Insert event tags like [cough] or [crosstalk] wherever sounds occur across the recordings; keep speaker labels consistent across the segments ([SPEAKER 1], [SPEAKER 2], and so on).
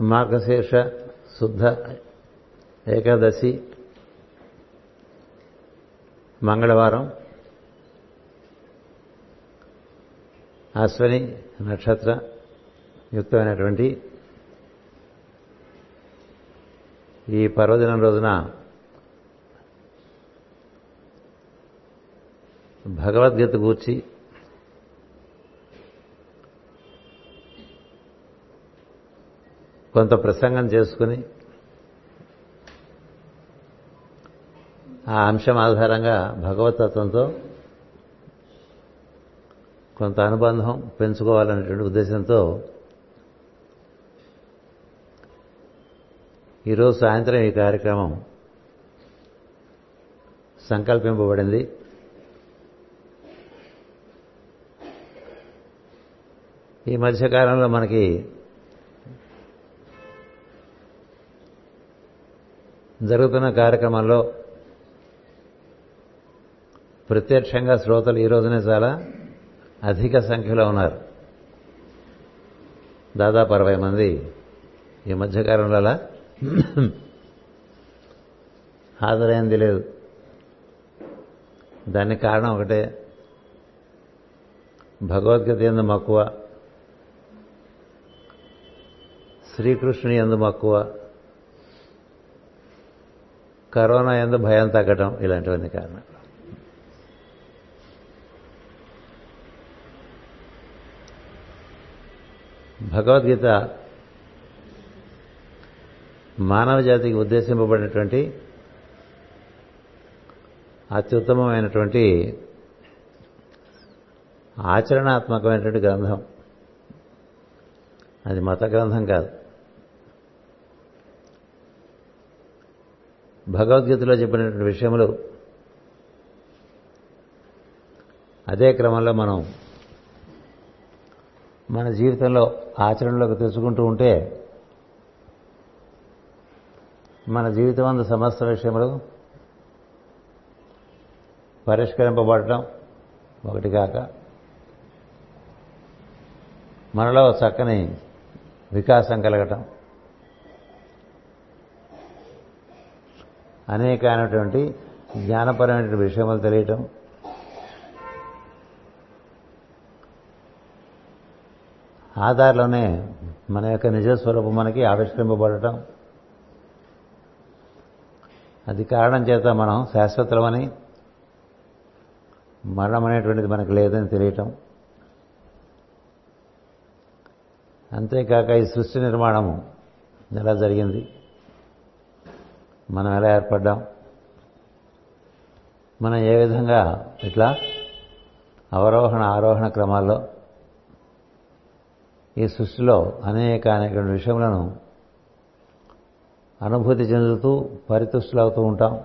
[SPEAKER 1] మార్గశీర్ష శుద్ధ ఏకాదశి మంగళవారం అశ్వని నక్షత్ర యుక్తమైనటువంటి ఈ పర్వదినం రోజున భగవద్గీత గూర్చి కొంత ప్రసంగం చేసుకుని ఆ అంశం ఆధారంగా భగవతత్వంతో కొంత అనుబంధం పెంచుకోవాలనేటువంటి ఉద్దేశంతో ఈరోజు సాయంత్రం ఈ కార్యక్రమం సంకల్పింపబడింది. ఈ మధ్యకాలంలో మనకి జరుగుతున్న కార్యక్రమంలో ప్రత్యక్షంగా శ్రోతలు ఈ రోజునే చాలా అధిక సంఖ్యలో ఉన్నారు. దాదాపు అరవై మంది ఈ మధ్యకాలంలో అలా హాజరైంది లేదు. దానికి కారణం ఒకటే. భగవద్గీత ఎందు మక్కువ శ్రీకృష్ణుని ఎందు మక్కువ కరోనా ఎందు భయం తగ్గటం ఇలాంటివన్నీ కారణాలు భగవద్గీత మానవ జాతికి ఉద్దేశింపబడినటువంటి అత్యుత్తమమైనటువంటి ఆచరణాత్మకమైనటువంటి గ్రంథం. అది మత గ్రంథం కాదు. భగవద్గీతలో చెప్పినటువంటి విషయములు అదే క్రమంలో మనం మన జీవితంలో ఆచరణలోకి తెచ్చుకుంటూ ఉంటే మన జీవితం అందు సమస్త విషయములు పరిష్కరింపబడటం ఒకటి కాక మనలో చక్కని వికాసం కలగటం అనేకమైనటువంటి జ్ఞానపరమైన విషయములు తెలియటం. ఆధార్లోనే మన యొక్క నిజస్వరూపం మనకి ఆవిష్కరింపబడటం. అది కారణం చేత మనం శాశ్వతమని మరణం అనేటువంటిది మనకు లేదని తెలియటం. అంతేకాక ఈ సృష్టి నిర్మాణము ఎలా జరిగింది? మనం ఎలా ఏర్పడ్డాం? మనం ఏ విధంగా ఇట్లా అవరోహణ ఆరోహణ క్రమాల్లో ఈ సృష్టిలో అనేక అనేక విషయములను అనుభూతి చెందుతూ పరితుష్టులవుతూ ఉంటాం.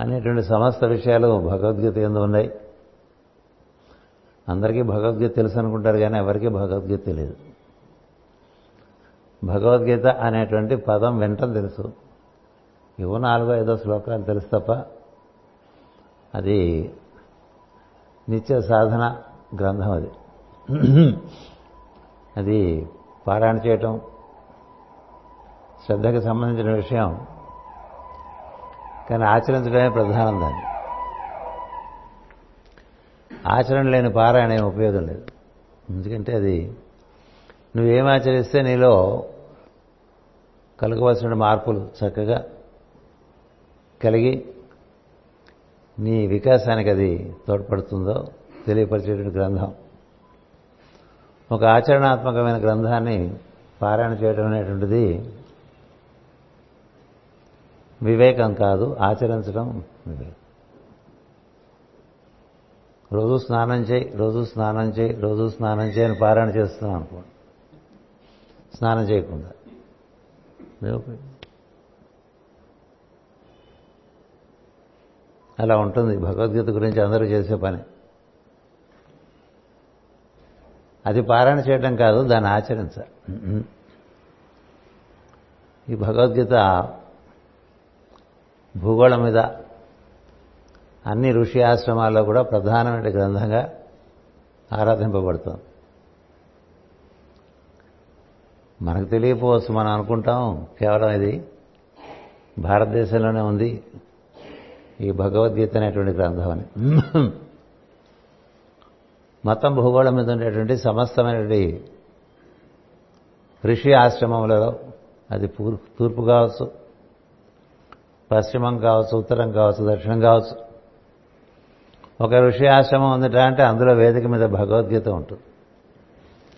[SPEAKER 1] అనేటువంటి సమస్త విషయాలు భగవద్గీత ఎందు ఉన్నాయి. అందరికీ భగవద్గీత తెలుసు అనుకుంటారు కానీ ఎవరికీ భగవద్గీత తెలియదు. భగవద్గీత అనేటువంటి పదం వినటం తెలుసు. ఇవో నాలుగో ఐదో శ్లోకాలు తెలుసు తప్ప అది నిత్య సాధన గ్రంథం అది. అది పారాయణ చేయటం శ్రద్ధకి సంబంధించిన విషయం కానీ ఆచరించడమే ప్రధానం దాన్ని. ఆచరణ లేని పారాయణ ఏం ఉపయోగం లేదు. ఎందుకంటే అది నువ్వేం ఆచరిస్తే నీలో కలగవలసిన మార్పులు చక్కగా కలిగి నీ వికాసానికి అది తోడ్పడుతుందో తెలియపరిచేటువంటి గ్రంథం. ఒక ఆచరణాత్మకమైన గ్రంథాన్ని పారాయణ చేయడం అనేటువంటిది వివేకం కాదు ఆచరించడం వివేకం. రోజు స్నానం చేయి రోజు స్నానం చేయి రోజు స్నానం చేయి అని పారాయణ చేస్తున్నాం అనుకోండి. స్నానం చేయకుండా. అలా ఉంటుంది. భగవద్గీత గురించి అందరూ చేసే పని. అది పారాయణ చేయడం కాదు దాన్ని ఆచరించాలి. ఈ భగవద్గీత భూగోళం మీద అన్ని ఋషి ఆశ్రమాల్లో కూడా ప్రధానమైన గ్రంథంగా ఆరాధింపబడుతుంది. మనకు తెలియకపోవచ్చు మనం అనుకుంటాం. కేవలం ఇది భారతదేశంలోనే ఉంది ఈ భగవద్గీత అనేటువంటి గ్రంథం అని. మొత్తం భూగోళం మీద ఉండేటువంటి సమస్తమైనటువంటి ఋషి ఆశ్రమంలో అది తూర్పు కావచ్చు పశ్చిమం కావచ్చు ఉత్తరం కావచ్చు దక్షిణం కావచ్చు. ఒక ఋషి ఆశ్రమం ఉందిట అంటే అందులో వేదిక మీద భగవద్గీత ఉంటుంది.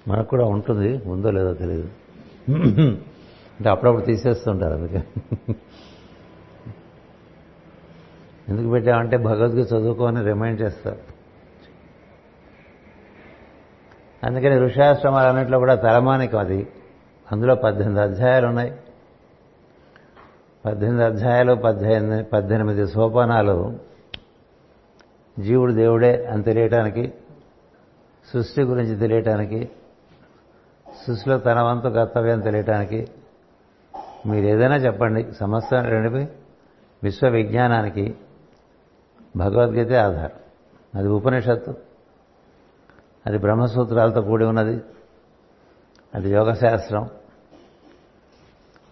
[SPEAKER 1] మనకు కూడా ఉంటుంది ఉందో లేదో తెలియదు అంటే అప్పుడప్పుడు తీసేస్తుంటారు అందుకే. ఎందుకు పెట్టామంటే భగవద్గీత చదువుకోని రిమైండ్ చేస్తారు. అందుకని ఋషాశ్రమాలు అన్నింటిలో కూడా తలమానికం అది. అందులో పద్దెనిమిది అధ్యాయాలు ఉన్నాయి. పద్దెనిమిది అధ్యాయాలు పద్దెనిమిది పద్దెనిమిది సోపానాలు జీవుడు దేవుడే అని తెలియటానికి సృష్టి గురించి తెలియటానికి సృష్టిలో తన వంతు కర్తవ్యం తెలియటానికి మీరు ఏదైనా చెప్పండి. సమస్త రెండు విశ్వ విజ్ఞానానికి భగవద్గీతే ఆధారం. అది ఉపనిషత్తు. అది బ్రహ్మసూత్రాలతో కూడి ఉన్నది. అది యోగశాస్త్రం.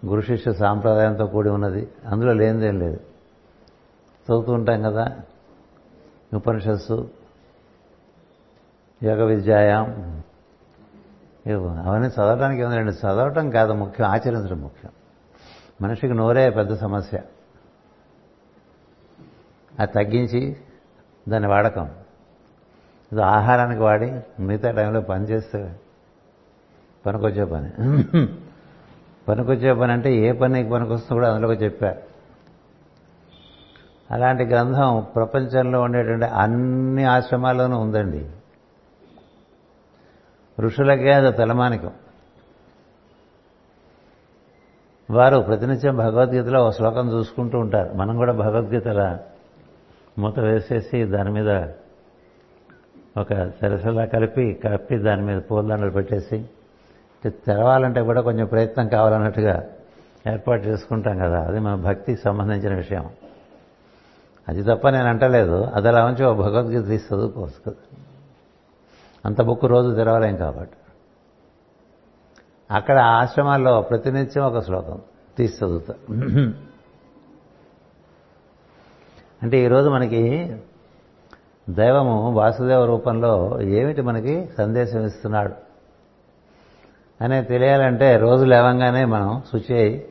[SPEAKER 1] గురు శిష్య సాంప్రదాయంతో కూడి ఉన్నది. అందులో లేనిదేం లేదు. చదువుతూ ఉంటాం కదా. ఉపనిషత్సు యోగ విద్యాయం అవన్నీ చదవటానికి ఏముందండి చదవటం కాదు ముఖ్యం ఆచరించడం ముఖ్యం. మనిషికి నోరే పెద్ద సమస్య. అది తగ్గించి దాన్ని వాడకం. ఇది ఆహారానికి వాడి మిగతా టైంలో పని చేస్తే పనికొచ్చే పని. పనికొచ్చే పని అంటే ఏ పనికి పనికొస్తుందో కూడా అందులోకి చెప్పారు అలాంటి గ్రంథం ప్రపంచంలో ఉండేటువంటి అన్ని ఆశ్రమాల్లోనూ ఉందండి. ఋషులకే అది తలమానికం. వారు ప్రతినిత్యం భగవద్గీతలో ఒక శ్లోకం చూసుకుంటూ ఉంటారు. మనం కూడా భగవద్గీతల మూత వేసేసి దాని మీద ఒక సరసలా కలిపి కప్పి దాని మీద పూలదండలు పెట్టేసి తెరవాలంటే కూడా కొంచెం ప్రయత్నం కావాలన్నట్టుగా ఏర్పాటు చేసుకుంటాం కదా. అది మన భక్తికి సంబంధించిన విషయం. అది తప్ప నేను అంటలేదు. అది అలా ఉంచి ఒక భగవద్గీత తీసి చదువుకోవచ్చు కదా. అంత బుక్ రోజు తెరవలేం కాబట్టి. అక్కడ ఆశ్రమాల్లో ప్రతినిత్యం ఒక శ్లోకం తీసి చదువుతా. అంటే ఈరోజు మనకి దైవము వాసుదేవ రూపంలో ఏమిటి మనకి సందేశం ఇస్తున్నాడు? అనే తెలియాలంటే రోజు లేవంగానే మనం శుచి అయి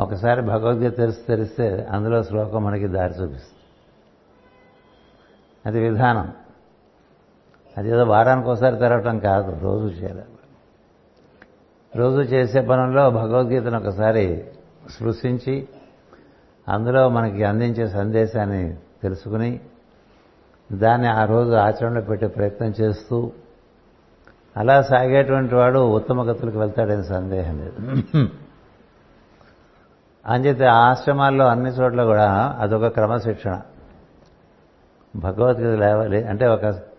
[SPEAKER 1] ఒకసారి భగవద్గీత తెరిచి తెరిస్తే అందులో శ్లోకం మనకి దారి చూపిస్తుంది. అది విధానం. అది ఏదో వారానికి ఒకసారి తెరవటం కాదు రోజు చేయాలి. రోజు చేసే పనుల్లో భగవద్గీతను ఒకసారి స్పృశించి అందులో మనకి అందించే సందేశాన్ని తెలుసుకుని దాన్ని ఆ రోజు ఆచరణలో పెట్టే ప్రయత్నం చేస్తూ అలా సాగేటువంటి వాడు ఉత్తమ గతులకు వెళ్తాడని సందేహం లేదు. అంచేతే ఆశ్రమాల్లో అన్ని చోట్ల కూడా అదొక క్రమశిక్షణ. భగవద్గీత లేవాలి అంటే ఒక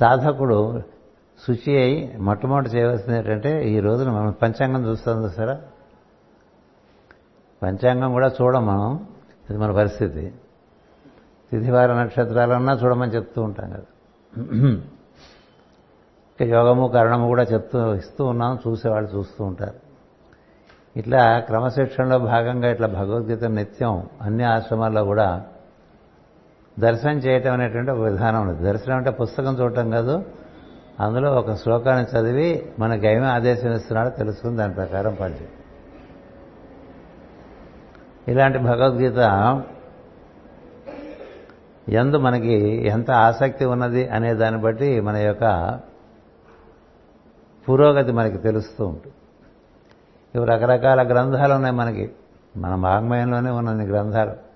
[SPEAKER 1] సాధకుడు శుచి అయి మొట్టమొదటి చేయవలసింది ఏంటంటే ఈ రోజున మనం పంచాంగం చూస్తాం చూసారా? పంచాంగం కూడా చూడం మనం. ఇది మన పరిస్థితి. తిథివార నక్షత్రాలన్నా చూడమని చెప్తూ ఉంటాం కదా. ఇక యోగము కరణము కూడా చెప్తూ ఇస్తూ ఉన్నాం. చూసేవాళ్ళు చూస్తూ ఉంటారు. ఇట్లా క్రమశిక్షణలో భాగంగా ఇట్లా భగవద్గీత నిత్యం అన్ని ఆశ్రమాల్లో కూడా దర్శనం చేయటం అనేటువంటి ఒక విధానం ఉంది. దర్శనం అంటే పుస్తకం చూడటం కాదు. అందులో ఒక శ్లోకాన్ని చదివి మనకి ఏమీ ఆదేశం ఇస్తున్నాడో తెలుసుకుని దాని ప్రకారం పనిచేయం ఇలాంటి భగవద్గీత ఎందు మనకి ఎంత ఆసక్తి ఉన్నది అనే దాన్ని బట్టి మన యొక్క పురోగతి మనకి తెలుస్తూ ఉంటుంది. ఇవి రకరకాల గ్రంథాలు ఉన్నాయి మనకి. మన వాంగ్మయంలోనే ఉన్నది గ్రంథాలు.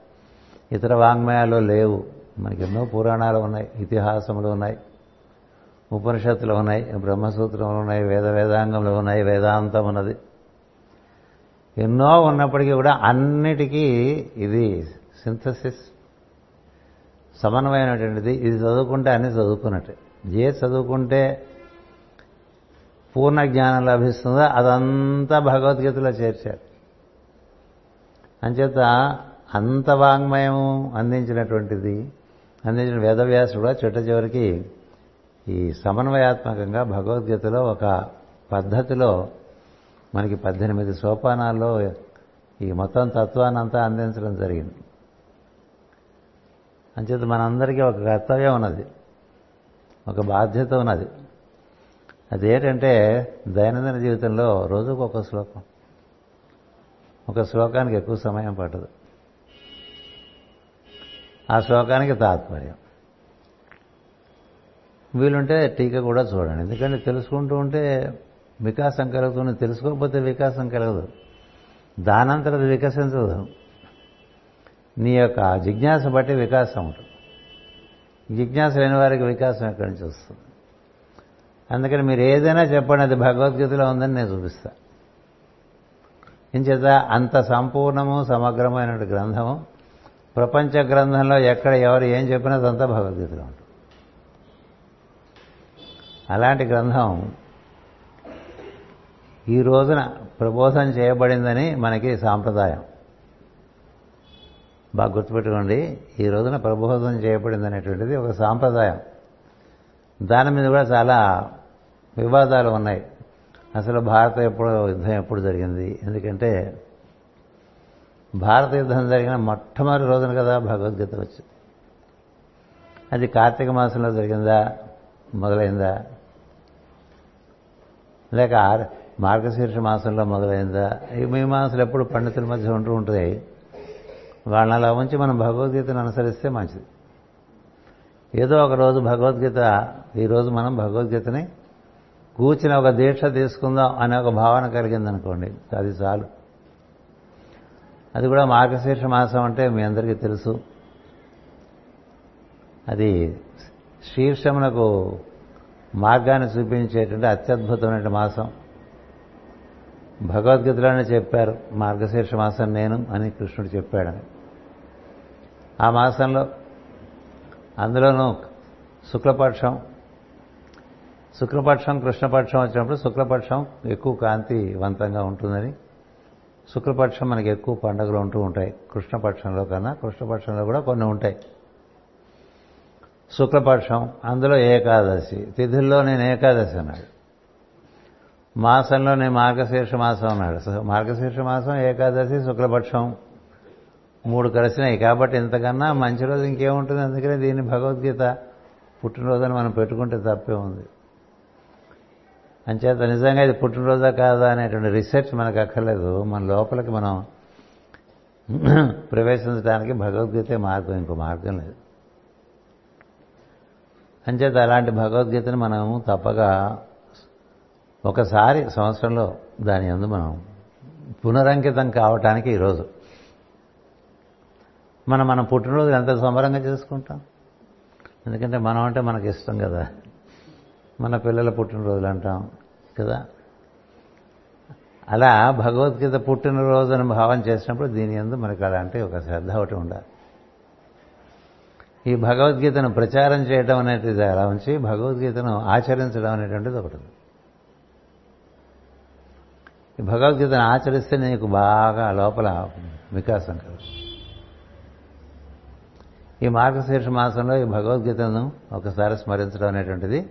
[SPEAKER 1] ఇతర వాంగ్మయాలు లేవు. మనకి ఎన్నో పురాణాలు ఉన్నాయి ఇతిహాసములు ఉన్నాయి ఉపనిషత్తులు ఉన్నాయి బ్రహ్మసూత్రములు ఉన్నాయి వేద వేదాంగములు ఉన్నాయి వేదాంతం ఉన్నది. ఎన్నో ఉన్నప్పటికీ కూడా అన్నిటికీ ఇది సింథసిస్. సమన్వయమైనటువంటిది. ఇది చదువుకుంటే అన్ని చదువుకున్నట్టే. ఏ చదువుకుంటే పూర్ణ జ్ఞానం లభిస్తుందో అదంతా భగవద్గీతలో చేర్చారు. అంచేత అంత వాంగ్మయము అందించినటువంటిది. అందించిన వేదవ్యాసుడు కూడా చిట్ట చివరికి ఈ సమన్వయాత్మకంగా భగవద్గీతలో ఒక పద్ధతిలో మనకి పద్దెనిమిది సోపానాల్లో ఈ మొత్తం తత్వాన్ని అంతా అందించడం జరిగింది. అంచేత మనందరికీ ఒక కర్తవ్యం ఉన్నది. ఒక బాధ్యత ఉన్నది. అదేంటంటే దైనందిన జీవితంలో రోజుకు ఒక శ్లోకం. ఒక శ్లోకానికి ఎక్కువ సమయం పట్టదు. ఆ శ్లోకానికి తాత్పర్యం. వీలుంటే టీకా కూడా చూడండి. ఎందుకంటే తెలుసుకుంటూ ఉంటే వికాసం కలుగుతుంది తెలుసుకోకపోతే వికాసం కలగదు. దానంతరం అది వికసించదు. నీ యొక్క జిజ్ఞాస బట్టి వికాసం ఉంటుంది. జిజ్ఞాస లేని వారికి వికాసం ఎక్కడి నుంచి వస్తుంది? అందుకని మీరు ఏదైనా చెప్పండి అది భగవద్గీతలో ఉందని నేను చూపిస్తా. ఇంచేత అంత సంపూర్ణము సమగ్రమైన గ్రంథము ప్రపంచ గ్రంథంలో ఎక్కడ ఎవరు ఏం చెప్పినా అదంతా భగవద్గీతలో ఉంటుంది. అలాంటి గ్రంథం ఈ రోజున ప్రబోధం చేయబడిందని మనకి సాంప్రదాయం. బాగా గుర్తుపెట్టుకోండి ఈ రోజున ప్రబోధం చేయబడింది అనేటువంటిది ఒక సాంప్రదాయం. దాని మీద కూడా చాలా వివాదాలు ఉన్నాయి. అసలు భారత ఎప్పుడు యుద్ధం ఎప్పుడు జరిగింది? ఎందుకంటే భారత యుద్ధం జరిగిన మొట్టమొదటి రోజున కదా భగవద్గీత వచ్చింది. అది కార్తీక మాసంలో జరిగిందా? మొదలైందా? లేక మార్గశీర్ష మాసంలో మొదలైందా? ఈ మీమాంసలు ఎప్పుడు పండితుల మధ్య ఉంటూ ఉంటాయి. వాళ్ళని అలా ఉంచి మనం భగవద్గీతను అనుసరిస్తే మంచిది. ఏదో ఒక రోజు భగవద్గీత ఈరోజు మనం భగవద్గీతని కూర్చుని ఒక దీక్ష తీసుకుందాం అనే ఒక భావన కలిగిందనుకోండి అది చాలు. అది కూడా మార్గశీర్ష మాసం అంటే మీ అందరికీ తెలుసు. అది శీర్షమునకు మార్గాన్ని చూపించేటువంటి అత్యద్భుతమైన మాసం. భగవద్గీతలోనే చెప్పారు మార్గశీర్ష మాసం నేను అని కృష్ణుడు చెప్పాడని. ఆ మాసంలో అందులోనూ శుక్లపక్షం శుక్లపక్షం కృష్ణపక్షం వచ్చినప్పుడు శుక్లపక్షం ఎక్కువ కాంతివంతంగా ఉంటుందని శుక్లపక్షం మనకి ఎక్కువ పండుగలు ఉంటూ ఉంటాయి. కృష్ణపక్షంలో కన్నా కృష్ణపక్షంలో కూడా కొన్ని ఉంటాయి. శుక్లపక్షం అందులో ఏకాదశి. తిథుల్లో నేను ఏకాదశి అన్నాడు. మాసంలో నేను మార్గశీర్ష మాసం అన్నాడు. మార్గశీర్ష మాసం ఏకాదశి శుక్లపక్షం మూడు కలిసినాయి. కాబట్టి ఇంతకన్నా మంచి రోజు ఇంకేముంటుంది? అందుకనే దీన్ని భగవద్గీత పుట్టినరోజుని మనం పెట్టుకుంటే తప్పే ఉంది. అంచేత నిజంగా ఇది పుట్టినరోజా కాదా అనేటువంటి రీసెర్చ్ మనకు అక్కర్లేదు. మన లోపలికి మనం ప్రవేశించడానికి భగవద్గీతే మార్గం ఇంకో మార్గం లేదు. అంచేత అలాంటి భగవద్గీతను మనము తప్పగా ఒకసారి సంవత్సరంలో దాని అందు మనం పునరంకితం కావటానికి ఈరోజు మనం మనం పుట్టినరోజు ఎంత సంబరంగా చేసుకుంటాం? ఎందుకంటే మనం అంటే మనకి ఇష్టం కదా. మన పిల్లల పుట్టినరోజులు అంటాం కదా? అలా భగవద్గీత పుట్టినరోజుని భావం చేసినప్పుడు దీని ఎందు మనకు అలాంటి ఒక శ్రద్ధ ఒకటి ఉండాలి. ఈ భగవద్గీతను ప్రచారం చేయడం అనేది అలా ఉంచి భగవద్గీతను ఆచరించడం అనేటువంటిది ఒకటి ఈ భగవద్గీతను ఆచరిస్తే నీకు బాగా లోపల వికాసం కలుగుతుంది. ఈ మార్గశీర్ష మాసంలో ఈ భగవద్గీతను ఒకసారి స్మరించడం అనేటువంటిది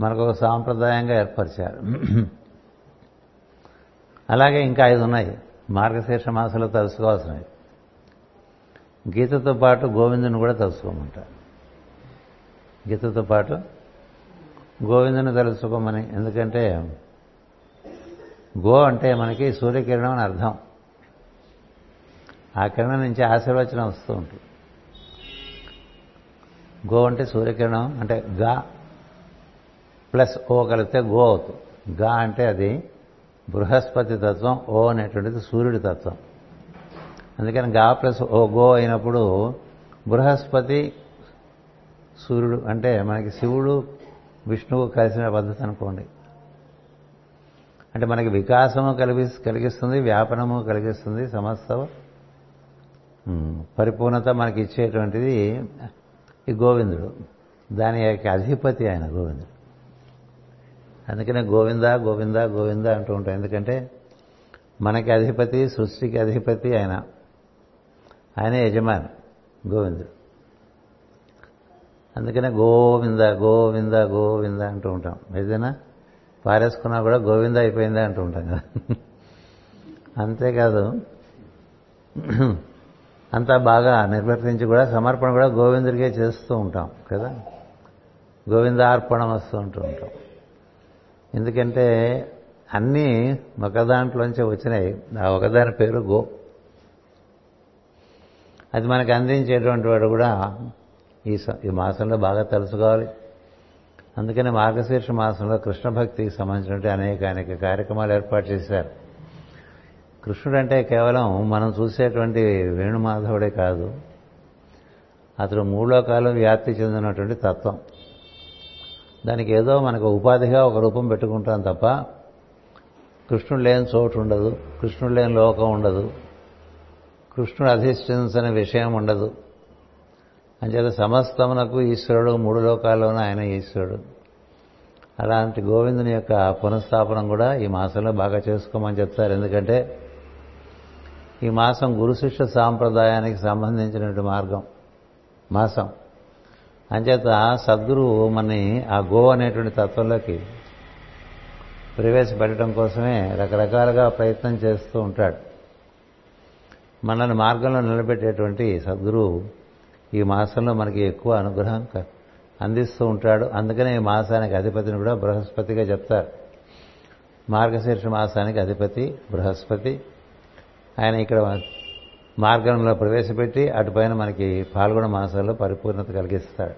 [SPEAKER 1] మనకు ఒక సాంప్రదాయంగా ఏర్పరిచారు. అలాగే ఇంకా ఐదు ఉన్నాయి. మార్గశీర్ష మాసంలో తెలుసుకోవాల్సినవి. గీతతో పాటు గోవిందుని కూడా తెలుసుకోమంటారు. గీతతో పాటు గోవిందుని తలుసుకోమని. ఎందుకంటే గో అంటే మనకి సూర్యకిరణం అని అర్థం. ఆ కిరణం నుంచి ఆశీర్వచనం వస్తూ ఉంటుంది. గో అంటే సూర్యకిరణం అంటే గా ప్లస్ ఓ కలిపితే గో అవుతుంది. గా అంటే అది బృహస్పతి తత్వం ఓ అనేటువంటిది సూర్యుడి తత్వం. అందుకని గా ప్లస్ ఓ గో అయినప్పుడు బృహస్పతి సూర్యుడు అంటే మనకి శివుడు విష్ణువు కలిసిన పద్ధతి అనుకోండి. అంటే మనకి వికాసము కలిగి కలిగిస్తుంది వ్యాపనము కలిగిస్తుంది సమస్త పరిపూర్ణత మనకి ఇచ్చేటువంటిది ఈ గోవిందుడు. దాని యొక్క అధిపతి ఆయన గోవిందుడు. అందుకనే గోవింద గోవింద గోవింద అంటూ ఉంటాం ఎందుకంటే మనకి అధిపతి సృష్టికి అధిపతి ఆయన. ఆయన యజమాని గోవిందుడు. అందుకనే గోవింద గోవింద గోవింద అంటూ ఉంటాం. ఏదైనా పారేసుకున్నా కూడా గోవింద అయిపోయిందా అంటూ ఉంటాం కదా. అంతేకాదు అంతా బాగా నిర్వర్తించి కూడా సమర్పణ కూడా గోవిందుడికే చేస్తూ ఉంటాం కదా. గోవిందార్పణం వస్తూ ఉంటూ ఉంటాం. ఎందుకంటే అన్నీ ఒకదాంట్లోంచి వచ్చినాయి. ఆ ఒకదాని పేరు గో. అది మనకు అందించేటువంటి వాడు కూడా ఈ ఈ మాసంలో బాగా తెలుసుకోవాలి. అందుకనే మార్గశీర్ష మాసంలో కృష్ణ భక్తికి సంబంధించినటువంటి అనేక అనేక కార్యక్రమాలు ఏర్పాటు చేశారు. కృష్ణుడు అంటే కేవలం మనం చూసేటువంటి వేణుమాధవుడే కాదు. అతడు మూడోకాలం వ్యాప్తి చెందినటువంటి తత్వం. దానికి ఏదో మనకు ఉపాధిగా ఒక రూపం పెట్టుకుంటాం తప్ప కృష్ణుడు లేని చోటు ఉండదు కృష్ణుడు లేని లోకం ఉండదు కృష్ణుడు అధిష్ఠించిన విషయం ఉండదు. అంచేత సమస్తమునకు ఈశ్వరుడు మూడు లోకాల్లోనూ ఆయన ఈశ్వరుడు. అలాంటి గోవిందుని యొక్క పునఃస్థాపనం కూడా ఈ మాసంలో బాగా చేసుకోమని చెప్తారు. ఎందుకంటే ఈ మాసం గురు శిష్య సాంప్రదాయానికి సంబంధించినటువంటి మార్గం మాసం. అంచేత సద్గురువు మనని ఆ గో అనేటువంటి తత్వంలోకి ప్రవేశపెట్టడం కోసమే రకరకాలుగా ప్రయత్నం చేస్తూ ఉంటాడు. మనల్ని మార్గంలో నిలబెట్టేటువంటి సద్గురువు ఈ మాసంలో మనకి ఎక్కువ అనుగ్రహం అందిస్తూ ఉంటాడు. అందుకనే ఈ మాసానికి అధిపతిని కూడా బృహస్పతిగా చెప్తారు. మార్గశీర్ష మాసానికి అధిపతి బృహస్పతి. ఆయన ఇక్కడ మార్గంలో ప్రవేశపెట్టి అటుపైన మనకి పాల్గొన మాసంలో పరిపూర్ణత కలిగిస్తాడు.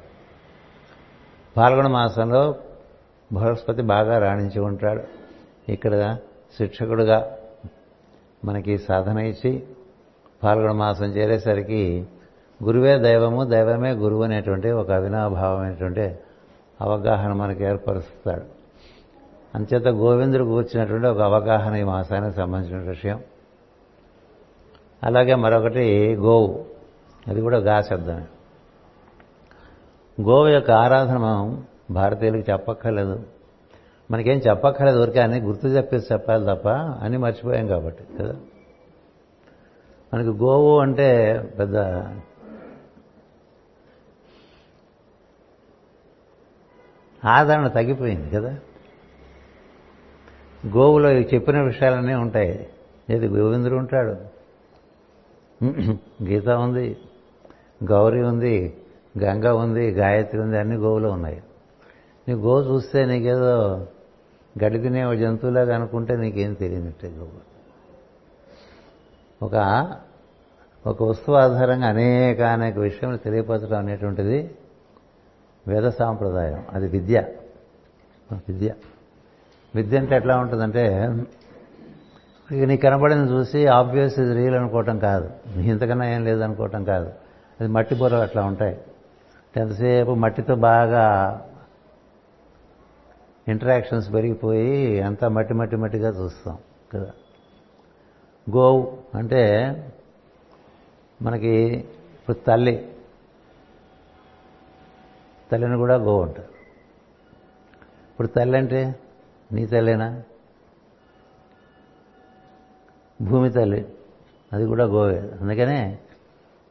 [SPEAKER 1] పాల్గొన మాసంలో బృహస్పతి బాగా రాణించి ఉంటాడు. ఇక్కడ శిక్షకుడుగా మనకి సాధన ఇచ్చి పాల్గొన మాసం చేరేసరికి గురువే దైవము దైవమే గురువు అనేటువంటి ఒక అవినాభావమైనటువంటి అవగాహన మనకు ఏర్పరుస్తాడు. అంచేత గోవిందుడు కూర్చున్నటువంటి ఒక అవగాహన ఈ మాసానికి సంబంధించిన విషయం. అలాగే మరొకటి గోవు. అది కూడా గా శబ్దమే. గోవు యొక్క ఆరాధన మనం భారతీయులకు చెప్పక్కర్లేదు. మనకేం చెప్పక్కర్లేదు ఊరికే అని గుర్తు చెప్పేసి చెప్పాలి తప్ప అని మర్చిపోయాం కాబట్టి కదా? మనకి గోవు అంటే పెద్ద ఆదరణ తగ్గిపోయింది కదా? గోవులో చెప్పిన విషయాలన్నీ ఉంటాయి. ఏది గోవిందుడు ఉంటాడు గీత ఉంది గౌరీ ఉంది గంగ ఉంది గాయత్రి ఉంది అన్ని గోవులు ఉన్నాయి. నీ గోవు చూస్తే నీకేదో గడి తినే జంతువులాగా అనుకుంటే నీకేం తెలియనట్టే గోవు. ఒక ఒక వస్తువు ఆధారంగా అనేక అనేక విషయములు తెలియపరచడం అనేటువంటిది వేద సాంప్రదాయం. అది విద్య. విద్య. విద్య అంటే ఎట్లా ఉంటుందంటే ఇక నీకు కనబడింది చూసి ఆబ్వియస్ ఇది రియల్ అనుకోవటం కాదు. ఇంతకన్నా ఏం లేదనుకోవటం కాదు. అది మట్టి బొరలు అట్లా ఉంటాయి. ఎంతసేపు మట్టితో బాగా ఇంటరాక్షన్స్ పెరిగిపోయి అంతా మట్టి మట్టి మట్టిగా చూస్తాం కదా. గోవు అంటే మనకి ఇప్పుడు తల్లి. తల్లిని కూడా గోవు అంటారు. ఇప్పుడు తల్లి అంటే నీ తల్లేనా? భూమి తల్లి. అది కూడా గోవే. అందుకనే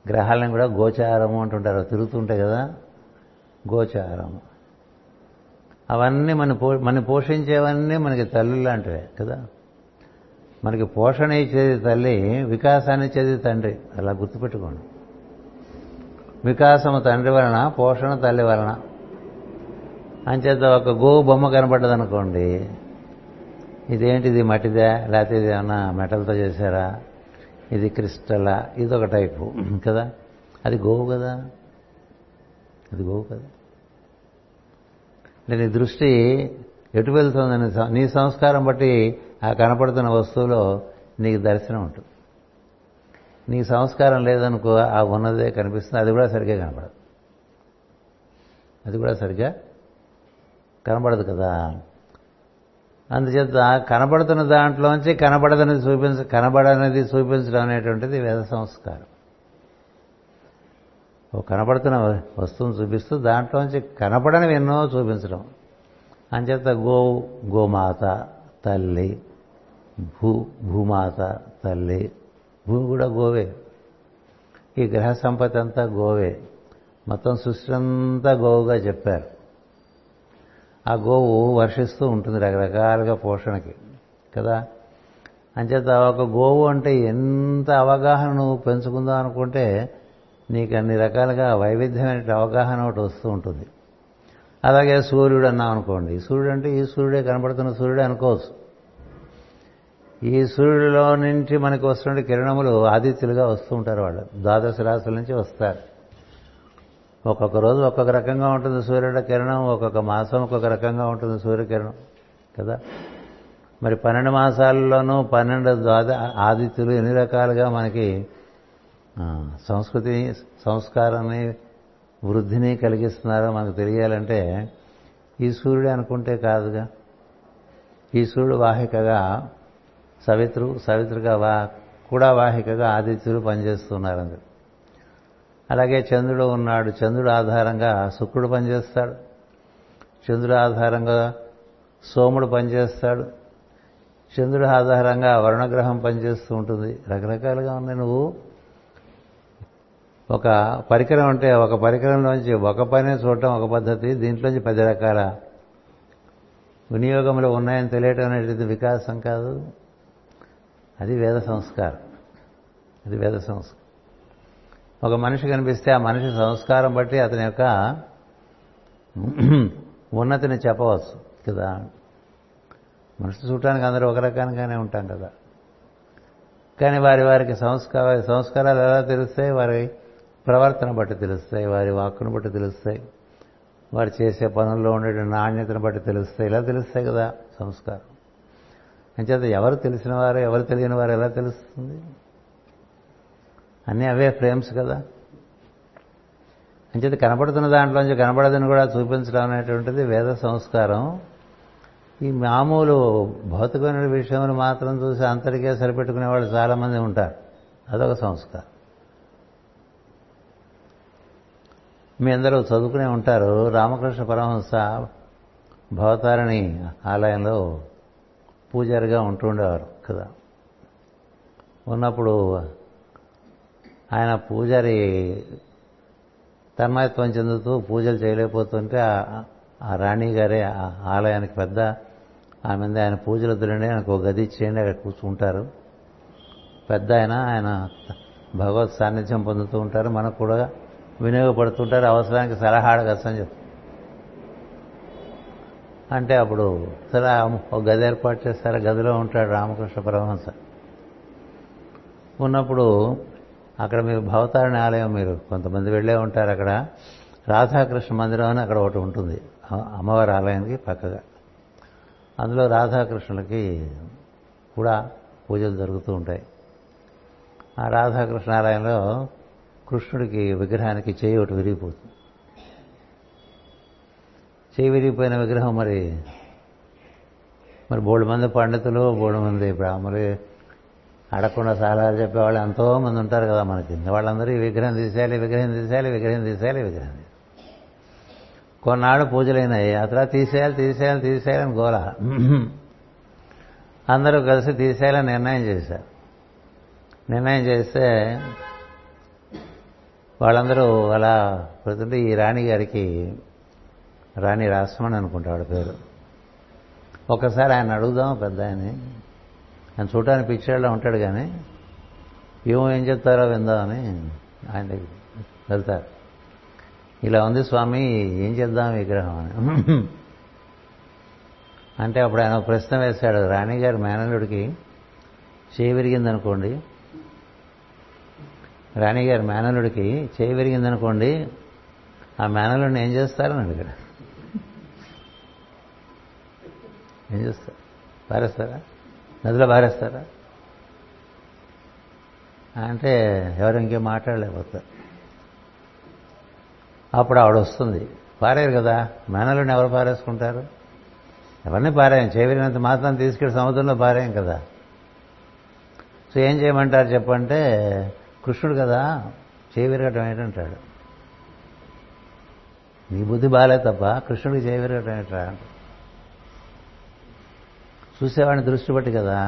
[SPEAKER 1] గ్రహాలను కూడా గోచారము అంటుంటారు. తిరుగుతుంటాయి కదా. గోచారము. అవన్నీ మన పో మన పోషించేవన్నీ మనకి తల్లి లాంటివే కదా? మనకి పోషణ ఇచ్చేది తల్లి వికాసాన్ని ఇచ్చేది తండ్రి. అలా గుర్తుపెట్టుకోండి. వికాసము తండ్రి వలన పోషణ తల్లి వలన. అంచేత ఒక గోవు బొమ్మ ఇదేంటి ఇది మట్టిదా? లేకపోతే ఇది ఏమన్నా మెటల్తో చేశారా? ఇది క్రిస్టలా? ఇది ఒక టైపు కదా? అది గోవు కదా? అది గోవు కదా? అంటే నీ దృష్టి ఎటు వెళ్తుందని నీ సంస్కారం బట్టి ఆ కనపడుతున్న వస్తువులో నీకు దర్శనం ఉంటుంది. నీ సంస్కారం లేదనుకో ఆ ఉన్నదే కనిపిస్తుంది. అది కూడా సరిగ్గా కనపడదు. అది కూడా సరిగ్గా కనబడదు కదా? అందుచేత కనబడుతున్న దాంట్లోంచి కనబడదనేది చూపించ కనబడనేది చూపించడం అనేటువంటిది వేద సంస్కారం. ఓ కనపడుతున్న వస్తువును చూపిస్తూ దాంట్లోంచి కనపడనివి ఎన్నో చూపించడం. అంచేత గోవు గోమాత తల్లి భూ భూమాత తల్లి భూ కూడా గోవే. ఈ గ్రహ సంపత్తి అంతా గోవే. మొత్తం సృష్టి అంతా గోవుగా చెప్పారు. ఆ గోవు వర్షిస్తూ ఉంటుంది రకరకాలుగా పోషణకి కదా? అంచేత ఒక గోవు అంటే ఎంత అవగాహన నువ్వు పెంచుకుందాం అనుకుంటే నీకు అన్ని రకాలుగా వైవిధ్యమైన అవగాహన ఒకటి వస్తూ ఉంటుంది. అలాగే సూర్యుడు అన్నాం అనుకోండి. సూర్యుడు అంటే ఈ సూర్యుడే కనబడుతున్న సూర్యుడే అనుకోవచ్చు. ఈ సూర్యుడిలో నుంచి మనకు వస్తున్న కిరణములు ఆదిత్యులుగా వస్తూ ఉంటారు వాళ్ళు. ద్వాదశ రాశుల నుంచి వస్తారు. ఒక్కొక్క రోజు ఒక్కొక్క రకంగా ఉంటుంది సూర్యుడి కిరణం ఒక్కొక్క మాసం ఒక్కొక్క రకంగా ఉంటుంది సూర్యకిరణం కదా? మరి పన్నెండు మాసాల్లోనూ పన్నెండు ద్వాద ఆదిత్యులు ఎన్ని రకాలుగా మనకి సంస్కృతిని సంస్కారాన్ని వృద్ధిని కలిగిస్తున్నారో మనకు తెలియాలంటే ఈ సూర్యుడు అనుకుంటే కాదుగా. ఈ సూర్యుడు వాహికగా సవిత్రు సవిత్రుగా వా కూడా వాహికగా ఆదిత్యులు పనిచేస్తున్నారు అందరు అలాగే చంద్రుడు ఉన్నాడు. చంద్రుడు ఆధారంగా శుక్రుడు పనిచేస్తాడు. చంద్రుడు ఆధారంగా సోముడు పనిచేస్తాడు. చంద్రుడు ఆధారంగా వరుణగ్రహం పనిచేస్తూ ఉంటుంది. రకరకాలుగా ఉన్నాయి. నువ్వు ఒక పరికరం అంటే ఒక పరికరంలోంచి ఒక పనే చూడటం ఒక పద్ధతి. దీంట్లోంచి పది రకాల వినియోగంలో ఉన్నాయని తెలియటం అనేది వికాసం కాదు. అది వేద సంస్కారం. అది వేద సంస్కారం. ఒక మనిషి కనిపిస్తే ఆ మనిషి సంస్కారం బట్టి అతని యొక్క ఉన్నతిని చెప్పవచ్చు కదా? మనిషి చూడటానికి అందరూ ఒక రకంగానే ఉంటాం కదా. కానీ వారి వారికి సంస్కార సంస్కారాలు ఎలా తెలుస్తాయి? వారి ప్రవర్తన బట్టి తెలుస్తాయి వారి వాక్కును బట్టి తెలుస్తాయి వారు చేసే పనుల్లో ఉండే నాణ్యతను బట్టి తెలుస్తాయి. ఇలా తెలుస్తాయి కదా సంస్కారం. అంచేత ఎవరు తెలిసిన వారు ఎవరు తెలియని వారు ఎలా తెలుస్తుంది? అన్నీ అవే ఫ్రేమ్స్ కదా. అంచేత కనపడుతున్న దాంట్లోంచి కనపడదని కూడా చూపించడం అనేటువంటిది వేద సంస్కారం. ఈ మామూలు భౌతికమైన విషయములు మాత్రం చూసి అంతటికే సరిపెట్టుకునే వాళ్ళు చాలామంది ఉంటారు. అదొక సంస్కారం. మీ అందరూ చదువుకునే ఉంటారు రామకృష్ణ పరమహంస భవతారిణి ఆలయంలో పూజారిగా ఉంటుండేవారు కదా. ఉన్నప్పుడు ఆయన పూజారి తన్మయత్వం చెందుతూ పూజలు చేయలేకపోతుంటే ఆ రాణి గారే ఆలయానికి పెద్ద ఆమె ఆయన పూజలు వద్దులండి ఆయనకు ఒక గది ఇచ్చేయండి అక్కడ కూర్చుంటారు. పెద్ద ఆయన ఆయన భగవత్ సాన్నిధ్యం పొందుతూ ఉంటారు మనకు కూడా వినియోగపడుతుంటారు అవసరానికి సలహా అడగచ్చని చెప్తారు అంటే అప్పుడు సరే ఒక గది ఏర్పాటు చేస్తారు గదిలో ఉంటాడు రామకృష్ణ పరమహంస. ఉన్నప్పుడు అక్కడ మీరు భవతారిణి ఆలయం మీరు కొంతమంది వెళ్ళే ఉంటారు అక్కడ. రాధాకృష్ణ మందిరం అని అక్కడ ఒకటి ఉంటుంది. అమ్మవారి ఆలయానికి పక్కగా. అందులో రాధాకృష్ణులకి కూడా పూజలు జరుగుతూ ఉంటాయి. ఆ రాధాకృష్ణ ఆలయంలో కృష్ణుడికి విగ్రహానికి చేయి ఒకటి విరిగిపోతుంది. చేయి విరిగిపోయిన విగ్రహం మరి మరి బోడు మంది పండితులు బోడు మంది బ్రాహ్మలు అడగకుండా సలహాలు చెప్పేవాళ్ళు ఎంతో మంది ఉంటారు కదా మనకి. వాళ్ళందరూ ఈ విగ్రహం తీసేయాలి విగ్రహం తీసేయాలి విగ్రహం తీసేయాలి విగ్రహం కొన్నాళ్ళు పూజలైనాయి. ఆ తర్వాత తీసేయాలి తీసేయాలి తీసేయాలని గోల. అందరూ కలిసి తీసేయాలని నిర్ణయం చేశారు. నిర్ణయం చేస్తే వాళ్ళందరూ అలా పెడుతుంటే ఈ రాణి గారికి రాణి రాసమని అనుకుంటాడు పేరు. ఒకసారి ఆయన అడుగుదాం పెద్ద ఆయన ఆయన చూడటానికి పిక్చర్లో ఉంటాడు కానీ ఏమో ఏం చెప్తారో విందామని ఆయన దగ్గర వెళ్తారు. ఇలా ఉంది స్వామి ఏం చేద్దాం విగ్రహం అని. అంటే అప్పుడు ఆయన ప్రశ్న వేశాడు. రాణిగారి మేనల్లుడికి చేయి విరిగిందనుకోండి. రాణిగారి మేనల్లుడికి చేయి విరిగిందనుకోండి ఆ మేనల్లుడిని ఏం చేస్తారని అడిగాడు ఏం చేస్తారు? పారేస్తారా? నదిలో పారేస్తారా? అంటే ఎవరు ఇంకేం మాట్లాడలేకపోతారు. అప్పుడు ఆవిడ వస్తుంది. పారేరు కదా మేనలను ఎవరు పారేసుకుంటారు? ఎవరిని పారాయం? చేవిరినంత మాత్రం తీసుకెళ్ళి సముద్రంలో పారాయం కదా. సో ఏం చేయమంటారు చెప్పంటే కృష్ణుడు కదా చేవిరగటం ఏంటంటాడు? నీ బుద్ధి బాలే తప్ప కృష్ణుడికి చేయవిరగటం ఏంటంటాడు చూసేవాడిని దృష్టి పట్టి కదా.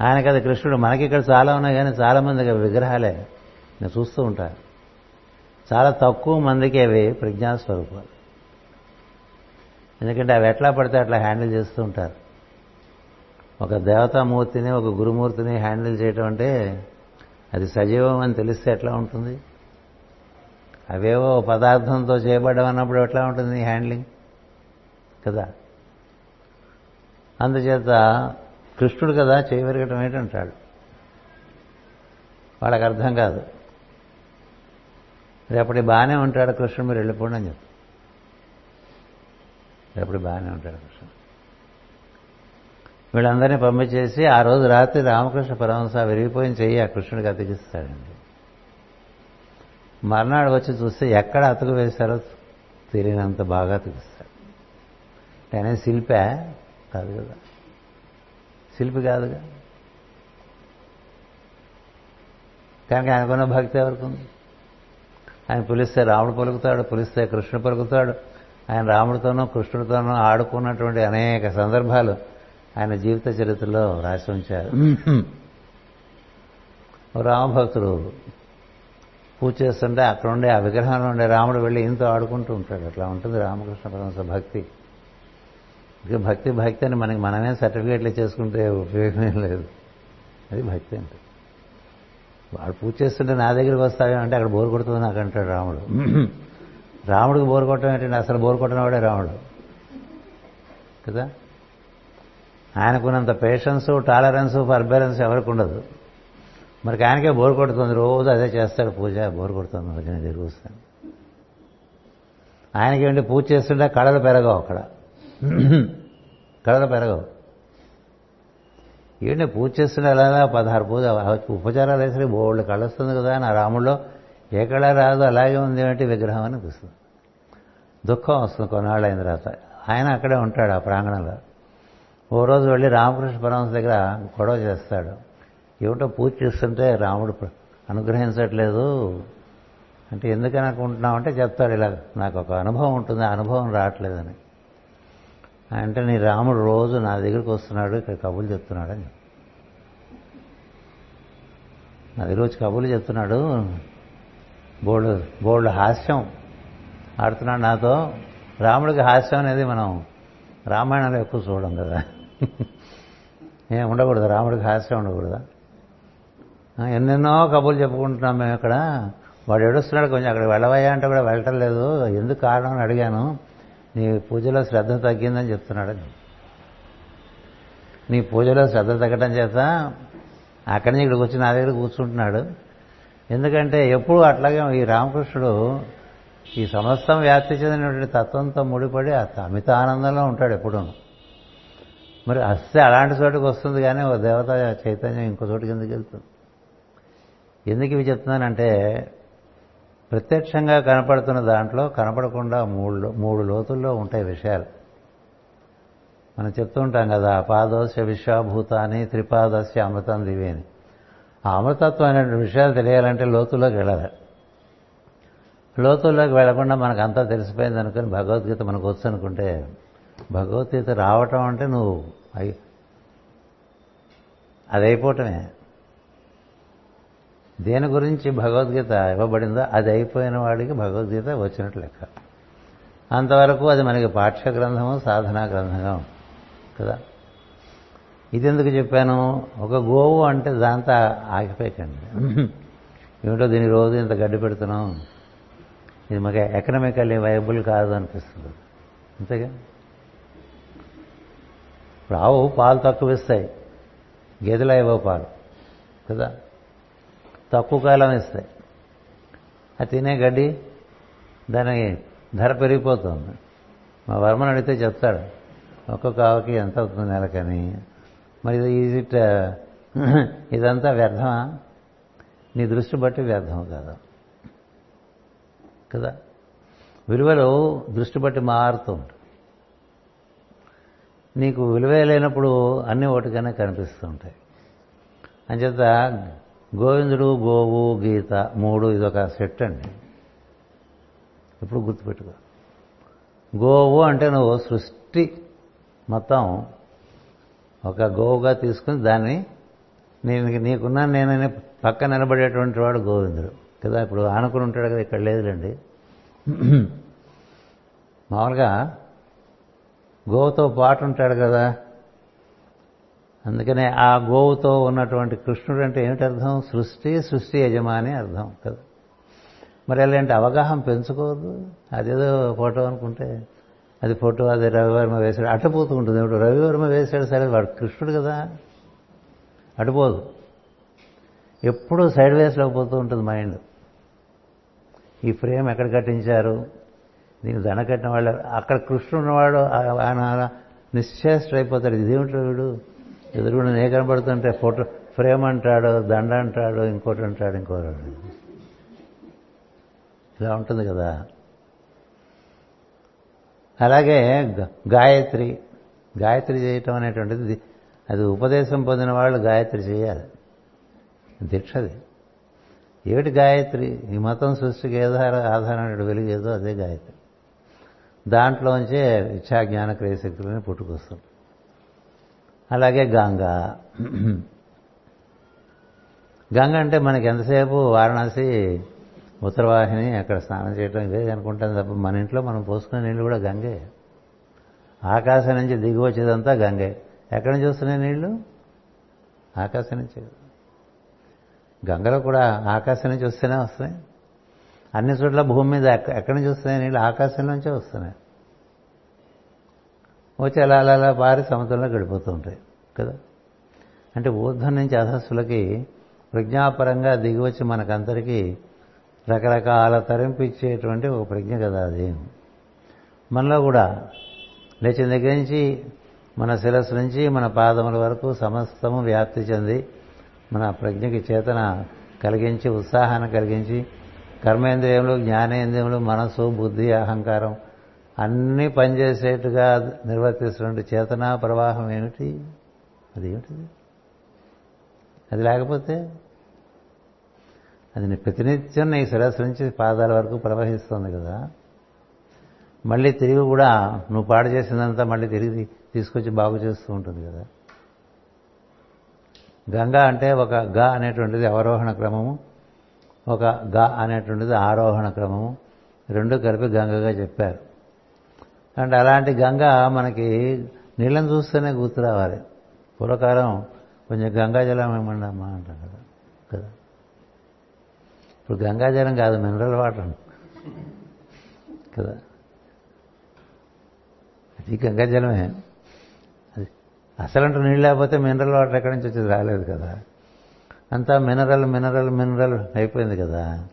[SPEAKER 1] ఆయన కదా కృష్ణుడు. మనకి ఇక్కడ చాలా ఉన్నాయి కానీ చాలా మంది విగ్రహాలే. నేను చూస్తూ ఉంటాను చాలా తక్కువ మందికి అవి ప్రజ్ఞాస్వరూపాలు. ఎందుకంటే అవి ఎట్లా పడితే అట్లా హ్యాండిల్ చేస్తూ ఉంటారు. ఒక దేవతామూర్తిని ఒక గురుమూర్తిని హ్యాండిల్ చేయటం అంటే అది సజీవం అని తెలిస్తే ఎట్లా ఉంటుంది? అవేవో పదార్థంతో చేయబడ్డం అన్నప్పుడు ఎట్లా ఉంటుంది హ్యాండ్లింగ్? కదా. అందుచేత కృష్ణుడు కదా చేయవరగటం ఏంటంటాడు? వాళ్ళకి అర్థం కాదు. రేపటి బాగానే ఉంటాడు కృష్ణుడు మీరు వెళ్ళిపోండి అని చెప్పి రేపటి బాగానే ఉంటాడు కృష్ణుడు. వీళ్ళందరినీ పంపించేసి ఆ రోజు రాత్రి రామకృష్ణ పరమహంస విరిగిపోయిన చెయ్యి ఆ కృష్ణుడికి అతికిస్తాడండి. మర్నాడు వచ్చి చూస్తే ఎక్కడ అతుకు వేశారో తెలియనంత బాగా అతికిస్తాడు. ఆయన శిల్పే? కాదు కదా. శిల్పి కాదుగా. కనుక ఆయనకున్న భక్తి ఎవరికి ఉంది ఆయన పిలిస్తే రాముడు పలుకుతాడు పిలిస్తే కృష్ణుడు పలుకుతాడు. ఆయన రాముడితోనూ కృష్ణుడితోనూ ఆడుకున్నటువంటి అనేక సందర్భాలు ఆయన జీవిత చరిత్రలో రాసి ఉంచారు. రామభక్తుడు పూజ చేస్తుంటే అక్కడ ఉండే ఆ విగ్రహంలో ఉండే రాముడు వెళ్ళి ఇంతో ఆడుకుంటూ ఉంటాడు. అట్లా ఉంటుంది రామకృష్ణ పరమహంస భక్తి. ఇక భక్తి భక్తి అని మనకి మనమే సర్టిఫికేట్లు చేసుకుంటే ఉపయోగమే లేదు. అది భక్తి అంటే. వాడు పూజ చేస్తుంటే నా దగ్గరికి వస్తావే అంటే అక్కడ బోరు కొడుతుంది నాకు అంటాడు రాముడు. రాముడికి బోరు కొట్టడం ఏంటంటే అసలు బోరు కొట్టనవాడే రాముడు. కదా? ఆయనకున్నంత పేషెన్స్ టాలరెన్స్ ఫర్బెరెన్స్ ఎవరికి ఉండదు. మరి ఆయనకే బోరు కొడుతుంది రోజు అదే చేస్తాడు పూజ బోరు కొడుతుంది నేను తిరిగి వస్తాను ఆయనకేంటి పూజ చేస్తుంటే కళలు పెరగవు అక్కడ. కళలు పెరగవు. ఏంటి పూజ చేస్తుంటే అలాగా పదహారు పూజ ఉపచారాలు వేసరికి బోళ్ళు కళ వస్తుంది కదా నా రాముల్లో ఏ కళ రాదు అలాగే ఉంది ఏంటి విగ్రహం అని అనిపిస్తుంది దుఃఖం వస్తుంది కొన్నాళ్ళు అయిన తర్వాత. ఆయన అక్కడే ఉంటాడు ఆ ప్రాంగణంలో. ఓ రోజు వెళ్ళి రామకృష్ణ పరమహంస దగ్గర గొడవ చేస్తాడు. ఏమిటో పూజ చేస్తుంటే రాముడు అనుగ్రహించట్లేదు. అంటే ఎందుకని అనుకుంటున్నావు అంటే చెప్తాడు ఇలా నాకు ఒక అనుభవం ఉంటుంది ఆ అనుభవం రావట్లేదని. అంటే నీ రాముడు రోజు నా దగ్గరికి వస్తున్నాడు ఇక్కడ కబుర్లు చెప్తున్నాడని నా దగ్గర వచ్చి కబుర్లు చెప్తున్నాడు. బోల్డ్ బోల్డ్ హాస్యం ఆడుతున్నాడు నాతో. రాముడికి హాస్యం అనేది మనం రామాయణంలో ఎక్కువ చూడడం కదా. ఏం ఉండకూడదు రాముడికి హాస్యం ఉండకూడదా? ఎన్నెన్నో కబుర్లు చెప్పుకుంటున్నాం మేము ఇక్కడ వాడు ఏడుస్తున్నాడు కొంచెం అక్కడ వెళ్ళవయ్యా అంటే కూడా వెళ్ళటం లేదు. ఎందుకు కారణం అని అడిగాను. నీ పూజలో శ్రద్ధ తగ్గిందని చెప్తున్నాడు నీ పూజలో శ్రద్ధ తగ్గడం చేత అక్కడి నుంచి ఇక్కడికి వచ్చి నా దగ్గర కూర్చుంటున్నాడు. ఎందుకంటే ఎప్పుడు అట్లాగే ఈ రామకృష్ణుడు ఈ సమస్తం వ్యాప్తి చెందినటువంటి తత్వంతో ముడిపడి అమిత ఆనందంలో ఉంటాడు ఎప్పుడూ మరి అస్తే అలాంటి చోటుకి వస్తుంది కానీ ఒక దేవత చైతన్యం ఇంకో చోటుకి ఎందుకు వెళ్తుంది. ఎందుకు ఇవి చెప్తున్నానంటే ప్రత్యక్షంగా కనపడుతున్న దాంట్లో కనపడకుండా మూడు మూడు లోతుల్లో ఉంటాయి విషయాలు. మనం చెప్తూ ఉంటాం కదా అపాదోస్య విశ్వభూతాన్ని త్రిపాదస్య అమృతం దివేని ఆ అమృతత్వం అనే విషయాలు తెలియాలంటే లోతుల్లోకి వెళ్ళాలి. లోతుల్లోకి వెళ్ళకుండా మనకు అంతా తెలిసిపోయింది అనుకుని భగవద్గీత మనకు వచ్చు అనుకుంటే భగవద్గీత రావటం అంటే నువ్వు అయ్యి అది అయిపోవటమే. దేని గురించి భగవద్గీత ఇవ్వబడిందో అది అయిపోయిన వాడికి భగవద్గీత వచ్చినట్టు లెక్క. అంతవరకు అది మనకి పాఠ్య గ్రంథము సాధనా గ్రంథంగా కదా. ఇది ఎందుకు చెప్పాను? ఒక గోవు అంటే దాంతో ఆగిపోయకండి ఏమిటో దీని రోజు ఇంత గడ్డి పెడుతున్నాం. ఇది మాకు ఎకనామికల్లీ వైబుల్ కాదు అనిపిస్తుంది. అంతేగా? ఇప్పుడు ఆవు పాలు తక్కువ ఇస్తాయి. గేదెలు ఇవ్వవు పాలు? కదా? తక్కువ కాలం ఇస్తాయి. ఆ తినే గడ్డి దాని ధర పెరిగిపోతుంది. మా వర్మను అడిగితే చెప్తాడు ఒక్కొక్క ఆవుకి ఎంత అవుతుంది నెలకని? మరి ఇది [clears throat] ఇదంతా వ్యర్థమా? నీ దృష్టి బట్టి వ్యర్థం కాదు. కదా? విలువలు దృష్టి బట్టి మారుతూ ఉంటాయి. నీకు విలువే లేనప్పుడు అన్ని ఒకటిగానే కనిపిస్తూ ఉంటాయి. అంచేత గోవిందుడు గోవు గీత మూడు ఇదొక సెట్ అండి. ఎప్పుడు గుర్తుపెట్టుకో. గోవు అంటే నువ్వు సృష్టి మొత్తం ఒక గోవుగా తీసుకుని దాన్ని నేను నీకున్నా నేనని పక్క నిలబడేటువంటి వాడు గోవిందుడు. కదా ఇప్పుడు ఆనుకుని ఉంటాడు కదా ఇక్కడ లేదులేండి. మామూలుగా గోవుతో పాటు ఉంటాడు కదా అందుకనే ఆ గోవుతో ఉన్నటువంటి కృష్ణుడు అంటే ఏమిటి అర్థం సృష్టి సృష్టి యజమాని అర్థం కదా. మరి అలాంటి అవగాహన పెంచుకోవద్దు. అదేదో ఫోటో అనుకుంటే అది ఫోటో అది రవివర్మ వేశాడు అటుపోతూ ఉంటుంది. ఇప్పుడు రవివర్మ వేశాడు సరే వాడు కృష్ణుడు కదా. అటుపోదు. ఎప్పుడూ సైడ్ వేస్లో పోతూ ఉంటుంది మైండ్. ఈ ఫ్రేమ్ ఎక్కడ కట్టించారు? దీన్ని దండ కట్టిన వాళ్ళు అక్కడ కృష్ణుడు ఉన్నవాడు ఆయన నిశ్చేష్టుడైపోతాడు. ఇదేమిటి వీడు? ఎదురుగుండా నే కనబడుతుంటే ఫోటో ఫ్రేమ్ అంటాడు దండ అంటాడు ఇంకోటి అంటాడు ఇంకోటి ఇలా ఉంటుంది కదా. అలాగే గాయత్రి. గాయత్రి చేయటం అనేటువంటిది అది ఉపదేశం పొందిన వాళ్ళు గాయత్రి చేయాలి. దీక్షది. ఏమిటి గాయత్రి? ఈ మతం సృష్టికి ఏధార ఆధారమైన వెలుగు ఏదో అదే గాయత్రి. దాంట్లోంచే ఇచ్చా జ్ఞాన క్రియశక్తులని పుట్టుకొస్తుంది. అలాగే గంగ. గంగ అంటే మనకి ఎంతసేపు వారణాసి ఉత్తరవాహిని అక్కడ స్నానం చేయడం ఇదే అనుకుంటాం తప్ప మన ఇంట్లో మనం పోసుకునే నీళ్ళు కూడా గంగే. ఆకాశం నుంచి దిగి వచ్చేదంతా గంగే. ఎక్కడ నుంచి వస్తున్నాయి నీళ్ళు? ఆకాశం నుంచి. గంగలో కూడా ఆకాశం నుంచి వస్తేనే వస్తున్నాయి. అన్ని చోట్ల భూమి మీద ఎక్కడి నుంచి వస్తున్నాయి నీళ్ళు ఆకాశం నుంచే వస్తున్నాయి. వచ్చి అలా అలా అలా పారి సముద్రంలో గడిపోతూ ఉంటాయి కదా? అంటే ఊర్ధం నుంచి అధస్సులకి ప్రజ్ఞాపరంగా దిగివచ్చి మనకందరికీ రకరకాల తరింపిచ్చేటువంటి ఒక ప్రజ్ఞ కదా అది. మనలో కూడా లేచిన దగ్గర నుంచి మన శిరస్సు నుంచి మన పాదముల వరకు సమస్తము వ్యాప్తి చెంది మన ప్రజ్ఞకి చేతన కలిగించి ఉత్సాహాన్ని కలిగించి కర్మేంద్రియములు జ్ఞానేంద్రియములు మనసు బుద్ధి అహంకారం అన్నీ పనిచేసేట్టుగా నిర్వర్తిస్తున్నటువంటి చేతనా ప్రవాహం ఏమిటి? అది ఏమిటిది అది లేకపోతే అది ప్రతినిత్యం నీ శిరస్సు నుంచి పాదాల వరకు ప్రవహిస్తుంది కదా. మళ్ళీ తిరిగి కూడా నువ్వు పాడు చేసిందంతా మళ్ళీ తిరిగి తీసుకొచ్చి బాగు చేస్తూ ఉంటుంది కదా. గంగా అంటే ఒక గ అనేటువంటిది అవరోహణ క్రమము ఒక గ అనేటువంటిది ఆరోహణ క్రమము. రెండు కలిపి గంగగా చెప్పారు. అంటే అలాంటి గంగ మనకి నీళ్ళని చూస్తేనే గుర్తు రావాలి. పూర్వకాలం కొంచెం గంగాజలం అమ్మా అంటాం కదా. కదా. ఇప్పుడు గంగాజలం కాదు మినరల్ వాటర్. కదా. అది గంగాజలమే అది అసలంటూ నీళ్ళు లేకపోతే మినరల్ వాటర్ ఎక్కడి నుంచి వచ్చేది రాలేదు కదా. అంతా మినరల్ మినరల్ మినరల్ అయిపోయింది కదా.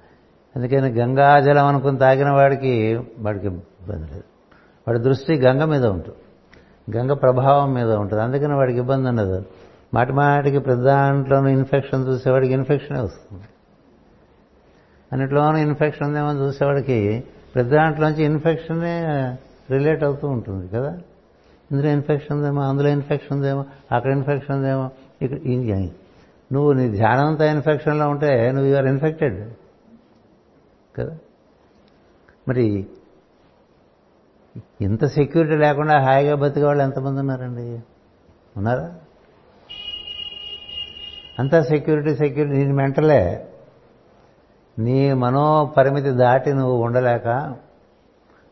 [SPEAKER 1] అందుకని గంగాజలం అనుకుని తాగిన వాడికి వాడికి ఇబ్బంది లేదు. వాడి దృష్టి గంగ మీద ఉంటుంది గంగ ప్రభావం మీద ఉంటుంది. అందుకని వాడికి ఇబ్బంది ఉండదు. మాటి మాటికి ప్రతి దాంట్లోనూ ఇన్ఫెక్షన్ చూసేవాడికి ఇన్ఫెక్షనే వస్తుంది. అన్నిట్లోనూ ఇన్ఫెక్షన్ ఉందేమో చూసేవాడికి ప్రతి దాంట్లోంచి ఇన్ఫెక్షనే రిలేట్ అవుతూ ఉంటుంది కదా. ఇందులో ఇన్ఫెక్షన్ ఉందేమో అందులో ఇన్ఫెక్షన్ ఉందేమో అక్కడ ఇన్ఫెక్షన్ ఉందేమో ఇక్కడ నువ్వు నీ ధ్యానంతో ఇన్ఫెక్షన్లో ఉంటే నువ్వు యూఆర్ ఇన్ఫెక్టెడ్ కదా. మరి ఇంత సెక్యూరిటీ లేకుండా హాయిగా బతికే వాళ్ళు ఎంతమంది ఉన్నారండి? ఉన్నారా? అంతా సెక్యూరిటీ సెక్యూరిటీ నీ మెంటలే. నీ మనోపరిమితి దాటి నువ్వు ఉండలేక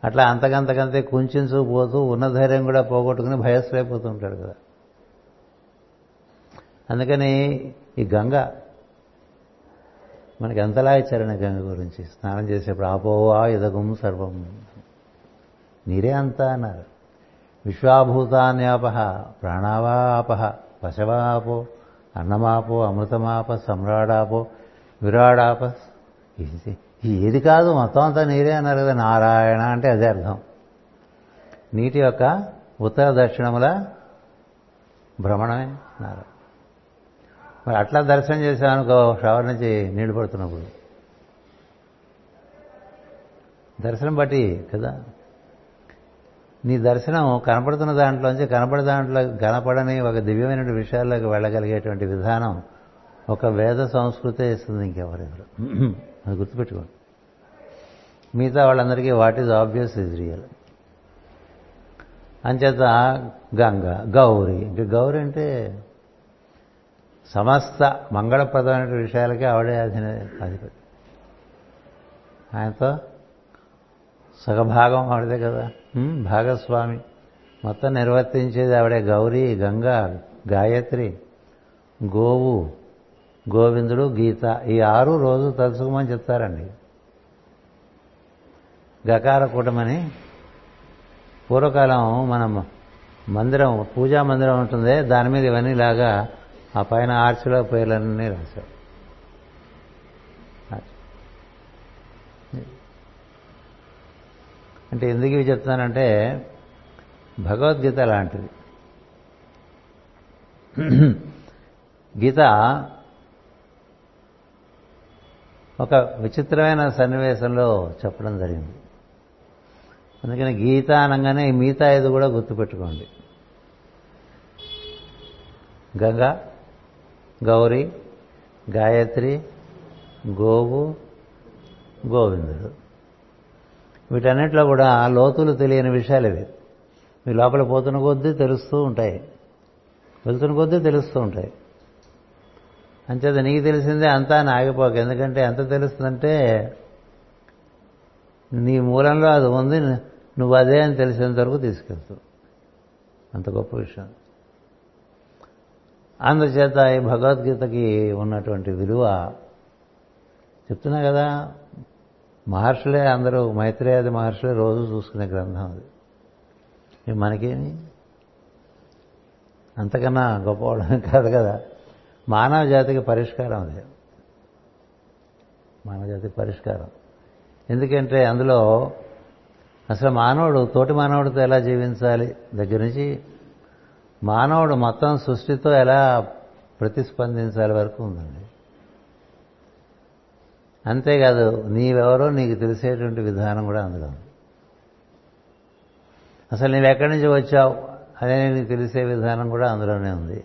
[SPEAKER 1] అట్లా అంతకంతకంతే కుంచుకుపోతూ ఉన్న ధైర్యం కూడా పోగొట్టుకుని భయస్థులైపోతూ ఉంటాడు కదా. అందుకని ఈ గంగ మనకి ఎంతలా ఇచ్చారని గంగ గురించి? స్నానం చేసేప్పుడు ఆపోవా ఇదగం సర్వం. నీరే అంతా అన్నారు. విశ్వాభూతాన్యాపహ ప్రాణావాపహ పశవాపో అన్నమాపో అమృతమాప సమ్రాడాపో విరాడాప. ఏది కాదు మొత్తం అంతా నీరే అన్నారు కదా నారాయణ అంటే అదే అర్థం. నీటి యొక్క ఉత్తర దక్షిణముల భ్రమణమే నారాయణ మరి అట్లా దర్శనం చేశానుకో షవర్ నుంచి నీళ్ళు పడుతున్నప్పుడు. దర్శనం బట్టి కదా? నీ దర్శనం కనపడుతున్న దాంట్లోంచి కనపడ దాంట్లో కనపడని ఒక దివ్యమైన విషయాల్లోకి వెళ్ళగలిగేటువంటి విధానం ఒక వేద సంస్కృతే ఇస్తుంది ఇంకెవరెవరు. అది గుర్తుపెట్టుకోండి. మిగతా వాళ్ళందరికీ what is obvious is real. అంచేత గంగ గౌరీ ఇంకా గౌరీ అంటే సమస్త మంగళప్రదమైన విషయాలకే ఆవిడే అధిన అధిపతి. ఆయనతో సగభాగం ఆవిడదే కదా. భాగస్వామి. మొత్తం నిర్వర్తించేది ఆవిడే గౌరీ గంగా గాయత్రి గోవు గోవిందుడు గీత. ఈ ఆరు రోజు తలుచుకోమని చెప్తారండి. గకార కూటమని పూర్వకాలం మనం మందిరం పూజా మందిరం ఉంటుంది. దాని మీద ఇవన్నీ లాగా ఆ పైన ఆర్చిలో పేర్లన్నీ రాశారు. అంటే ఎందుకు ఇవి చెప్తానంటే భగవద్గీత లాంటిది. గీత ఒక విచిత్రమైన సన్నివేశంలో చెప్పడం జరిగింది. అందుకని గీత అనగానే మిగతా ఇది కూడా గుర్తుపెట్టుకోండి. గంగా గౌరీ గాయత్రి గోవు గోవిందుడు. వీటన్నిటిలో కూడా లోతులు తెలియని విషయాలు ఇవి. మీ లోపల పోతున్న కొద్దీ తెలుస్తూ ఉంటాయి. వెళ్తున్న కొద్దీ తెలుస్తూ ఉంటాయి. అంచేత నీకు తెలిసిందే అంతా ఆగిపోక. ఎందుకంటే ఎంత తెలుస్తుందంటే నీ మూలంలో అది ఉంది నువ్వు అదే అని తెలిసేంత వరకు తీసుకెళ్తావు. అంత గొప్ప విషయం. అందుచేత ఈ భగవద్గీతకి ఉన్నటువంటి విలువ చెప్తున్నా కదా మహర్షులే అందరూ మైత్రేయాది మహర్షులే రోజు చూసుకునే గ్రంథం అది. మనకేమి? అంతకన్నా గొప్పవాళ్ళం కాదు కదా. మానవ జాతికి పరిష్కారం అది. మానవ జాతికి పరిష్కారం. ఎందుకంటే అందులో అసలు మానవుడు తోటి మానవుడితో ఎలా జీవించాలి? దగ్గర నుంచి మానవుడు మొత్తం సృష్టితో ఎలా ప్రతిస్పందించాలి వరకు ఉందండి. అంతేకాదు నీవెవరో నీకు తెలిసేటువంటి విధానం కూడా అందులో ఉంది. అసలు నీవు ఎక్కడి నుంచి వచ్చావు అదే నీకు తెలిసే విధానం కూడా అందులోనే ఉంది.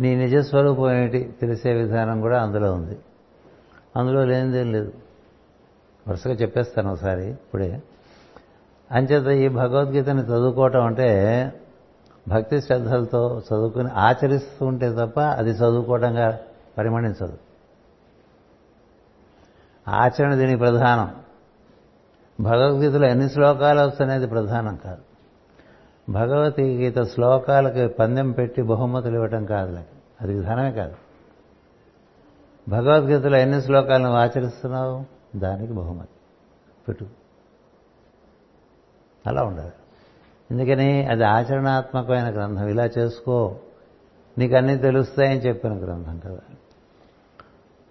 [SPEAKER 1] నీ నిజస్వరూపం ఏమిటి తెలిసే విధానం కూడా అందులో ఉంది. అందులో లేనిదేం లేదు. వరుసగా చెప్పేస్తాను ఒకసారి ఇప్పుడే. అంచేత ఈ భగవద్గీతని చదువుకోవటం అంటే భక్తి శ్రద్ధలతో చదువుకుని ఆచరిస్తూ ఉంటే తప్ప అది చదువుకోవడంగా పరిమణించదు ఆచరణ దీనికి ప్రధానం. భగవద్గీతలో ఎన్ని శ్లోకాలు వస్తున్నది ప్రధానం కాదు. భగవద్గీత శ్లోకాలకి పందెం పెట్టి బహుమతులు ఇవ్వటం కాదు అది విధానమే కాదు. భగవద్గీతలో ఎన్ని శ్లోకాలు నువ్వు ఆచరిస్తున్నావు? దానికి బహుమతి. పెట్టు. అలా ఉండదు ఎందుకని? అది ఆచరణాత్మకమైన గ్రంథం. ఇలా చేసుకో. నీకు అన్నీ తెలుస్తాయని చెప్పిన గ్రంథం కదా.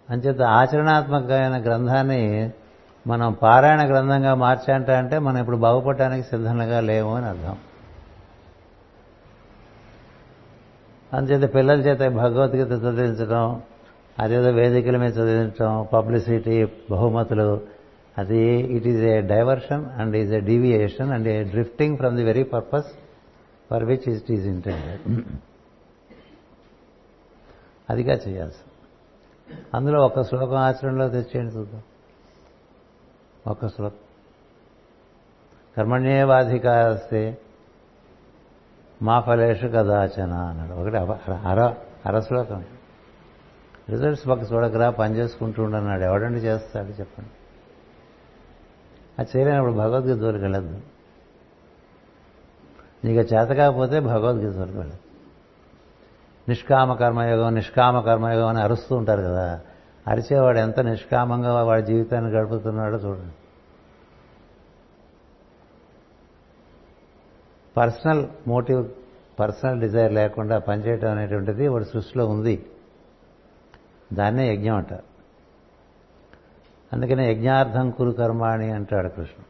[SPEAKER 1] అంచేత ఆచరణాత్మకమైన గ్రంథాన్ని మనం పారాయణ గ్రంథంగా మార్చంట అంటే మనం ఇప్పుడు బాగుపడటానికి సిద్ధంగా లేము అని అర్థం. అందుచేత పిల్లల చేత భగవద్గీత చదివించడం అదేదో వేదికల మీద చదివించడం పబ్లిసిటీ బహుమతులు అది it is a diversion and is a deviation and a drifting from the very purpose for which it is intended అదిగా చేయాల్సి అందులో ఒక శ్లోకం ఆచరణలో తెచ్చేయండి చూద్దాం. ఒక శ్లోకం. కర్మణ్యేవాధికారస్తే మా ఫలేషు కదాచన అన్నాడు. ఒకటి అర అర శ్లోకం. రిజల్ట్స్ పక్క చూడకరా పని చేసుకుంటూ ఉండన్నాడు ఎవడండి చేస్తాడు చెప్పండి. అది చేయలేనప్పుడు భగవద్గీత జోలికి వెళ్ళద్దు. నీకు చేత కాకపోతే భగవద్గీత జోలికి వెళ్ళదు నిష్కామ కర్మయోగం నిష్కామ కర్మయోగం అని అరుస్తూ ఉంటారు కదా. అరిచేవాడు ఎంత నిష్కామంగా వాడి జీవితాన్ని గడుపుతున్నాడో చూడండి. పర్సనల్ మోటివ్ పర్సనల్ డిజైర్ లేకుండా పనిచేయటం అనేటువంటిది వాడి సృష్టిలో ఉంది. దాన్నే యజ్ఞం అంటారు. అందుకనే యజ్ఞార్థం కురు కర్మాణి అంటాడు కృష్ణ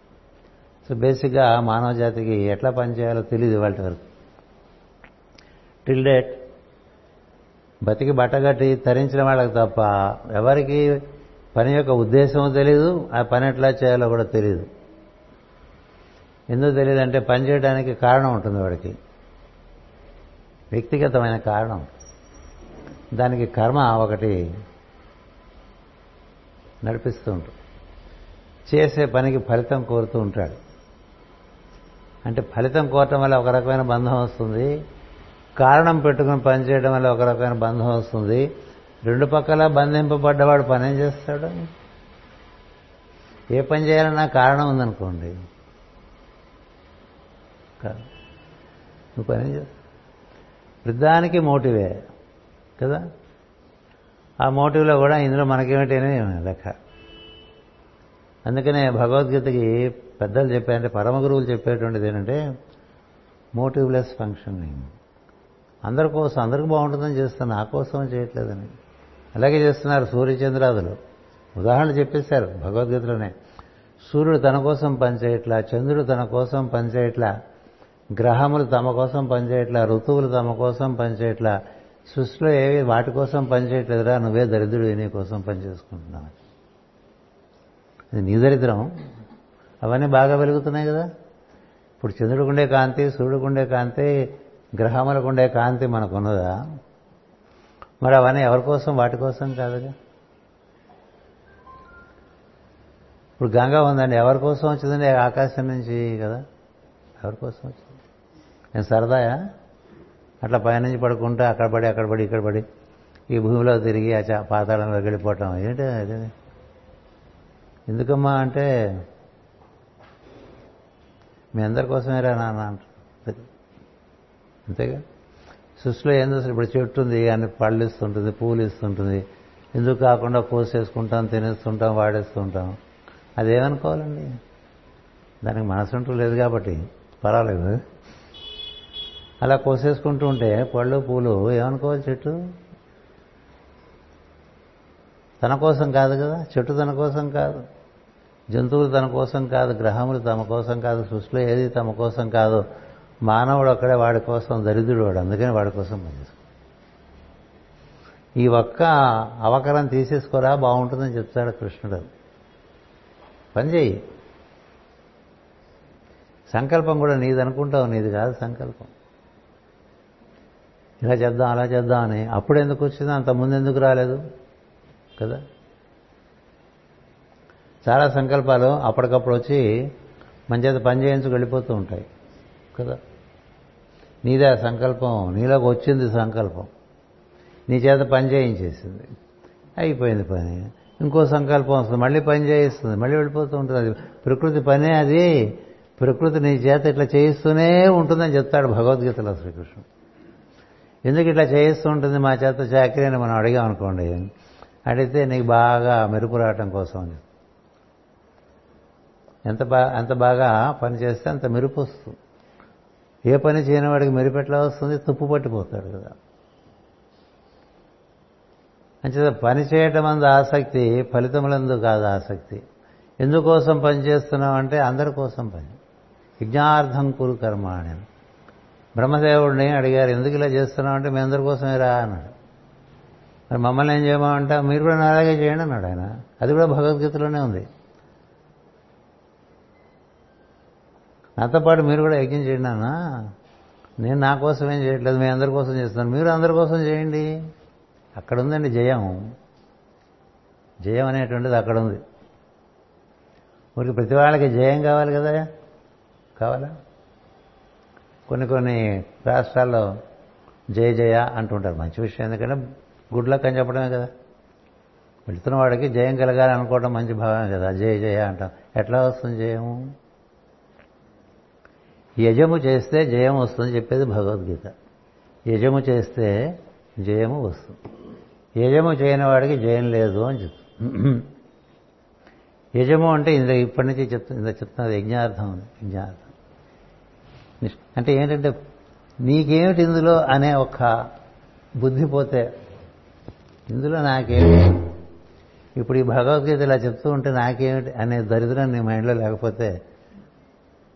[SPEAKER 1] సో బేసిక్గా మానవ జాతికి ఎట్లా పనిచేయాలో తెలియదు వాళ్ళ వరకు. టిల్ డేట్ బతికి బట్టగట్టి తరించిన వాళ్ళకి తప్ప ఎవరికి పని యొక్క ఉద్దేశం తెలియదు ఆ పని ఎట్లా చేయాలో కూడా తెలియదు ఎందుకు తెలియదు అంటే పని చేయడానికి కారణం ఉంటుంది వాడికి. వ్యక్తిగతమైన కారణం. దానికి కర్మ ఒకటి నడిపిస్తూ ఉంటుంది. చేసే పనికి ఫలితం కోరుతూ ఉంటాడు. అంటే ఫలితం కోరటం వల్ల ఒక రకమైన బంధం వస్తుంది. కారణం పెట్టుకుని పనిచేయడం వల్ల ఒక రకమైన బంధం వస్తుంది. రెండు పక్కల బంధింపబడ్డవాడు పని ఏం చేస్తాడు? ఏ పని చేయాలన్నా కారణం ఉందనుకోండి. నువ్వు పని చేస్తా వృద్ధానికి మోటివే కదా? ఆ మోటివ్లో కూడా ఇందులో మనకేమిటనే లెక్క. అందుకనే భగవద్గీతకి పెద్దలు చెప్పారంటే పరమ గురువులు చెప్పేటువంటిది ఏంటంటే మోటివ్లెస్ ఫంక్షనింగ్. అందరి కోసం అందరికి బాగుంటుందని చేస్తాను నా కోసం చేయట్లేదని. అలాగే చేస్తున్నారు సూర్యచంద్రాదులు. ఉదాహరణ చెప్పేశారు భగవద్గీతలోనే. సూర్యుడు తన కోసం పనిచేయట్లా చంద్రుడు తన కోసం పనిచేయట్లా గ్రహములు తమ కోసం పనిచేయట్లా ఋతువులు తమ కోసం పనిచేయట్లా సృష్టిలో ఏవి వాటి కోసం పనిచేయట్లేదురా నువ్వే దరిద్రుడు నీ కోసం పనిచేసుకుంటున్నావు. ఇది నీ దరిద్రం. అవన్నీ బాగా వెలుగుతున్నాయి కదా. ఇప్పుడు చంద్రుడికుండే కాంతి సూర్యుడికుండే కాంతి గ్రహములకు ఉండే కాంతి మనకున్నదా? మరి అవన్నీ ఎవరి కోసం? వాటి కోసం కాదుగా? ఇప్పుడు గంగా ఉందండి. ఎవరి కోసం వచ్చిందండి? ఆకాశం నుంచి కదా? ఎవరి కోసం వచ్చింది? నేను సరదాయా? అట్లా పైనుంచి పడుకుంటూ అక్కడ పడి అక్కడ పడి ఇక్కడ పడి ఈ భూమిలో తిరిగి ఆ పాతాళంలోకి వెళ్ళిపోవటం. ఏంటి అది? ఎందుకమ్మా అంటే మీ అందరి కోసమేరా నాన్న అంట అంతేగా? సృష్టిలో ఏందో అసలు ఇప్పుడు చెట్టు ఉంది కానీ పళ్ళు ఇస్తుంటుంది పూలు ఇస్తుంటుంది. ఎందుకు కాకుండా కోసేసుకుంటాం తినేస్తుంటాం వాడేస్తుంటాం? అదేమనుకోవాలండి? దానికి మనసుంటూ లేదు కాబట్టి పర్వాలేదు. అలా కోసేసుకుంటూ ఉంటే పళ్ళు పూలు ఏమనుకోవాలి చెట్టు? తన కోసం కాదు కదా? చెట్టు తన కోసం కాదు. జంతువులు తన కోసం కాదు గ్రహములు తమ కోసం కాదు సృష్టిలో ఏది తమ కోసం కాదు మానవుడు ఒక్కడే వాడి కోసం దరిద్రుడు వాడు అందుకని వాడి కోసం పనిచేసుకో ఈ ఒక్క అవకరం తీసేసుకోరా బాగుంటుందని చెప్తాడు కృష్ణుడు. పని చెయ్యి. సంకల్పం కూడా నీది అనుకుంటావు నీది కాదు సంకల్పం. ఇలా చేద్దాం అలా చేద్దాం అని అప్పుడు ఎందుకు వచ్చింది అంత ముందు ఎందుకు రాలేదు? కదా? చాలా సంకల్పాలు అప్పటికప్పుడు వచ్చి మన చేత పని చేయించుకు వెళ్ళిపోతూ ఉంటాయి. కదా? నీదే ఆ సంకల్పం. నీలోకి వచ్చింది సంకల్పం. నీ చేత పని చేయించేసింది. అయిపోయింది పని. ఇంకో సంకల్పం వస్తుంది. మళ్ళీ పని చేయిస్తుంది. మళ్ళీ వెళ్ళిపోతూ ఉంటుంది. అది ప్రకృతి పనే అది. ప్రకృతి నీ చేత ఇట్లా చేయిస్తూనే ఉంటుందని చెప్తాడు భగవద్గీతలో శ్రీకృష్ణుడు. ఎందుకు ఇట్లా చేయిస్తూ ఉంటుంది? మా చేత చాకరీ అని మనం అడిగామనుకోండి అడిగితే నీకు బాగా మెరుపు రావటం కోసం ఎంత బా ఎంత బాగా పని చేస్తే అంత మెరుపు వస్తుంది. ఏ పని చేయని వాడికి మెరిపెట్లా వస్తుంది తుప్పు పట్టిపోతాడు కదా. అంచేత పని చేయటం అందు ఆసక్తి ఫలితములందు కాదు ఆసక్తి. ఎందుకోసం పని చేస్తున్నాం అంటే అందరి కోసం పని. యజ్ఞార్థం కురు కర్మ అని బ్రహ్మదేవుడిని అడిగారు ఎందుకు ఇలా చేస్తున్నావు అంటే మీ అందరి రా అన్నాడు. మరి మమ్మల్ని ఏం చేయమంటే మీరు కూడా అలాగే చేయండి అన్నాడు ఆయన. అది కూడా భగవద్గీతలోనే ఉంది. నాతో పాటు మీరు కూడా యజ్ఞం చేయండి అన్న నేను నా కోసం ఏం చేయట్లేదు మీ అందరి కోసం చేస్తున్నాను. మీరు అందరి కోసం చేయండి. అక్కడ ఉందండి జయం. జయం అనేటువంటిది అక్కడ ఉంది. ఊరికి ప్రతి వాళ్ళకి జయం కావాలి కదా? కావాలా? కొన్ని కొన్ని రాష్ట్రాల్లో జయ జయ అంటుంటారు. మంచి విషయం ఎందుకంటే గుడ్ లక్ అని చెప్పడమే కదా. వెళుతున్న వాడికి జయం కలగాలి అనుకోవడం మంచి భావమే కదా. జయ జయ అంటాం. ఎట్లా వస్తుంది జయము? యజము చేస్తే జయం వస్తుంది చెప్పేది భగవద్గీత. యజము చేస్తే జయము వస్తుంది. యజము చేయని వాడికి జయం లేదు అని చెప్తుంది. [clears throat] యజము అంటే ఇందులో ఇప్పటి నుంచి చెప్తుంది ఇంత చెప్తున్నది యజ్ఞార్థం యజ్ఞార్థం. అంటే ఏంటంటే నీకేమిటి ఇందులో అనే ఒక బుద్ధి పోతే ఇందులో నాకేమిటి? ఇప్పుడు ఈ భగవద్గీత ఇలా చెప్తూ ఉంటే నాకేమిటి అనే దరిద్రం నీ మైండ్లో లేకపోతే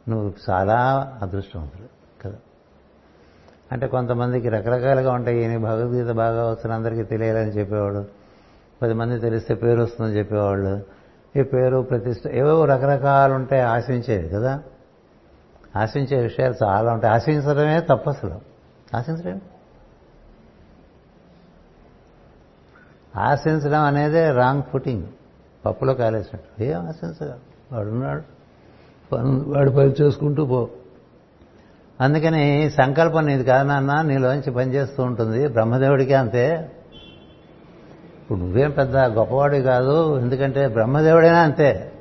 [SPEAKER 1] నువ్వు చాలా అదృష్టవంతుడు కదా. అంటే కొంతమందికి రకరకాలుగా ఉంటాయి. ఈయన భగవద్గీత బాగా వస్తున్న అందరికీ తెలియాలని చెప్పేవాడు. పది మంది తెలిస్తే పేరు వస్తుందని చెప్పేవాళ్ళు. ఈ పేరు ప్రతిష్ట ఏవో రకరకాలు ఉంటాయి. ఆశించేది కదా. ఆశించే విషయాలు చాలా ఉంటాయి. ఆశించడమే తప్పు అసలు ఆశించడం ఆశించడం అనేదే రాంగ్ ఫుటింగ్ పప్పులో కాలేసినట్టు. ఏం ఆశించగా వాడున్నాడు. వాడు పని చేసుకుంటూ పో. అందుకని సంకల్పం నీది కాదు నాన్న నీలోంచి పనిచేస్తూ ఉంటుంది. బ్రహ్మదేవుడికి అంతే. ఇప్పుడు నువ్వేం పెద్ద గొప్పవాడి కాదు ఎందుకంటే బ్రహ్మదేవుడైనా అంతే.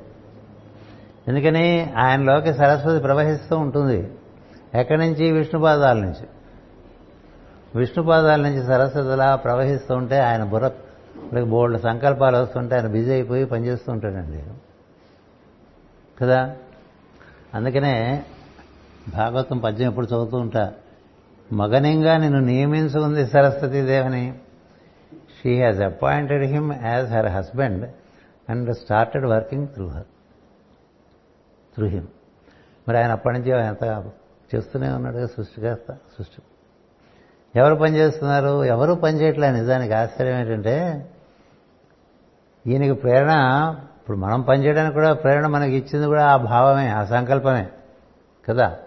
[SPEAKER 1] ఎందుకని ఆయనలోకి సరస్వతి ప్రవహిస్తూ ఉంటుంది. ఎక్కడి నుంచి? విష్ణుపాదాల నుంచి. విష్ణుపాదాల నుంచి సరస్వతిలా ప్రవహిస్తూ ఉంటే ఆయన బుర్ర బోల్డ్ సంకల్పాలు వస్తుంటే ఆయన బిజీ అయిపోయి పనిచేస్తూ ఉంటాడండి. కదా? అందుకనే భాగవతం పద్యం ఎప్పుడు చదువుతూ ఉంటా. మగనింగా నిన్ను నియమించుకుంది సరస్వతీదేవిని. She has appointed him as her husband and started working through her through him మరి ఆయన అప్పటి నుంచి ఎంత చేస్తూనే ఉన్నాడు సృష్టికర్త సృష్టి ఎవరు పని చేస్తున్నారు? ఎవరు పని చేయట్లే నిజానికి ఆశ్చర్యం ఏంటంటే ఈయనకి ప్రేరణ ఇప్పుడు మనం పనిచేయడానికి కూడా ప్రేరణ మనకి ఇచ్చింది కూడా ఆ భావమే ఆ సంకల్పమే కదా?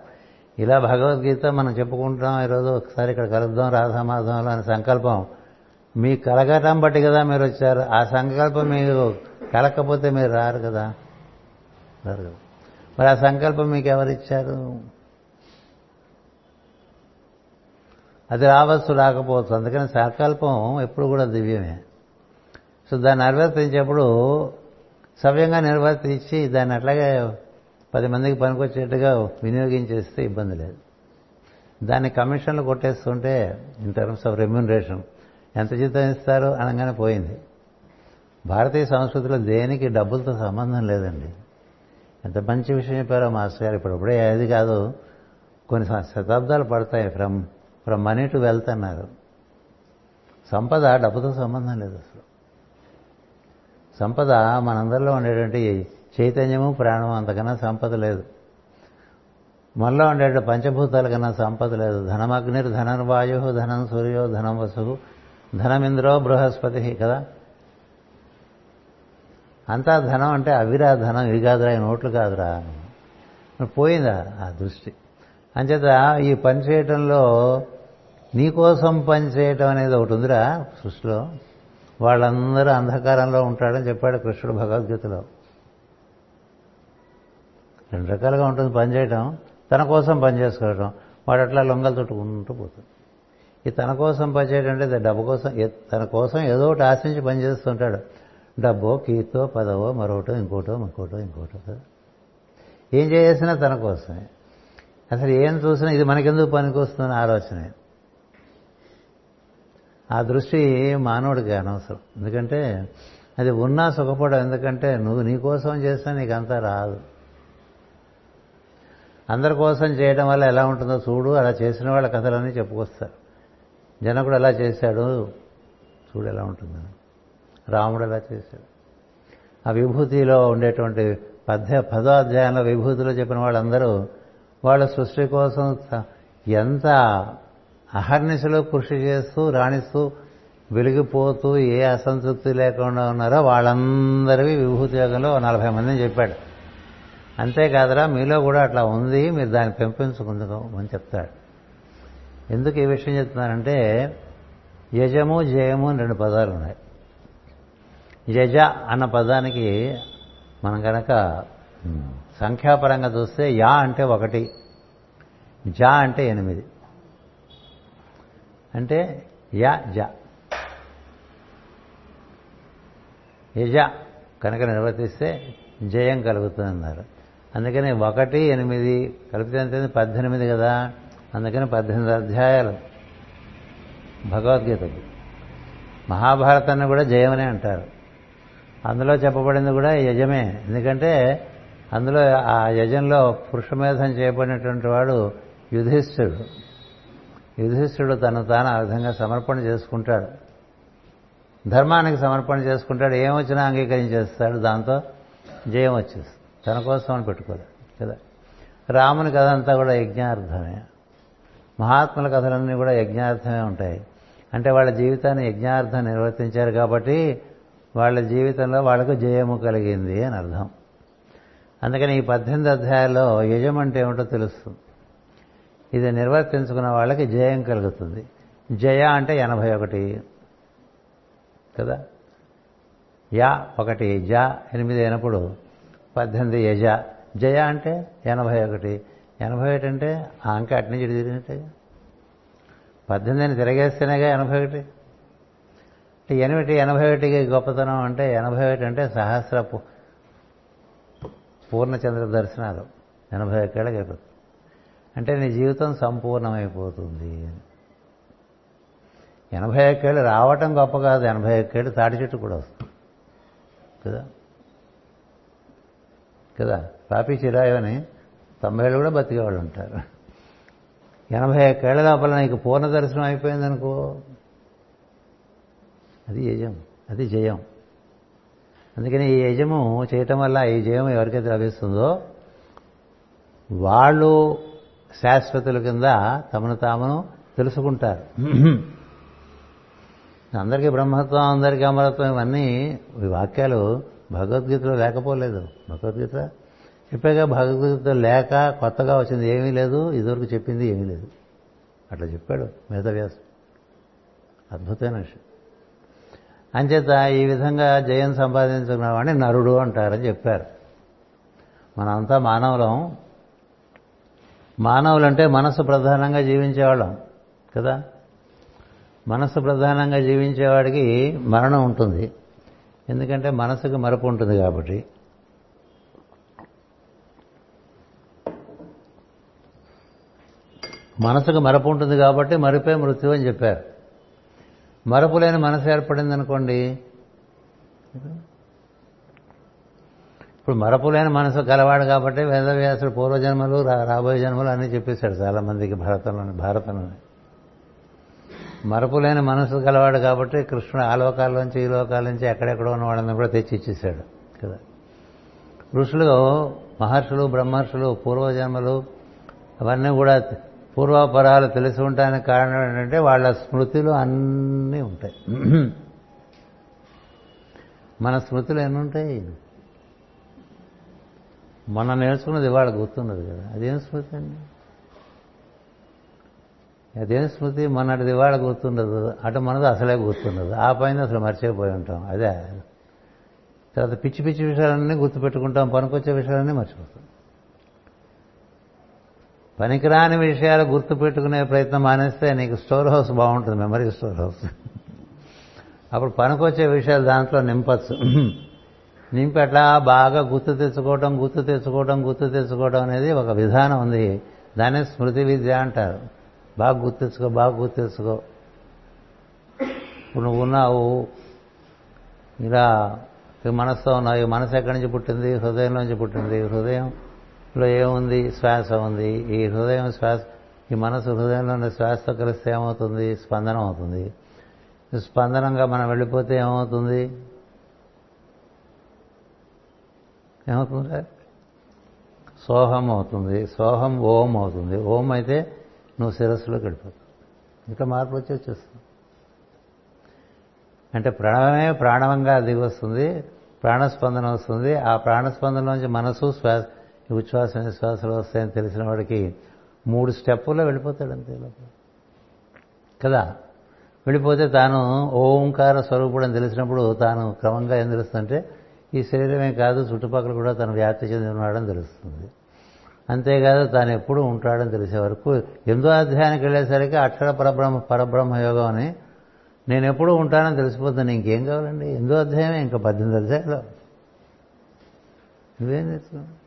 [SPEAKER 1] ఇలా భగవద్గీత మనం చెప్పుకుంటాం ఈరోజు ఒకసారి ఇక్కడ కలుద్దాం రాధామాధవంలో అనే సంకల్పం. మీ కలగటం బట్టి కదా మీరు వచ్చారు. ఆ సంకల్పం మీరు కలకపోతే మీరు రారు కదా? రారు కదా? మరి ఆ సంకల్పం మీకు ఎవరిచ్చారు అది రావచ్చు రాకపోవచ్చు. అందుకని సంకల్పం ఎప్పుడు కూడా దివ్యమే. సో దాన్ని నిర్వర్తించేప్పుడు సవ్యంగా నిర్వర్తించి దాన్ని అట్లాగే పది మందికి పనికొచ్చేట్టుగా వినియోగించేస్తే ఇబ్బంది లేదు. దాన్ని కమిషన్లు కొట్టేస్తుంటే ఇన్ టర్మ్స్ ఆఫ్ రెమ్యూనరేషన్ ఎంత జీతం ఇస్తారు అనగానే పోయింది. భారతీయ సంస్కృతిలో దేనికి డబ్బులతో సంబంధం లేదండి. ఎంత మంచి విషయం చెప్పారో మాస్టర్ గారు ఇప్పుడప్పుడే ఏది కాదు కొన్ని శతాబ్దాలు పడతాయి from from money to wealth అన్నారు. సంపద డబ్బుతో సంబంధం లేదు అసలు. సంపద మనందరిలో ఉండేటువంటి చైతన్యము ప్రాణము అంతకన్నా సంపద లేదు. మనలో ఉండే పంచభూతాల కన్నా సంపద లేదు. ధనమగ్నిర్ ధనర్వాయు ధనం సూర్యో ధనం వసు ధనమింద్రో బృహస్పతి కదా? అంతా ధనం అంటే అవిరా ధనం ఇవి కాదురా ఈ నోట్లు కాదురా. పోయిందా ఆ దృష్టి? అంచేత ఈ పని చేయటంలో నీకోసం పని చేయటం అనేది ఒకటి ఉందిరా సృష్టిలో. వాళ్ళందరూ అంధకారంలో ఉంటాడని చెప్పాడు కృష్ణుడు భగవద్గీతలో. రెండు రకాలుగా ఉంటుంది పనిచేయడం తన కోసం పని చేసుకోవటం వాడు అట్లా లొంగలు తుట్టుకుంటూ పోతుంది ఈ తన కోసం పనిచేయడం అంటే డబ్బు కోసం తన కోసం ఏదో ఒకటి ఆశించి పనిచేస్తుంటాడు డబ్బో కీర్తో పదవో మరొకటో ఇంకోటో ఇంకోటో ఇంకోటో. ఏం చేసినా తన కోసమే. అసలు ఏం చూసినా ఇది మనకెందుకు పనికొస్తుందని ఆలోచనే. ఆ దృష్టి మానవుడికి అనవసరం. ఎందుకంటే అది ఉన్నా సుఖపడవు. ఎందుకంటే నువ్వు నీ కోసం చేసినా నీకంతా రాదు. అందరి కోసం చేయడం వల్ల ఎలా ఉంటుందో చూడు. అలా చేసిన వాళ్ళ కథలన్నీ చెప్పుకొస్తారు. జనకుడు ఎలా చేశాడు? చూడు ఎలా ఉంటుందని రాముడు ఎలా చేశాడు? ఆ విభూతిలో ఉండేటువంటి పద్య పదో అధ్యాయంలో విభూతిలో చెప్పిన వాళ్ళందరూ వాళ్ళ సృష్టి కోసం ఎంత అహర్నిశలో కృషి చేస్తూ రాణిస్తూ వెలిగిపోతూ ఏ అసంతృప్తి లేకుండా ఉన్నారో వాళ్ళందరివి విభూతి యోగంలో నలభై మందిని చెప్పాడు. అంతేకాదరా మీలో కూడా అట్లా ఉంది మీరు దాన్ని పెంపించుకుందుకో చెప్తాడు. ఎందుకు ఈ విషయం చెప్తున్నానంటే యజము జయము అని రెండు పదాలు ఉన్నాయి. యజ అన్న పదానికి మనం కనుక సంఖ్యాపరంగా చూస్తే యా అంటే ఒకటి జా అంటే ఎనిమిది. అంటే య జ. యజ కనుక నిర్వర్తిస్తే జయం కలుగుతుందన్నారు. అందుకని ఒకటి ఎనిమిది కలిపితే ఎంత పద్దెనిమిది కదా. అందుకని పద్దెనిమిది అధ్యాయాలు. భగవద్గీతకి. మహాభారతాన్ని కూడా జయమనే అంటారు. అందులో చెప్పబడింది కూడా యజమే. ఎందుకంటే అందులో ఆ యజంలో పురుషమేధం చేయబడినటువంటి వాడు యుధిష్ఠుడు. యుధిష్ఠుడు తను తాను ఆ విధంగా సమర్పణ చేసుకుంటాడు. ధర్మానికి సమర్పణ చేసుకుంటాడు. ఏమొచ్చినా అంగీకరించేస్తాడు. దాంతో జయం వచ్చేస్తుంది. తన కోసం అని పెట్టుకోలేదు కదా? రాముని కథ అంతా కూడా యజ్ఞార్థమే. మహాత్ముల కథలన్నీ కూడా యజ్ఞార్థమే ఉంటాయి. అంటే వాళ్ళ జీవితాన్ని యజ్ఞార్థం నిర్వర్తించారు కాబట్టి వాళ్ళ జీవితంలో వాళ్ళకు జయము కలిగింది అని అర్థం. అందుకని ఈ పద్దెనిమిది అధ్యాయాల్లో యజం అంటే ఏమిటో తెలుస్తుంది. ఇది నిర్వర్తించుకున్న వాళ్ళకి జయం కలుగుతుంది. జయ అంటే ఎనభై ఒకటి. కదా? యా ఒకటి జ ఎనిమిది అయినప్పుడు పద్దెనిమిది యజ. జయ అంటే ఎనభై ఒకటి. ఎనభై ఒకటి అంటే ఆ అంక అటు నుంచి తిరిగినట్టే. పద్దెనిమిదిని తిరగేస్తేనేగా ఎనభై ఒకటి. అంటే ఎనిమిది ఎనభై ఒకటికి గొప్పతనం అంటే ఎనభై ఒకటి అంటే సహస్ర పూర్ణచంద్ర దర్శనాలు. ఎనభై ఒకేళ్ళకి అయిపోతుంది. అంటే నీ జీవితం సంపూర్ణమైపోతుంది ఎనభై ఒక్కేళ్ళు రావటం గొప్ప కాదు ఎనభై ఒక్కేళ్ళు తాటి చెట్టు కూడా వస్తుంది. కదా? కదా? పాపి చిరాయని తొంభై ఏళ్ళు కూడా బతికేవాళ్ళు ఉంటారు. ఎనభై ఒక్కేళ్ళ లోపల నీకు పూర్ణ దర్శనం అయిపోయిందనుకో అది యజం అది జయం. అందుకని ఈ యజము చేయటం వల్ల ఈ జయం ఎవరికైతే లభిస్తుందో వాళ్ళు శాశ్వతుల కింద తమను తామును తెలుసుకుంటారు. అందరికీ బ్రహ్మత్వం అందరికీ అమరత్వం ఇవన్నీ ఈ వాక్యాలు భగవద్గీతలో లేకపోలేదు. భగవద్గీత చెప్పాక భగవద్గీత లేక కొత్తగా వచ్చింది ఏమీ లేదు ఇదివరకు చెప్పింది ఏమీ లేదు. అట్లా చెప్పాడు మేధవ్యాసం అద్భుతమైన విషయం. అంచేత ఈ విధంగా జయం సంపాదించుకున్నవాడిని నరుడు అంటారని చెప్పారు. మనంతా మానవులం మానవులంటే మనసు ప్రధానంగా జీవించేవాళ్ళం కదా? మనసు ప్రధానంగా జీవించేవాడికి మరణం ఉంటుంది. ఎందుకంటే మనసుకు మరపు ఉంటుంది కాబట్టి. మనసుకు మరపు ఉంటుంది కాబట్టి మరిపే మృత్యు అని చెప్పారు. మరపు లేని మనసు ఏర్పడింది అనుకోండి ఇప్పుడు మరపులేని మనసు కలవాడు కాబట్టి వేదవ్యాసుడు పూర్వజన్మలు రాబోయే జన్మలు అన్నీ చెప్పేశాడు చాలా మందికి భారతంలోని భారతంలోని. మరపులేని మనసు కలవాడు కాబట్టి కృష్ణుడు ఆ లోకాల్లోంచి ఈ లోకాల నుంచి ఎక్కడెక్కడో ఉన్న వాళ్ళని కూడా తెచ్చి ఇచ్చేసాడు కదా. ఋషులు మహర్షులు బ్రహ్మర్షులు పూర్వజన్మలు అవన్నీ కూడా పూర్వాపరాలు తెలిసి ఉండడానికి కారణం ఏంటంటే వాళ్ళ స్మృతులు అన్నీ ఉంటాయి. మన స్మృతులు ఎన్ని ఉంటాయి మొన్న నేర్చుకున్నది ఇవాళ గుర్తున్నది కదా. అదేం స్మృతి అండి? అదేం స్మృతి? మొన్నటిది ఇవాళ గుర్తుండదు. అటు మనది అసలే గుర్తుండదు. ఆ పైన అసలు మర్చిపోయి ఉంటాం. అదే. తర్వాత పిచ్చి పిచ్చి విషయాలన్నీ గుర్తుపెట్టుకుంటాం. పనికొచ్చే విషయాలన్నీ మర్చిపోతాం. పనికిరాని విషయాలు గుర్తుపెట్టుకునే ప్రయత్నం మానేస్తే నీకు స్టోర్ హౌస్ బాగుంటుంది. Memory store house. అప్పుడు పనికొచ్చే విషయాలు దాంట్లో నింపచ్చు. నింపి అట్లా బాగా గుర్తు తెచ్చుకోవటం గుర్తు తెచ్చుకోవటం గుర్తు తెచ్చుకోవటం అనేది ఒక విధానం ఉంది. దాన్ని స్మృతి విద్య అంటారు. బాగా గుర్తించుకో బాగా గుర్తించుకో ఇప్పుడు నువ్వు ఉన్నావు. ఇలా మనసుతో ఉన్నావు. ఈ మనసు ఎక్కడి నుంచి పుట్టింది? హృదయంలోంచి పుట్టింది. హృదయంలో ఏముంది? శ్వాస ఉంది. ఈ హృదయం శ్వాస ఈ మనసు హృదయంలోని శ్వాసతో కలిస్తే ఏమవుతుంది? స్పందనం అవుతుంది. స్పందనంగా మనం వెళ్ళిపోతే ఏమవుతుంది? ఏమవుతుంది? సోహం అవుతుంది సోహం ఓం అవుతుంది. ఓం అయితే నువ్వు శిరస్సులో వెళ్ళిపోతావు ఇంకా మార్పు వచ్చి వచ్చేస్తుంది. అంటే ప్రణవమే ప్రాణవంగా దిగి వస్తుంది ప్రాణస్పందన వస్తుంది. ఆ ప్రాణస్పందనలోంచి మనసు శ్వాస ఉచ్ఛ్వాస నిశ్వాసాలు వస్తాయని తెలిసిన వాడికి మూడు స్టెప్పుల్లో వెళ్ళిపోతాడు అంతే కదా? వెళ్ళిపోతే తాను ఓంకార స్వరూపుడు అని తెలిసినప్పుడు తాను క్రమంగా ఏం తెలుస్తుందంటే ఈ శరీరమే కాదు చుట్టుపక్కల కూడా తను వ్యాప్తి చెంది ఉన్నాడని తెలుస్తుంది. అంతేకాదు తాను ఎప్పుడు ఉంటాడని తెలిసే వరకు ఎందో అధ్యాయానికి వెళ్ళేసరికి అక్షర పరబ్రహ్మ పరబ్రహ్మ యోగం అని నేను ఎప్పుడు ఉంటానని తెలిసిపోతాను ఇంకేం కావాలండి? ఎందో అధ్యాయమే? ఇంకా పద్దెనిమిది అధ్యాయంలో. నువ్వేం తెలుసుకున్నావు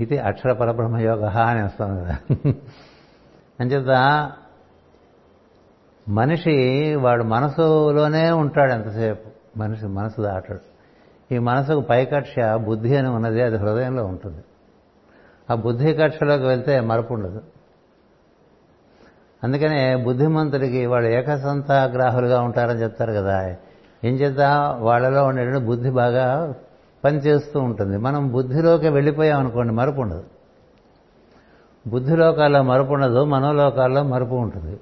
[SPEAKER 1] ఇది అక్షర పరబ్రహ్మ యోగ అని వస్తాను కదా. అంచేత మనిషి వాడు మనసులోనే ఉంటాడు ఎంతసేపు. మనిషి మనసు దాటాడు. ఈ మనసుకు పైకక్ష బుద్ధి అని ఉన్నది అది హృదయంలో ఉంటుంది. ఆ బుద్ధి కక్షలోకి వెళ్తే మరపు ఉండదు. అందుకనే బుద్ధిమంతుడికి వాడు ఏకసంతాగ్రాహులుగా ఉంటారని చెప్తారు కదా. ఏం చేద్దా? వాళ్ళలో ఉండేటువంటి బుద్ధి బాగా పనిచేస్తూ ఉంటుంది. మనం బుద్ధిలోకి వెళ్ళిపోయాం అనుకోండి మరపు ఉండదు. బుద్ధిలోకాల్లో మరపు ఉండదు మనోలోకాల్లో మరపు ఉంటుంది.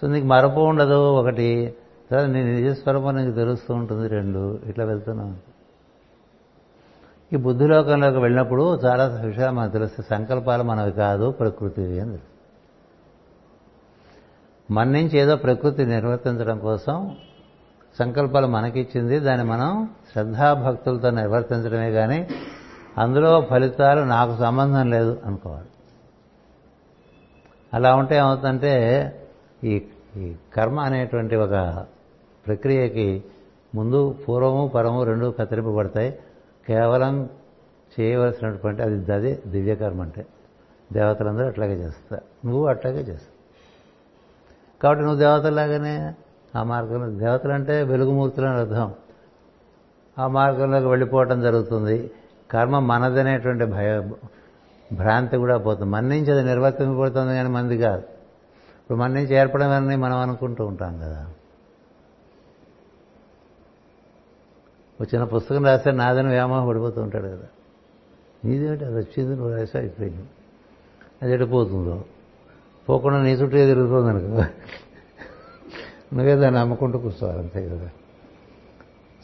[SPEAKER 1] సో నీకు మరపు ఉండదు ఒకటి. తర్వాత నీ నిజస్వరూపం నీకు తెలుస్తూ ఉంటుంది రెండు. ఇట్లా వెళ్తున్నాం. ఈ బుద్ధిలోకంలోకి వెళ్ళినప్పుడు చాలా విషయాలు మనకు తెలుస్తాయి. సంకల్పాలు మనవి కాదు ప్రకృతివి అని తెలుసు మన నుంచి ఏదో ప్రకృతి నిర్వర్తించడం కోసం సంకల్పాలు మనకిచ్చింది. దాన్ని మనం శ్రద్ధాభక్తులతో నిర్వర్తించడమే కానీ అందులో ఫలితాలు నాకు సంబంధం లేదు అనుకోవాలి. అలా ఉంటే ఏమవుతుందంటే ఈ ఈ కర్మ అనేటువంటి ఒక ప్రక్రియకి ముందు పూర్వము పరము రెండు కత్తిరింపబడతాయి. కేవలం చేయవలసినటువంటి అది అదే దివ్యకర్మ అంటే. దేవతలందరూ అట్లాగే చేస్తారు. నువ్వు అట్లాగే చేస్తావు. కాబట్టి నువ్వు దేవతలాగానే ఆ మార్గంలో దేవతలు అంటే వెలుగుమూర్తులు అని అర్థం. ఆ మార్గంలోకి వెళ్ళిపోవటం జరుగుతుంది. కర్మ మనదనేటువంటి భయ భ్రాంతి కూడా పోతుంది. మన నుంచి అది నిర్వర్తింపబడుతుంది కానీ మంది కాదు. ఇప్పుడు మన నుంచి ఏర్పడమని మనం అనుకుంటూ ఉంటాం కదా. ఒక చిన్న పుస్తకం రాస్తే నాదని వ్యామోహం పడిపోతూ ఉంటాడు కదా. నీదేమిటి? అది వచ్చింది నువ్వు రాసా అయిపోయింది అది ఎడిపోతుందో పోకుండా నీ చుట్టూ తిరుగుతుంది అనుకో. నువ్వే దాన్ని అమ్ముకుంటూ కూర్చోవాలి అంతే కదా.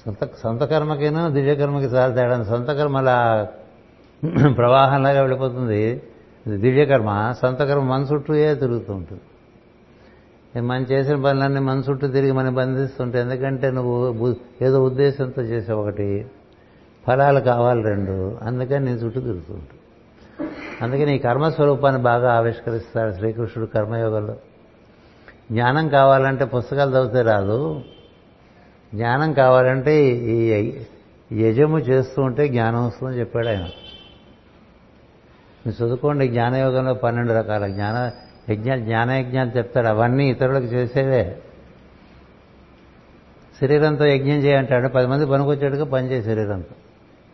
[SPEAKER 1] సొంత సొంత కర్మకైనా దివ్యకర్మకి చాలా తేడా. సొంత కర్మ అలా [clears throat] ప్రవాహంలాగా వెళ్ళిపోతుంది. దివ్యకర్మ సొంత కర్మ మన చుట్టూయే తిరుగుతూ ఉంటుంది? మనం చేసిన పనులన్నీ మన చుట్టూ తిరిగి మనం బంధిస్తుంటే ఎందుకంటే నువ్వు ఏదో ఉద్దేశంతో చేసే ఒకటి. ఫలాలు కావాలి రెండు. అందుకని నీ చుట్టూ తిరుగుతూ అందుకే అందుకని ఈ కర్మస్వరూపాన్ని బాగా ఆవిష్కరిస్తాడు శ్రీకృష్ణుడు కర్మయోగంలో. జ్ఞానం కావాలంటే పుస్తకాలు చదివితే రాదు. జ్ఞానం కావాలంటే ఈ యజము చేస్తూ ఉంటే జ్ఞానం వస్తుందని చెప్పాడు ఆయన. మీరు చదువుకోండి జ్ఞానయోగంలో పన్నెండు రకాల జ్ఞాన యజ్ఞ జ్ఞానయజ్ఞాలు చెప్తాడు. అవన్నీ ఇతరులకు చేసేవే. శరీరంతో యజ్ఞం చేయంటాడు. పది మంది పనికొచ్చేట్టుగా పనిచేయ శరీరంతో.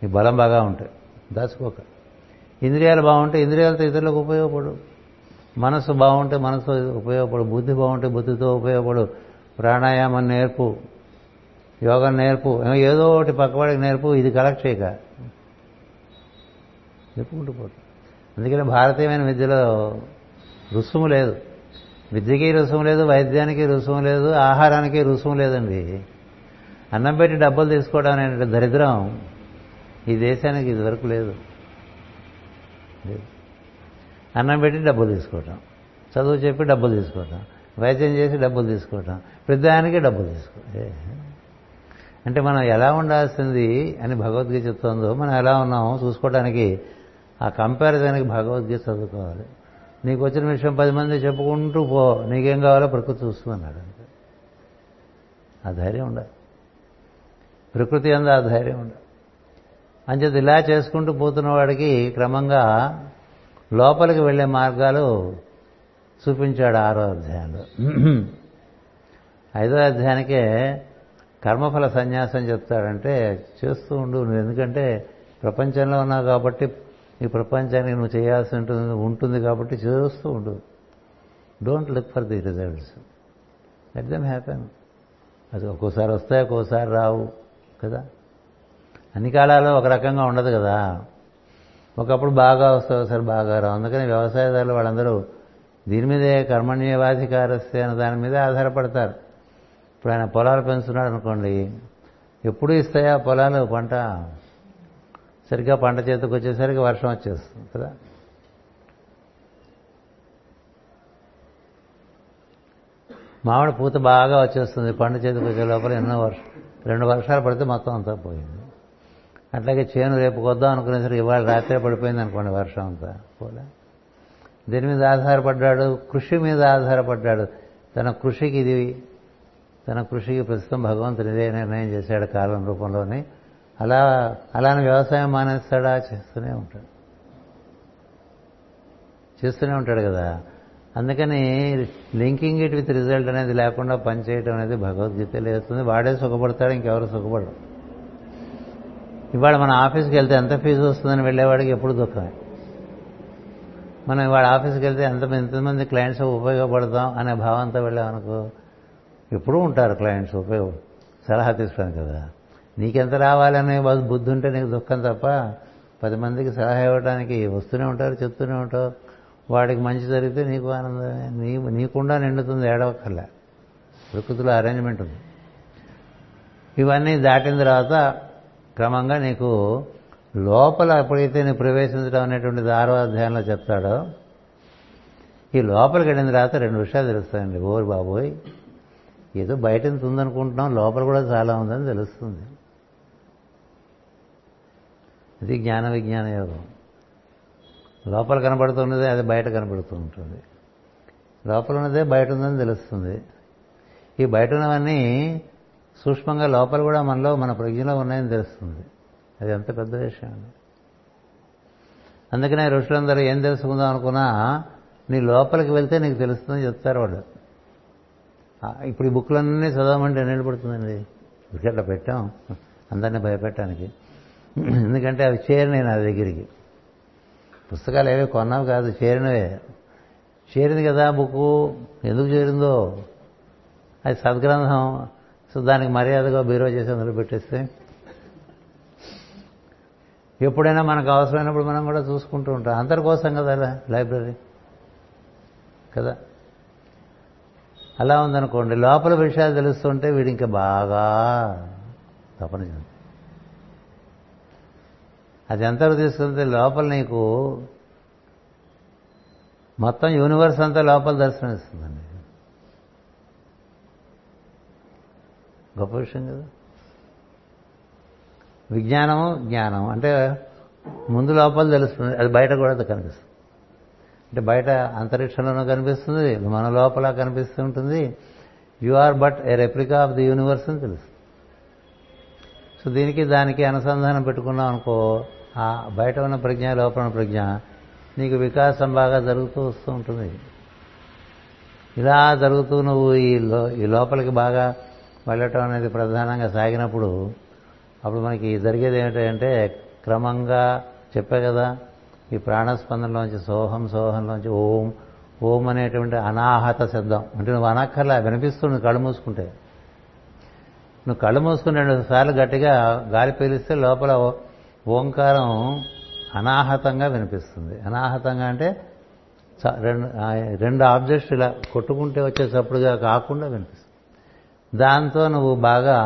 [SPEAKER 1] నీ బలం బాగా ఉంటాయి. దాచుకోక. ఇంద్రియాలు బాగుంటే ఇంద్రియాలతో ఇతరులకు ఉపయోగపడు మనసు బాగుంటే మనసు ఉపయోగపడు బుద్ధి బాగుంటే బుద్ధితో ఉపయోగపడు ప్రాణాయామం నేర్పు. యోగం నేర్పు. ఏదో ఒకటి పక్కవాడికి నేర్పు. ఇది కలెక్ట్ చేయక చెప్పుకుంటూ పోతుంది అందుకని భారతీయమైన విద్యలో రుసుము లేదు. విద్యకి రుసుము లేదు వైద్యానికి రుసుము లేదు ఆహారానికి రుసుము లేదండి. అన్నం పెట్టి డబ్బులు తీసుకోవడం అనే దరిద్రం ఈ దేశానికి ఇదివరకు లేదు. అన్నం పెట్టి డబ్బులు తీసుకోవటం చదువు చెప్పి డబ్బులు తీసుకోవటం వైద్యం చేసి డబ్బులు తీసుకోవటం ప్రతిదానికి డబ్బులు తీసుకోవటం అంటే మనం ఎలా ఉండాల్సింది అని భగవద్గీత చెప్తుందో మనం ఎలా ఉన్నామో చూసుకోవడానికి ఆ కంపారిజన్కి భగవద్గీత చదువుకోవాలి. నీకు వచ్చిన విషయం పది మంది చెప్పుకుంటూ పో. నీకేం కావాలో ప్రకృతి చూస్తున్నాడు ఆ ధైర్యం ఉండాలి. ప్రకృతి అందా ఆ ధైర్యం ఉండాలి. అంచేత ఇలా చేసుకుంటూ పోతున్న వాడికి క్రమంగా లోపలికి వెళ్ళే మార్గాలు చూపించాడు ఆరో అధ్యాయంలో. ఐదో అధ్యాయానికే కర్మఫల సన్యాసం చెప్తాడంటే చేస్తూ ఉండు నువ్వు. ఎందుకంటే ప్రపంచంలో ఉన్నావు కాబట్టి ఈ ప్రపంచానికి నువ్వు చేయాల్సి ఉంటుంది ఉంటుంది కాబట్టి చేస్తూ ఉండు don't look for the results let them happen అది ఒక్కోసారి వస్తాయి ఒక్కోసారి రావు కదా? అన్ని కాలాల్లో ఒక రకంగా ఉండదు కదా? ఒకప్పుడు బాగా వస్తాయి ఒకసారి బాగా రావు. అందుకని వ్యవసాయదారులు వాళ్ళందరూ దీని మీదే కర్మణ్యవాధికారస్తే అనే దాని మీదే ఆధారపడతారు. ఇప్పుడు ఆయన పొలాలు పెంచుతున్నాడు అనుకోండి ఎప్పుడు ఇస్తాయా పొలాలు పంట? సరిగ్గా పంట చేతికి వచ్చేసరికి వర్షం వచ్చేస్తుంది కదా? మామిడి పూత బాగా వచ్చేస్తుంది పంట చేతికి వచ్చే లోపల ఎన్నో వర్షం రెండు వర్షాలు పడితే మొత్తం అంతా పోయింది. అట్లాగే చేను రేపు కొద్దాం అనుకునేసరికి ఇవాళ రాత్రే పడిపోయింది అనుకోండి వర్షం అంతా పోలే దీని మీద ఆధారపడ్డాడు? కృషి మీద ఆధారపడ్డాడు. తన కృషికి ఇది తన కృషికి ప్రస్తుతం భగవంతుడు ఇదే నిర్ణయం చేశాడు కాలం రూపంలోని. అలా అలానే వ్యవసాయం మానేస్తాడా? చేస్తూనే ఉంటాడు. చేస్తూనే ఉంటాడు కదా. అందుకని లింకింగ్ ఇట్ విత్ రిజల్ట్ అనేది లేకుండా పనిచేయడం అనేది భగవద్గీత లేస్తుంది. వాడే సుఖపడతాడు ఇంకెవరు సుఖపడరు. ఇవాళ మన ఆఫీస్కి వెళ్తే ఎంత ఫీజు వస్తుందని వెళ్ళేవాడికి ఎప్పుడు దుఃఖమే. మనం ఇవాళ ఆఫీస్కి వెళ్తే ఎంత ఎంతమంది క్లయింట్స్ ఉపయోగపడతాం అనే భావంతో వెళ్ళామనుకో ఎప్పుడూ ఉంటారు క్లయింట్స్ ఉపయోగం సలహా తీసుకోవడం కదా. నీకెంత రావాలనే బుద్ధి ఉంటే నీకు దుఃఖం తప్ప పది మందికి సలహా ఇవ్వడానికి వస్తూనే ఉంటారు చెప్తూనే ఉంటావు వాడికి మంచి జరిగితే నీకు ఆనందమే. నీ నీకుండా నిండుతుంది ఏడవక్కర్లే. ప్రకృతిలో అరేంజ్మెంట్ ఉంది. ఇవన్నీ దాటిన తర్వాత క్రమంగా నీకు లోపల ఎప్పుడైతే నీ ప్రవేశించడం అనేటువంటిది ఆరో అధ్యాయంలో చెప్తాడో ఈ లోపలికి వెళ్ళిన తర్వాత రెండు విషయాలు తెలుస్తాయండి. ఓరు బాబోయ్ ఏదో బయట ఇంత ఉందనుకుంటున్నాం లోపల కూడా చాలా ఉందని తెలుస్తుంది. ఇది జ్ఞాన విజ్ఞాన యోగం. లోపల కనబడుతున్నదే అది బయట కనబడుతూ ఉంటుంది. లోపల ఉన్నదే బయట ఉందని తెలుస్తుంది. ఈ బయట ఉన్నవన్నీ సూక్ష్మంగా లోపల కూడా మనలో మన ప్రజ్ఞలో ఉన్నాయని తెలుస్తుంది. అది ఎంత పెద్ద విషయం అందుకనే ఋషులందరూ ఏం తెలుసుకుందాం అనుకున్నా నీ లోపలికి వెళ్తే నీకు తెలుస్తుందని చెప్తారు వాళ్ళు. ఇప్పుడు ఈ బుక్లన్నీ చదవమంటే ఎన్ని పడుతుందండి? ఇట్లా పెట్టాం? అందరినీ భయపెట్టడానికి. [laughs] ఎందుకంటే అవి చేరినాయి నా దగ్గరికి. పుస్తకాలు ఏవి కొన్నావు కాదు చేరినవే. చేరింది కదా బుక్ ఎందుకు చేరిందో? అది సద్గ్రంథం. సో దానికి మర్యాదగా బీరో చేసి అందులో పెట్టేస్తే? ఎప్పుడైనా మనకు అవసరమైనప్పుడు మనం కూడా చూసుకుంటూ ఉంటాం. అందరి కోసం కదా లైబ్రరీ. కదా? అలా ఉందనుకోండి లోపల విషయాలు తెలుస్తుంటే వీడు ఇంకా బాగా తపన అది ఎంతవరకు తీసుకుంటే లోపల నీకు మొత్తం యూనివర్స్ అంతా లోపల దర్శనం ఇస్తుందండి. గొప్ప విషయం కదా. విజ్ఞానం జ్ఞానం. అంటే ముందు లోపల తెలుస్తుంది. అది బయట కూడా కనిపిస్తుంది. అంటే బయట అంతరిక్షంలోనూ కనిపిస్తుంది. మన లోపల కనిపిస్తూ ఉంటుంది. You are but a replica of the universe అని తెలుస్తుంది. సో దీనికి దానికి అనుసంధానం పెట్టుకున్నాం అనుకో ఆ బయట ఉన్న ప్రజ్ఞ లోపల ఉన్న ప్రజ్ఞ నీకు వికాసం బాగా జరుగుతూ వస్తూ ఉంటుంది. ఇలా జరుగుతూ నువ్వు ఈ లో ఈ లోపలికి బాగా వెళ్ళటం అనేది ప్రధానంగా సాగినప్పుడు అప్పుడు మనకి జరిగేది ఏమిటంటే క్రమంగా చెప్పే కదా ఈ ప్రాణస్పందనలోంచి సోహం సోహంలోంచి ఓం ఓం అనేటువంటి అనాహత శబ్దం. అంటే నువ్వు అనక్కర్లా వినిపిస్తుంది కళ్ళు మూసుకుంటే. నువ్వు కళ్ళు మూసుకుని రెండు సార్లు గట్టిగా గాలి పీలిస్తే లోపల ఓంకారం అనాహతంగా వినిపిస్తుంది. అనాహతంగా అంటే రెండు రెండు ఆబ్జెక్ట్స్ ఇలా కొట్టుకుంటే వచ్చేటప్పుడుగా కాకుండా వినిపిస్తుంది. దాంతో నువ్వు బాగా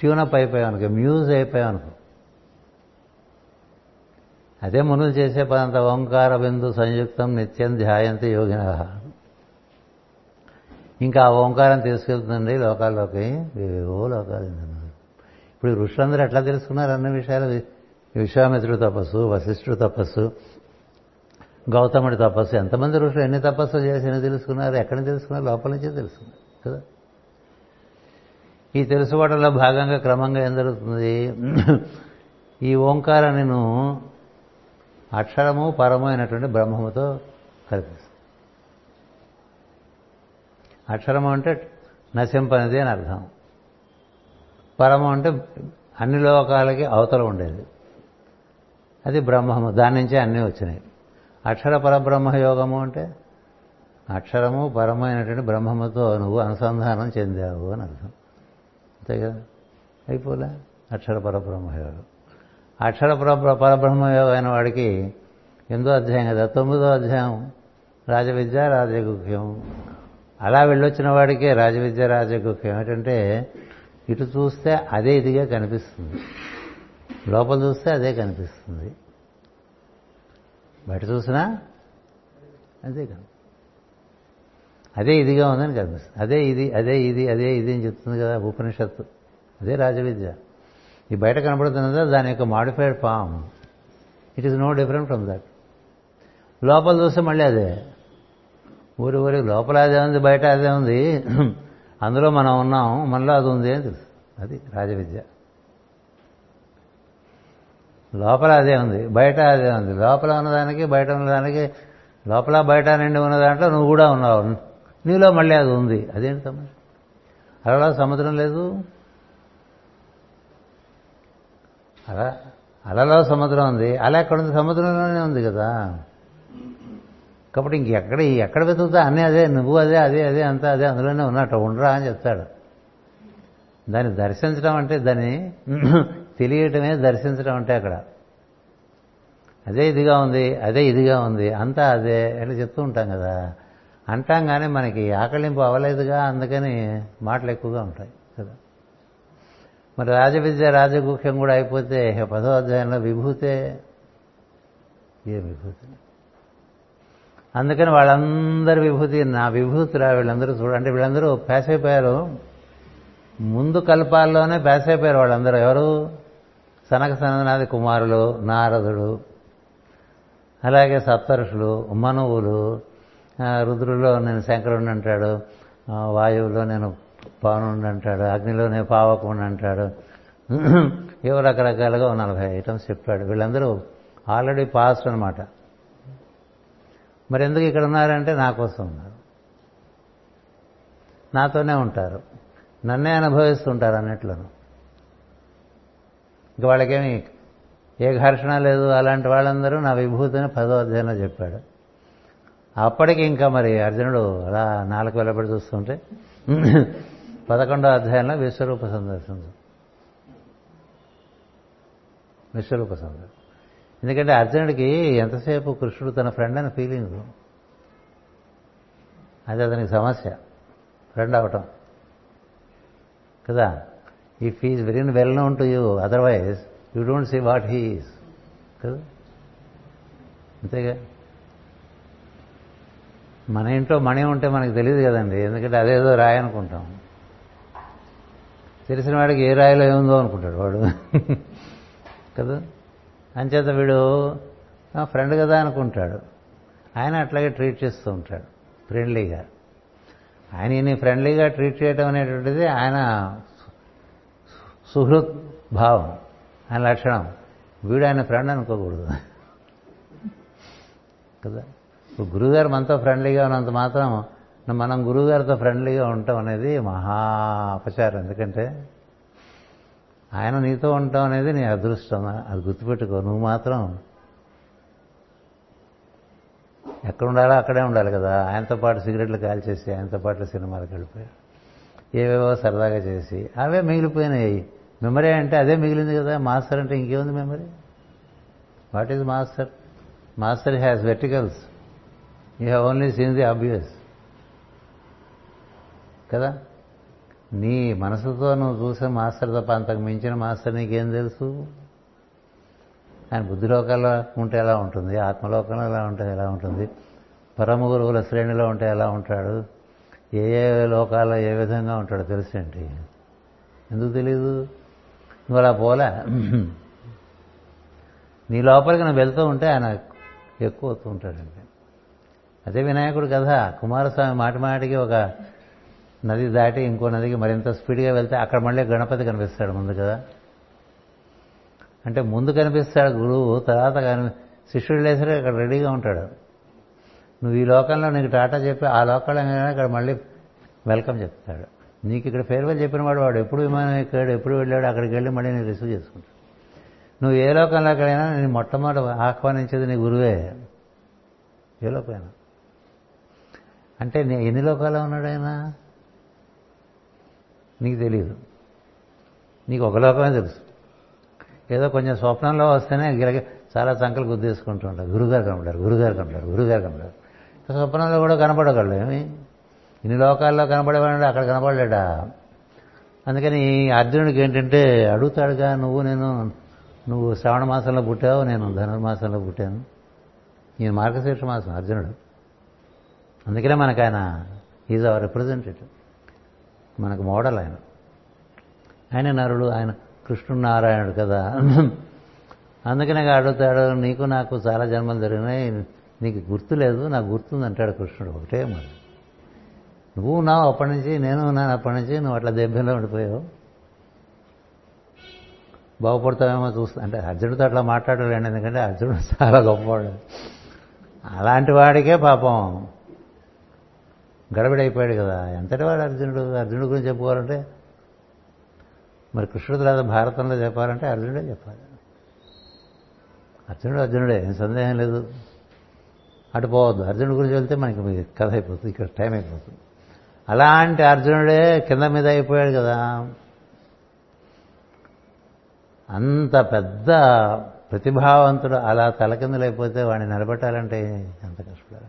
[SPEAKER 1] ట్యూనప్ అయిపోయావు అనుకో మ్యూజ్ అయిపోయావు అనుకో. అదే మునులు చేసే పదంత ఓంకార బిందు సంయుక్తం నిత్యం ధ్యాయంతి యోగిన. ఇంకా ఆ ఓంకారం తీసుకెళ్తుందండి లోకాల్లోకి. ఏవో లోకాలు. ఇప్పుడు ఋషులందరూ ఎట్లా తెలుసుకున్నారు అన్ని విషయాలు? విశ్వామిత్రుడు తపస్సు వశిష్ఠుడు తపస్సు గౌతముడి తపస్సు. ఎంతమంది ఋషులు ఎన్ని తపస్సు చేసినా తెలుసుకున్నారు? ఎక్కడ తెలుసుకున్నారు? లోపల నుంచే తెలుసుకున్నారు కదా? ఈ తెలుసుకోవడంలో భాగంగా క్రమంగా ఏం జరుగుతుంది? ఈ ఓంకారాన్ని అక్షరము పరము అయినటువంటి బ్రహ్మముతో కల్పిస్తుంది. అక్షరము అంటే నశింపనిది అని అర్థం. పరము అంటే అన్ని లోకాలకి అవతల ఉండేది. అది బ్రహ్మము. దాని నుంచే అన్నీ వచ్చినాయి. అక్షర పరబ్రహ్మ యోగము అంటే అక్షరము పరమైనటువంటి బ్రహ్మముతో నువ్వు అనుసంధానం చెందావు అని అర్థం. అంతే కదా? అయిపోలే. అక్షర పరబ్రహ్మ యోగం. అక్షర పరబ్రహ్మ యోగం అయిన వాడికి ఎనిమిదో అధ్యాయం కదా? తొమ్మిదో అధ్యాయం. రాజవిద్య రాజగుహ్యం. అలా వెళ్ళొచ్చిన వాడికే రాజవిద్య రాజగుహ్యం. ఏంటంటే ఇటు చూస్తే అదే ఇదిగా కనిపిస్తుంది. లోపల చూస్తే అదే కనిపిస్తుంది. బయట చూసినా అదే కనిపిస్తుంది అదే ఇదిగా ఉందని కనిపిస్తుంది. అదే ఇది అదే ఇది అదే ఇది అని చెప్తుంది కదా ఉపనిషత్తు. అదే రాజవిద్య. ఈ బయట కనపడుతున్నదా దాని యొక్క modified form. It is no different from that లోపల చూస్తే మళ్ళీ అదే. ఊరి ఊరి లోపల అదే ఉంది బయట అదే ఉంది. [clears throat] అందులో మనం ఉన్నాం మనలో అది ఉంది అని తెలుసు. అది రాజవిద్య. లోపల అదే ఉంది. బయట అదే ఉంది. లోపల ఉన్నదానికి బయట ఉన్నదానికి లోపల బయట నిండి ఉన్న దాంట్లో నువ్వు కూడా ఉన్నావు. నీలో మళ్ళీ అది ఉంది. అదేంటి సమస్య అలా సముద్రం లేదు. అలా అలలో సముద్రం ఉంది. అలా ఎక్కడ ఉంది? సముద్రంలోనే ఉంది కదా. కాబట్టి ఇంకెక్కడ ఎక్కడ వెతుకుతా? అన్నీ అదే నువ్వు అదే అదే అదే అంతా అదే అందులోనే ఉన్నట్టు ఉండరా అని చెప్తాడు. దాన్ని దర్శించడం అంటే దాన్ని తెలియటమే దర్శించడం అంటే అక్కడ. అదే ఇదిగా ఉంది అదే ఇదిగా ఉంది అంతా అదే అని చెప్తూ ఉంటాం కదా. అంటాం కానీ మనకి ఆకలింపు అవ్వలేదుగా అందుకని మాటలు ఎక్కువగా ఉంటాయి కదా. మరి రాజవిద్య రాజగుఖ్యం కూడా అయిపోతే పదో అధ్యాయంలో విభూతే. ఏ విభూతి? అందుకని వాళ్ళందరి విభూతి నా విభూతిరా వీళ్ళందరూ చూడండి వీళ్ళందరూ ప్యాస్ అయిపోయారు ముందు కల్పాల్లోనే ప్యాస్ అయిపోయారు వాళ్ళందరూ. ఎవరు? సనక సనదనాది కుమారులు నారదుడు అలాగే సప్తరుషులు మనువులు రుద్రులో నేను శంకరుణ్ణి అంటాడు వాయువులో నేను పవనుండి అంటాడు అగ్నిలో నేను పావకుండా అంటాడు. [clears throat] ఏవో రకరకాలుగా నలభై ఐటమ్స్ చెప్పాడు. వీళ్ళందరూ ఆల్రెడీ పాస్ట్ అనమాట మరి ఎందుకు ఇక్కడ ఉన్నారంటే నా కోసం ఉన్నారు. నాతోనే ఉంటారు. నన్నే అనుభవిస్తుంటారు అన్నట్లను. ఇంక వాళ్ళకేమి ఏ ఘర్షణ లేదు? అలాంటి వాళ్ళందరూ నా విభూతిని పదో అధ్యాయంలో చెప్పాడు. అప్పటికి ఇంకా మరి అర్జునుడు అలా నాలుగు వెళ్ళబడి చూస్తుంటే పదకొండో అధ్యాయంలో విశ్వరూప సందర్శన. విశ్వరూప సందర్శనం. ఎందుకంటే అర్జునుడికి ఎంతసేపు కృష్ణుడు తన ఫ్రెండ్ అని ఫీలింగ్ అది అతనికి సమస్య. ఫ్రెండ్ అవటం. కదా? If is very well known to you otherwise you don't see what he is కదా? అంతేగా? మన ఇంట్లో మణి ఉంటే మనకు తెలియదు కదండి. ఎందుకంటే అదేదో రాయి అనుకుంటాం. తెలిసిన వాడికి ఏ రాయిలో ఏముందో అనుకుంటాడు వాడు. కదా? అంచేత వీడు ఫ్రెండ్ కదా అనుకుంటాడు. ఆయన అట్లాగే ట్రీట్ చేస్తూ ఉంటాడు. ఫ్రెండ్లీగా ఆయన ఈయన ఫ్రెండ్లీగా ట్రీట్ చేయడం అనేటువంటిది ఆయన సుహృత్ భావం ఆయన లక్షణం. వీడు ఆయన ఫ్రెండ్ అనుకోకూడదు. కదా? ఇప్పుడు గురువుగారు మనతో ఫ్రెండ్లీగా ఉన్నంత మాత్రం మనం గురువుగారితో ఫ్రెండ్లీగా ఉండటం అనేది మహా అపచారం. ఎందుకంటే ఆయన నీతో ఉండటం అనేది నీ అదృష్టం. అది గుర్తుపెట్టుకో. నువ్వు మాత్రం ఎక్కడ ఉండాలో అక్కడే ఉండాలి కదా. ఆయనతో పాటు సిగరెట్లు కాల్చేసి ఆయనతో పాటు సినిమాలకు వెళ్ళిపోయాడు ఏవేవో సరదాగా చేసి అవే మిగిలిపోయినాయి. మెమరీ అంటే అదే మిగిలింది కదా మాస్టర్ అంటే ఇంకేముంది memory? What is master master has verticals you have only seen the obvious కదా? నీ మనసుతో నువ్వు చూసే మాస్టర్ తప్ప అంతకు మించిన మాస్టర్ నీకేం తెలుసు? ఆయన బుద్ధిలోకాల్లో ఉంటే ఎలా ఉంటుంది? ఆత్మలోకంలో ఎలా ఉంటే ఎలా ఉంటుంది? పరమ గురువుల శ్రేణిలో ఉంటే ఎలా ఉంటాడు? ఏ ఏ లోకాల్లో ఏ విధంగా ఉంటాడో తెలుసేంటి? ఎందుకు తెలీదు? నువ్వు అలా పోలే? నీ లోపలికి నువ్వు వెళ్తూ ఉంటే ఆయన ఎక్కువ అవుతూ ఉంటాడండి. అదే వినాయకుడు కదా కుమారస్వామి మాటి మాటికి ఒక నది దాటి ఇంకో నదికి మరింత స్పీడ్గా వెళ్తే అక్కడ మళ్ళీ గణపతి కనిపిస్తాడు ముందు కదా. అంటే ముందు కనిపిస్తాడు గురువు తర్వాత కానీ శిష్యుడు లేసరే అక్కడ రెడీగా ఉంటాడు. నువ్వు ఈ లోకంలో నీకు టాటా చెప్పి ఆ లోకంలో ఇక్కడ మళ్ళీ వెల్కమ్ చెప్తాడు. నీకు ఇక్కడ ఫేర్వెల్ చెప్పిన వాడు వాడు ఎప్పుడు విమానం ఎక్కాడు ఎప్పుడు వెళ్ళాడు అక్కడికి వెళ్ళి మళ్ళీ నేను రిసీవ్ చేసుకుంటాను నువ్వు ఏ లోకంలో ఎక్కడైనా నేను మొట్టమొదటి ఆహ్వానించేది నీ గురువే. ఏ లోకైనా అంటే నేను ఎన్ని లోకాలు ఉన్నాడు ఆయన? నీకు తెలియదు నీకు ఒక లోకమే తెలుసు. ఏదో కొంచెం స్వప్నంలో వస్తేనే గిరగ చాలా సంకలు గుద్దేసుకుంటూ ఉంటారు. గురుగారు కనపడారు గురుగారు కనపడారు గురుగారు కనపడారు స్వప్నంలో కూడా కనపడగలడు ఏమి? ఇన్ని లోకాల్లో కనబడేవాడు అక్కడ కనబడలేడా? అందుకని అర్జునుడికి ఏంటంటే అడుగుతాడుగా నువ్వు నేను నువ్వు శ్రావణ మాసంలో పుట్టావు నేను ధనుర్మాసంలో పుట్టాను. ఈయన మార్గశీర్ష మాసం అర్జునుడు. అందుకనే మనకు ఆయన ఈజ్ అవర్ రిప్రజెంటేటివ్ మనకు మోడల్ ఆయన. ఆయన నరుడు ఆయన కృష్ణుడు నారాయణుడు కదా. అందుకనే అడుగుతాడు నీకు నాకు చాలా జన్మలు జరిగినాయి నీకు గుర్తు లేదు నాకు గుర్తుంది అంటాడు కృష్ణుడు. ఒకటే మరి నువ్వు ఉన్నావు అప్పటి నుంచి నేను ఉన్నాను అప్పటి నుంచి నువ్వు అట్లా దెబ్బలో ఉండిపోయావు. బాగుపడతావేమో చూస్తా అంటే అర్జునుడితో అట్లా మాట్లాడలేండి ఎందుకంటే అర్జునుడు చాలా గొప్పవాడు. అలాంటి వాడికే పాపం గడబిడైపోయాడు కదా. ఎంతటి వాడు అర్జునుడు? అర్జునుడు గురించి చెప్పుకోవాలంటే మరి కృష్ణుడు తర్వాత భారతంలో చెప్పాలంటే అర్జునుడే చెప్పాలి. అర్జునుడు అర్జునుడే ఏం సందేహం లేదు. అటు పోవద్దు. అర్జునుడి గురించి వెళ్తే మనకి కథ అయిపోతుంది ఇక్కడ టైం అయిపోతుంది. అలాంటి అర్జునుడే కింద మీద అయిపోయాడు కదా. అంత పెద్ద ప్రతిభావంతుడు అలా తలకిందులైపోతే వాడిని నిలబెట్టాలంటే ఎంత కష్టపడాలి?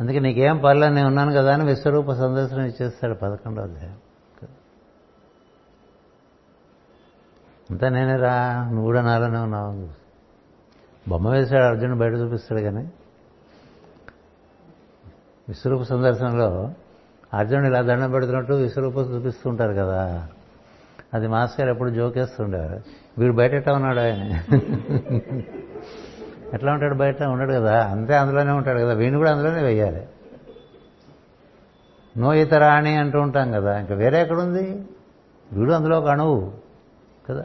[SPEAKER 1] అందుకే నీకేం పర్లేదు నేను ఉన్నాను కదా అని విశ్వరూప సందర్శనం ఇచ్చేస్తాడు పదకొండో అధ్యాయం. అంతా నేనే రా నువ్వు కూడా నాలోనే ఉన్నావు బొమ్మ వేశాడు అర్జునుడు బయట చూపిస్తాడు కానీ. విశ్వరూప సందర్శనలో అర్జునుడు ఇలా దండం పెడుతున్నట్టు విశ్వరూపం చూపిస్తుంటారు కదా. అది మాస్ గారు ఎప్పుడు జోకేస్తుండేవారు వీడు బయట ఎట్లా ఉన్నాడు ఆయన? [laughs] ఎట్లా ఉంటాడు బయట? ఉన్నాడు కదా. అంతే అందులోనే ఉంటాడు కదా. వీణు కూడా అందులోనే వెయ్యాలి నో ఇతరాణి అంటూ ఉంటాం కదా. ఇంకా వేరే ఎక్కడుంది వీడు అందులో ఒక అణువు కదా.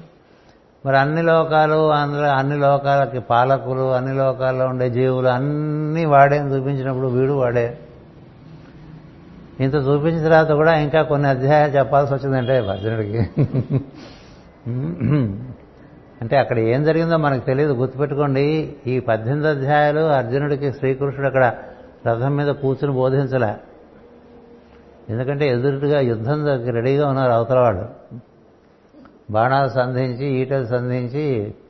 [SPEAKER 1] మరి అన్ని లోకాలు అందులో అన్ని లోకాలకి పాలకులు అన్ని లోకాల్లో ఉండే జీవులు అన్నీ వాడే చూపించినప్పుడు వీడు వాడే ఇంత చూపించిన తర్వాత కూడా ఇంకా కొన్ని అధ్యాయాలు చెప్పాల్సి వచ్చిందంటే అర్జునుడికి అంటే అక్కడ ఏం జరిగిందో మనకు తెలియదు. గుర్తుపెట్టుకోండి ఈ పద్దెనిమిది అధ్యాయాలు అర్జునుడికి శ్రీకృష్ణుడు అక్కడ రథం మీద కూర్చుని బోధించలే. ఎందుకంటే ఎదురుగా యుద్ధం రెడీగా ఉన్నారు అవతల వాళ్ళు. బాణాలు సంధించి ఈటలు సంధించి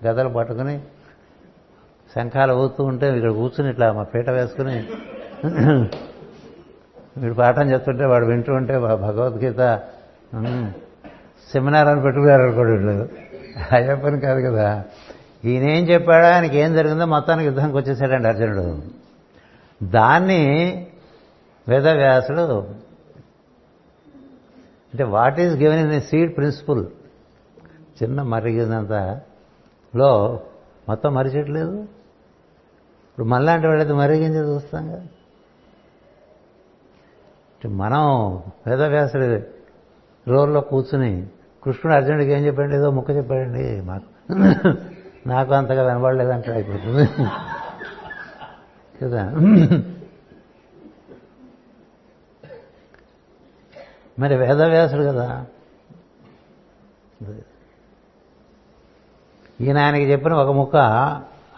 [SPEAKER 1] గదలు పట్టుకుని శంఖాలు ఊతూ ఉంటే ఇక్కడ కూర్చుని ఇట్లా మా పీట వేసుకుని వీడు పాఠం చెప్తుంటే వాడు వింటూ ఉంటే భగవద్గీత సెమినార్ అని పెట్టుకున్నారు అనుకోడు వీళ్ళు. అయ్యే పని కాదు కదా. ఈయనేం చెప్పాడా? ఆయనకి ఏం జరిగిందో మొత్తానికి యుద్ధంకి వచ్చేసాడండి అర్జునుడు. దాన్ని వేదవ్యాసుడు అంటే what is given in a seed principle చిన్న మరిగినంత లో మొత్తం మరిచట్లేదు ఇప్పుడు మళ్ళాంటి వాళ్ళైతే మరిగించి చూస్తాం కదా. మనం వేదవ్యాసుడి రోల్లో కూర్చుని కృష్ణుడు అర్జునుడికి ఏం చెప్పండి ఏదో ముక్క చెప్పాడండి మాకు. నాకు అంతగా వినబడలేదంటే అయిపోతుంది. కదా? మరి వేదవ్యాసుడు కదా? ఈయన ఆయనకి చెప్పిన ఒక ముక్క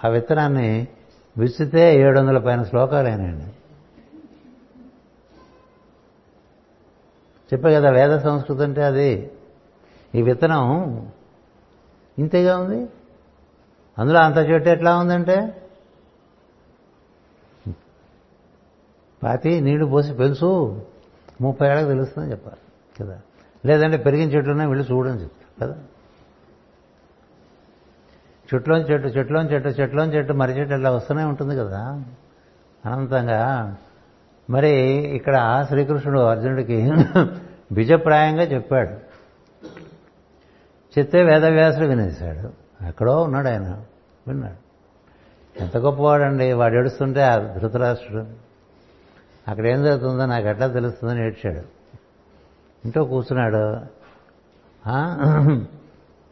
[SPEAKER 1] ఆ విత్తనాన్ని విసితే ఏడు వందల పైన శ్లోకాలేనండి చెప్పే కదా వేద సంస్కృతి అంటే అది. ఈ విత్తనం ఇంతేగా ఉంది? అందులో అంత చెట్టు ఎట్లా ఉందంటే? పాతి నీళ్ళు పోసి పెంచు ముప్పై ఏళ్ళకి తెలుస్తుందని చెప్పాలి కదా. లేదంటే పెరిగిన చెట్లున్నా వెళ్ళి చూడని చెప్తారు కదా. చెట్లోని చెట్టు చెట్లోని చెట్టు చెట్లోని చెట్టు మరి చెట్టు అట్లా వస్తూనే ఉంటుంది కదా. అనంతంగా మరి ఇక్కడ శ్రీకృష్ణుడు అర్జునుడికి బిజప్రాయంగా చెప్పాడు. చెప్తే వేదవ్యాసుడు వినేశాడు. ఎక్కడో ఉన్నాడు ఆయన. విన్నాడు. ఎంత గొప్పవాడండి. వాడు ఏడుస్తుంటే ఆ ధృతరాష్ట్రుడు. అక్కడ ఏం జరుగుతుందో నాకు ఎట్లా తెలుస్తుందని ఏడ్చాడు. ఇంట్లో కూర్చున్నాడు.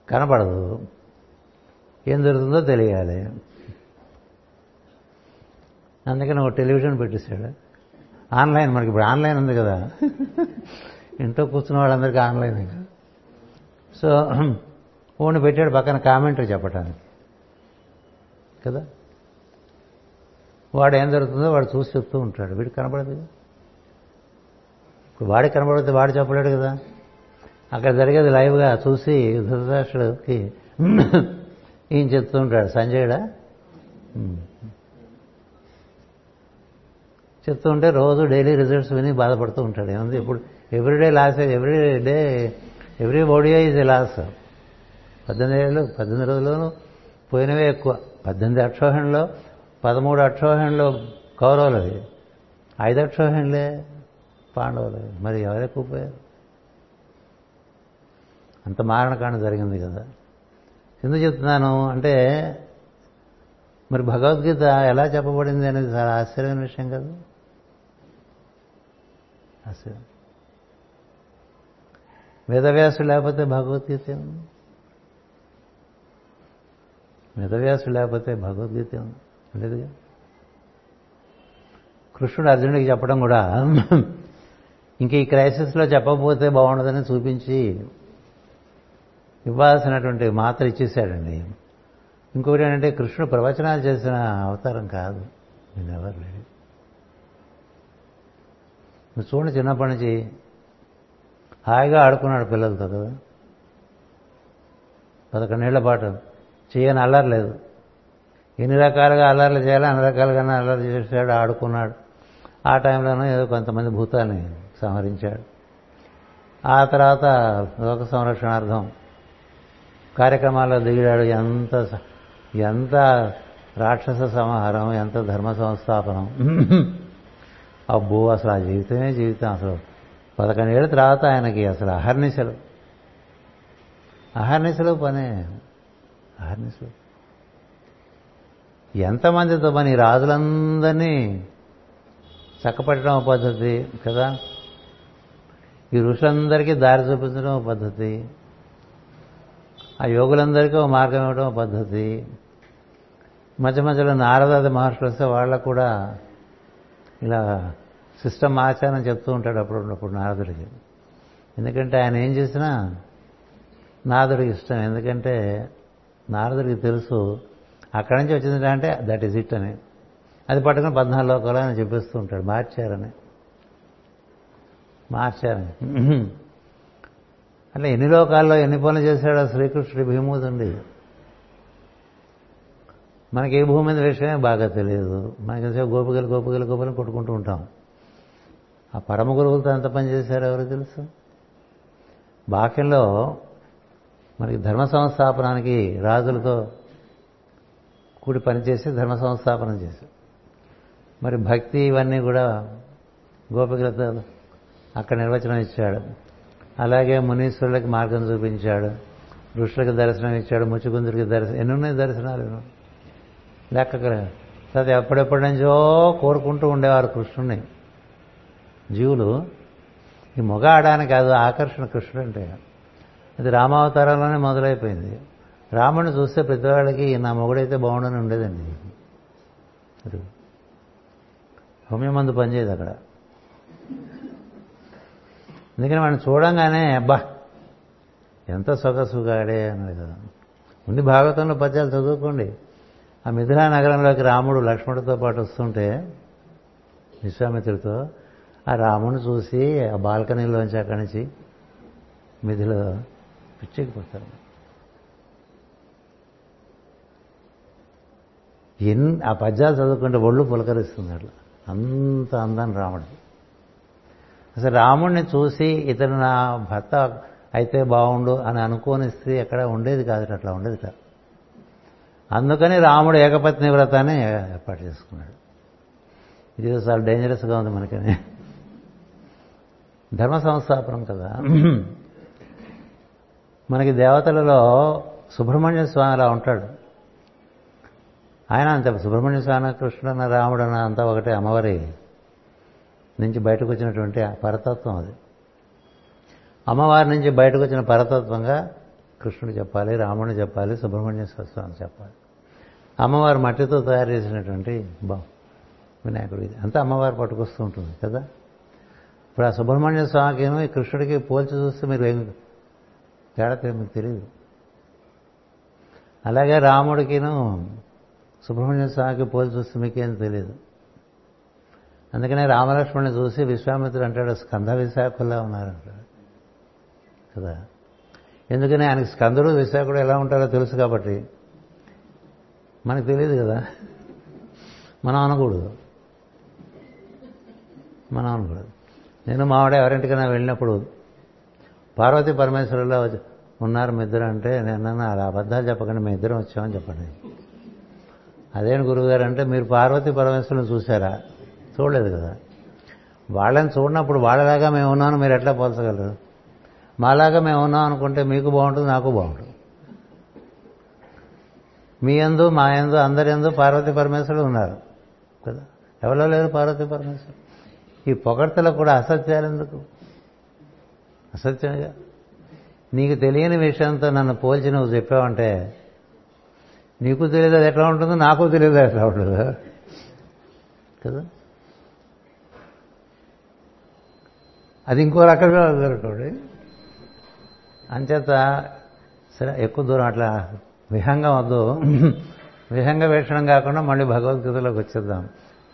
[SPEAKER 1] కనపడదు. ఏం జరుగుతుందో తెలియాలి. అందుకని ఒక టెలివిజన్ పెట్టేశాడు. ఆన్లైన్ మనకి ఇప్పుడు ఆన్లైన్ ఉంది కదా. ఇంట్లో కూర్చున్న వాళ్ళందరికీ ఆన్లైన్ సో ఫోన్ పెట్టాడు పక్కన కామెంటరీ చెప్పటానికి. కదా? వాడు ఏం జరుగుతుందో వాడు చూసి చెప్తూ ఉంటాడు. వీడికి కనపడదు ఇప్పుడు వాడికి కనపడితే వాడు చెప్పలేడు కదా. అక్కడ జరిగేది లైవ్గా చూసి ధృతరాష్ట్రుడికి ఈయన చెప్తూ ఉంటాడు? సంజయుడా? చెప్తూ ఉంటే రోజు డైలీ రిజల్ట్స్ విని బాధపడుతూ ఉంటాడు. ఏముంది ఇప్పుడు everyday loss every day everybody is a loss. పద్దెనిమిది ఏళ్ళు పద్దెనిమిది రోజుల్లోనూ పోయినవే ఎక్కువ. పద్దెనిమిది అక్షోహణలో పదమూడు అక్షోహణలో కౌరవులది ఐదు అక్షోహణలే పాండవులది మరి ఎవరు ఎక్కువ పోయారు? అంత మారణకాండ జరిగింది కదా. ఎందుకు చెప్తున్నాను అంటే మరి భగవద్గీత ఎలా చెప్పబడింది అనేది చాలా ఆశ్చర్యమైన విషయం కదా. వేదవ్యాసుడు లేకపోతే భగవద్గీత ఏముంది వేదవ్యాసుడు లేకపోతే భగవద్గీత ఏముంది లేదుగా? కృష్ణుడు అర్జునుడికి చెప్పడం కూడా ఇంక ఈ క్రైసిస్లో చెప్పకపోతే బాగుండదని చూపించి ఇవ్వాల్సినటువంటి మాత్ర ఇచ్చేసాడండి ఇంకొకటి ఏంటంటే కృష్ణుడు ప్రవచనాలు చేసిన అవతారం కాదు. నేను ఎవరు లేదు నువ్వు చూడండి చిన్నప్పటి నుంచి హాయిగా ఆడుకున్నాడు పిల్లలతో కదా. పదకొండేళ్ళ పాటు చేయని అల్లర్లేదు ఎన్ని రకాలుగా అల్లర్లు చేయాలో అన్ని రకాలుగా అల్లరి చేశాడు ఆడుకున్నాడు. ఆ టైంలోనూ ఏదో కొంతమంది భూతాన్ని సంహరించాడు. ఆ తర్వాత లోక సంరక్షణార్థం కార్యక్రమాల్లో దిగిడాడు ఎంత ఎంత రాక్షస సంహారం ఎంత ధర్మ సంస్థాపనం. [laughs] అబ్బో అసలు ఆ జీవితమే జీవితం. అసలు పదకొండేళ్ళ తర్వాత ఆయనకి అసలు అహర్నిశలు. అహర్నిశలు పనే. అహర్నిశలు. ఎంతమందితో పని? రాజులందరినీ చక్కపట్టడం ఒక పద్ధతి కదా? ఈ ఋషులందరికీ దారి చూపించడం పద్ధతి. ఆ యోగులందరికీ ఒక మార్గం ఇవ్వడం పద్ధతి. మధ్య మధ్యలో నారదాది మహర్షులు వస్తే వాళ్ళకు కూడా ఇలా సిస్టమ్ ఆచారం చెప్తూ ఉంటాడు అప్పుడు అప్పుడు నారదుడికి. ఎందుకంటే ఆయన ఏం చేసినా నారదుడికి ఇష్టం. ఎందుకంటే నారదుడికి తెలుసు అక్కడి నుంచి వచ్చింది అంటే దట్ ఈజ్ ఇట్ అని. అది పట్టుకుని పద్నాలుగు లోకాలు అని చెప్పిస్తూ ఉంటాడు. మార్చారని. మార్చారని. అట్లా ఎన్ని లోకాల్లో ఎన్ని పనులు చేశాడో శ్రీకృష్ణుడి భీముదుండి మనకి ఏ భూమి మీద విషయమే బాగా తెలియదు. మనకి తెలిసే గోపికలు గోపికలు గోపికలు కొట్టుకుంటూ ఉంటాం. ఆ పరమ గురువులతో ఎంత పని ఎవరికి ఎవరు తెలుసు? బాక్యంలో మనకి ధర్మ సంస్థాపనానికి రాజులతో కూడి పనిచేసి ధర్మ సంస్థాపనం చేసి మరి భక్తి ఇవన్నీ కూడా గోపికలతో అక్కడ నిర్వచనం ఇచ్చాడు. అలాగే మునీశ్వరులకి మార్గం చూపించాడు. ఋషులకి దర్శనం ఇచ్చాడు. ముచ్చుకుందుడికి దర్శనం ఎన్ని ఉన్నాయి దర్శనాలు? లెక్క తర్వాత ఎప్పుడెప్పటి నుంచో కోరుకుంటూ ఉండేవారు కృష్ణుని జీవులు ఈ మొగ ఆడానికి కాదు ఆకర్షణ కృష్ణుడు అంటే. అది రామావతారంలోనే మొదలైపోయింది. రాముడిని చూస్తే ప్రతివాళ్ళకి నా మొగుడైతే బాగుండని ఉండేదండి. అది. హోమియమందు పనిచేయదు అక్కడ. అందుకని వాడిని చూడంగానే అబ్బా ఎంత సొగసుగాడే అన్నది కదా. ఉండి భాగవతంలో పద్యాలు చదువుకోండి. ఆ మిథిలా నగరంలోకి రాముడు లక్ష్మణుడితో పాటు వస్తుంటే విశ్వామిత్రుడితో ఆ రాముడిని చూసి ఆ బాల్కనీలోంచి అక్కడి నుంచి మిథిలో పిచ్చెక్కిపోతారు ఎన్ ఆ పద్యాలు చదువుకుంటే ఒళ్ళు పులకరిస్తుంది అట్లా. అంత అందాన్ని రాముడు. అసలు రాముడిని చూసి ఇతను నా భర్త అయితే బాగుండు అని అనుకోని స్త్రీ ఎక్కడ ఉండేది కాదు అట్లా ఉండేది కాదు. అందుకని రాముడు ఏకపత్ని వ్రతాన్ని ఏర్పాటు చేసుకున్నాడు. ఇది చాలా డేంజరస్గా ఉంది మనకని. ధర్మ సంస్థాపనం కదా. మనకి దేవతలలో సుబ్రహ్మణ్య స్వామి అలా ఉంటాడు. ఆయన అంత సుబ్రహ్మణ్య స్వామి కృష్ణుడన్న రాముడన్న అంతా ఒకటే అమ్మవారి నుంచి బయటకు వచ్చినటువంటి పరతత్వం అది. అమ్మవారి నుంచి బయటకు వచ్చిన పరతత్వంగా కృష్ణుడు చెప్పాలి రాముడిని చెప్పాలి సుబ్రహ్మణ్య స్వామి చెప్పాలి. అమ్మవారు మట్టితో తయారు చేసినటువంటి బా వినాయకుడు ఇది. అంతా అమ్మవారు పట్టుకొస్తూ ఉంటుంది కదా? ఇప్పుడు ఆ సుబ్రహ్మణ్య స్వామికేమో ఈ కృష్ణుడికి పోల్చి చూస్తే మీరు ఏమి తేడా మీకు తెలియదు అలాగే రాముడికిను సుబ్రహ్మణ్య స్వామికి పోల్చి చూస్తే మీకేం తెలియదు అందుకనే రామలక్ష్మణ్ని చూసి విశ్వామిత్రుడు అంటాడు స్కంద విశాఖలా ఉన్నారంటాడు కదా? ఎందుకని ఆయనకి స్కందుడు విశాఖుడు ఎలా ఉంటారో తెలుసు కాబట్టి మనకు తెలియదు కదా. మనం అనకూడదు. మనం అనకూడదు. నేను మావాడ ఎవరింటికైనా వెళ్ళినప్పుడు పార్వతీ పరమేశ్వరులో ఉన్నారు మీ ఇద్దరు అంటే నేను అలా అబద్ధాలు చెప్పకండి మీ ఇద్దరం వచ్చామని చెప్పండి. అదేంటి గురువుగారు అంటే మీరు పార్వతీ పరమేశ్వరుని చూసారా చూడలేదు కదా. వాళ్ళని చూడనప్పుడు వాళ్ళలాగా మేము ఉన్నాను మీరు ఎట్లా పోల్చగలరు? మాలాగా మేము ఉన్నాం అనుకుంటే మీకు బాగుంటుంది నాకు బాగుంటుంది. మీ ఎందు మా ఎందు అందరి ఎందు పార్వతీ పరమేశ్వరుడు ఉన్నారు. కదా? ఎవరో లేరు పార్వతీ పరమేశ్వరుడు. ఈ పొగడ్తలకు కూడా అసత్యాలు ఎందుకు? అసత్యంగా నీకు తెలియని విషయంతో నన్ను పోల్చి నువ్వు చెప్పావంటే నీకు తెలియదు అది ఎట్లా ఉంటుందో నాకు తెలియదు ఎట్లా ఉంటుందో. కదా? అది ఇంకో రకంగా జరుగుతుంది అంచేత సరే ఎక్కువ దూరం అట్లా విహంగం వద్దు విహంగ వీక్షణం కాకుండా మళ్ళీ భగవద్గీతలోకి వచ్చేద్దాం.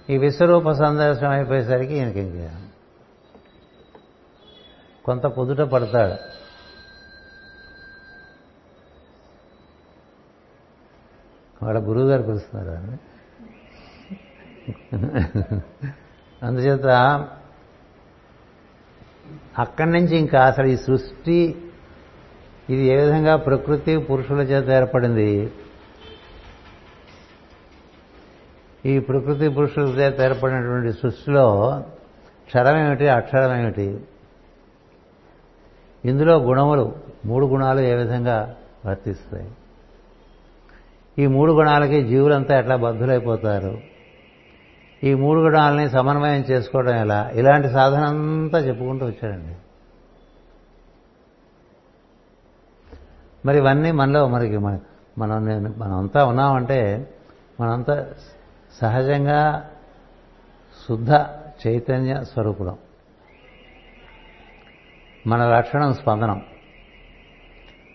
[SPEAKER 1] ఈ విశ్వరూప సందర్శనం అయిపోయేసరికి ఈయనకి ఇంకా కొంత పొదుట పడతాడు. వాళ్ళ గురువు గారు పిలుస్తున్నారు అని అందుచేత అక్కడి నుంచి ఇంకా అసలు ఈ సృష్టి ఇది ఏ విధంగా ప్రకృతి పురుషుల చేత ఏర్పడింది? ఈ ప్రకృతి పురుషుల చేత ఏర్పడినటువంటి సృష్టిలో క్షరమేమిటి అక్షరమేమిటి? ఇందులో గుణములు మూడు గుణాలు ఏ విధంగా వర్తిస్తాయి? ఈ మూడు గుణాలకి జీవులంతా ఎట్లా బద్ధులైపోతారు? ఈ మూడు గుణాలని సమన్వయం చేసుకోవడం ఎలా? ఇలాంటి సాధన అంతా చెప్పుకుంటూ వచ్చాడండి. మరి ఇవన్నీ మనలో మనకి మనం మనం నేను మనంతా ఉన్నామంటే మనంతా సహజంగా శుద్ధ చైతన్య స్వరూపులం. మన లక్షణం స్పందనం.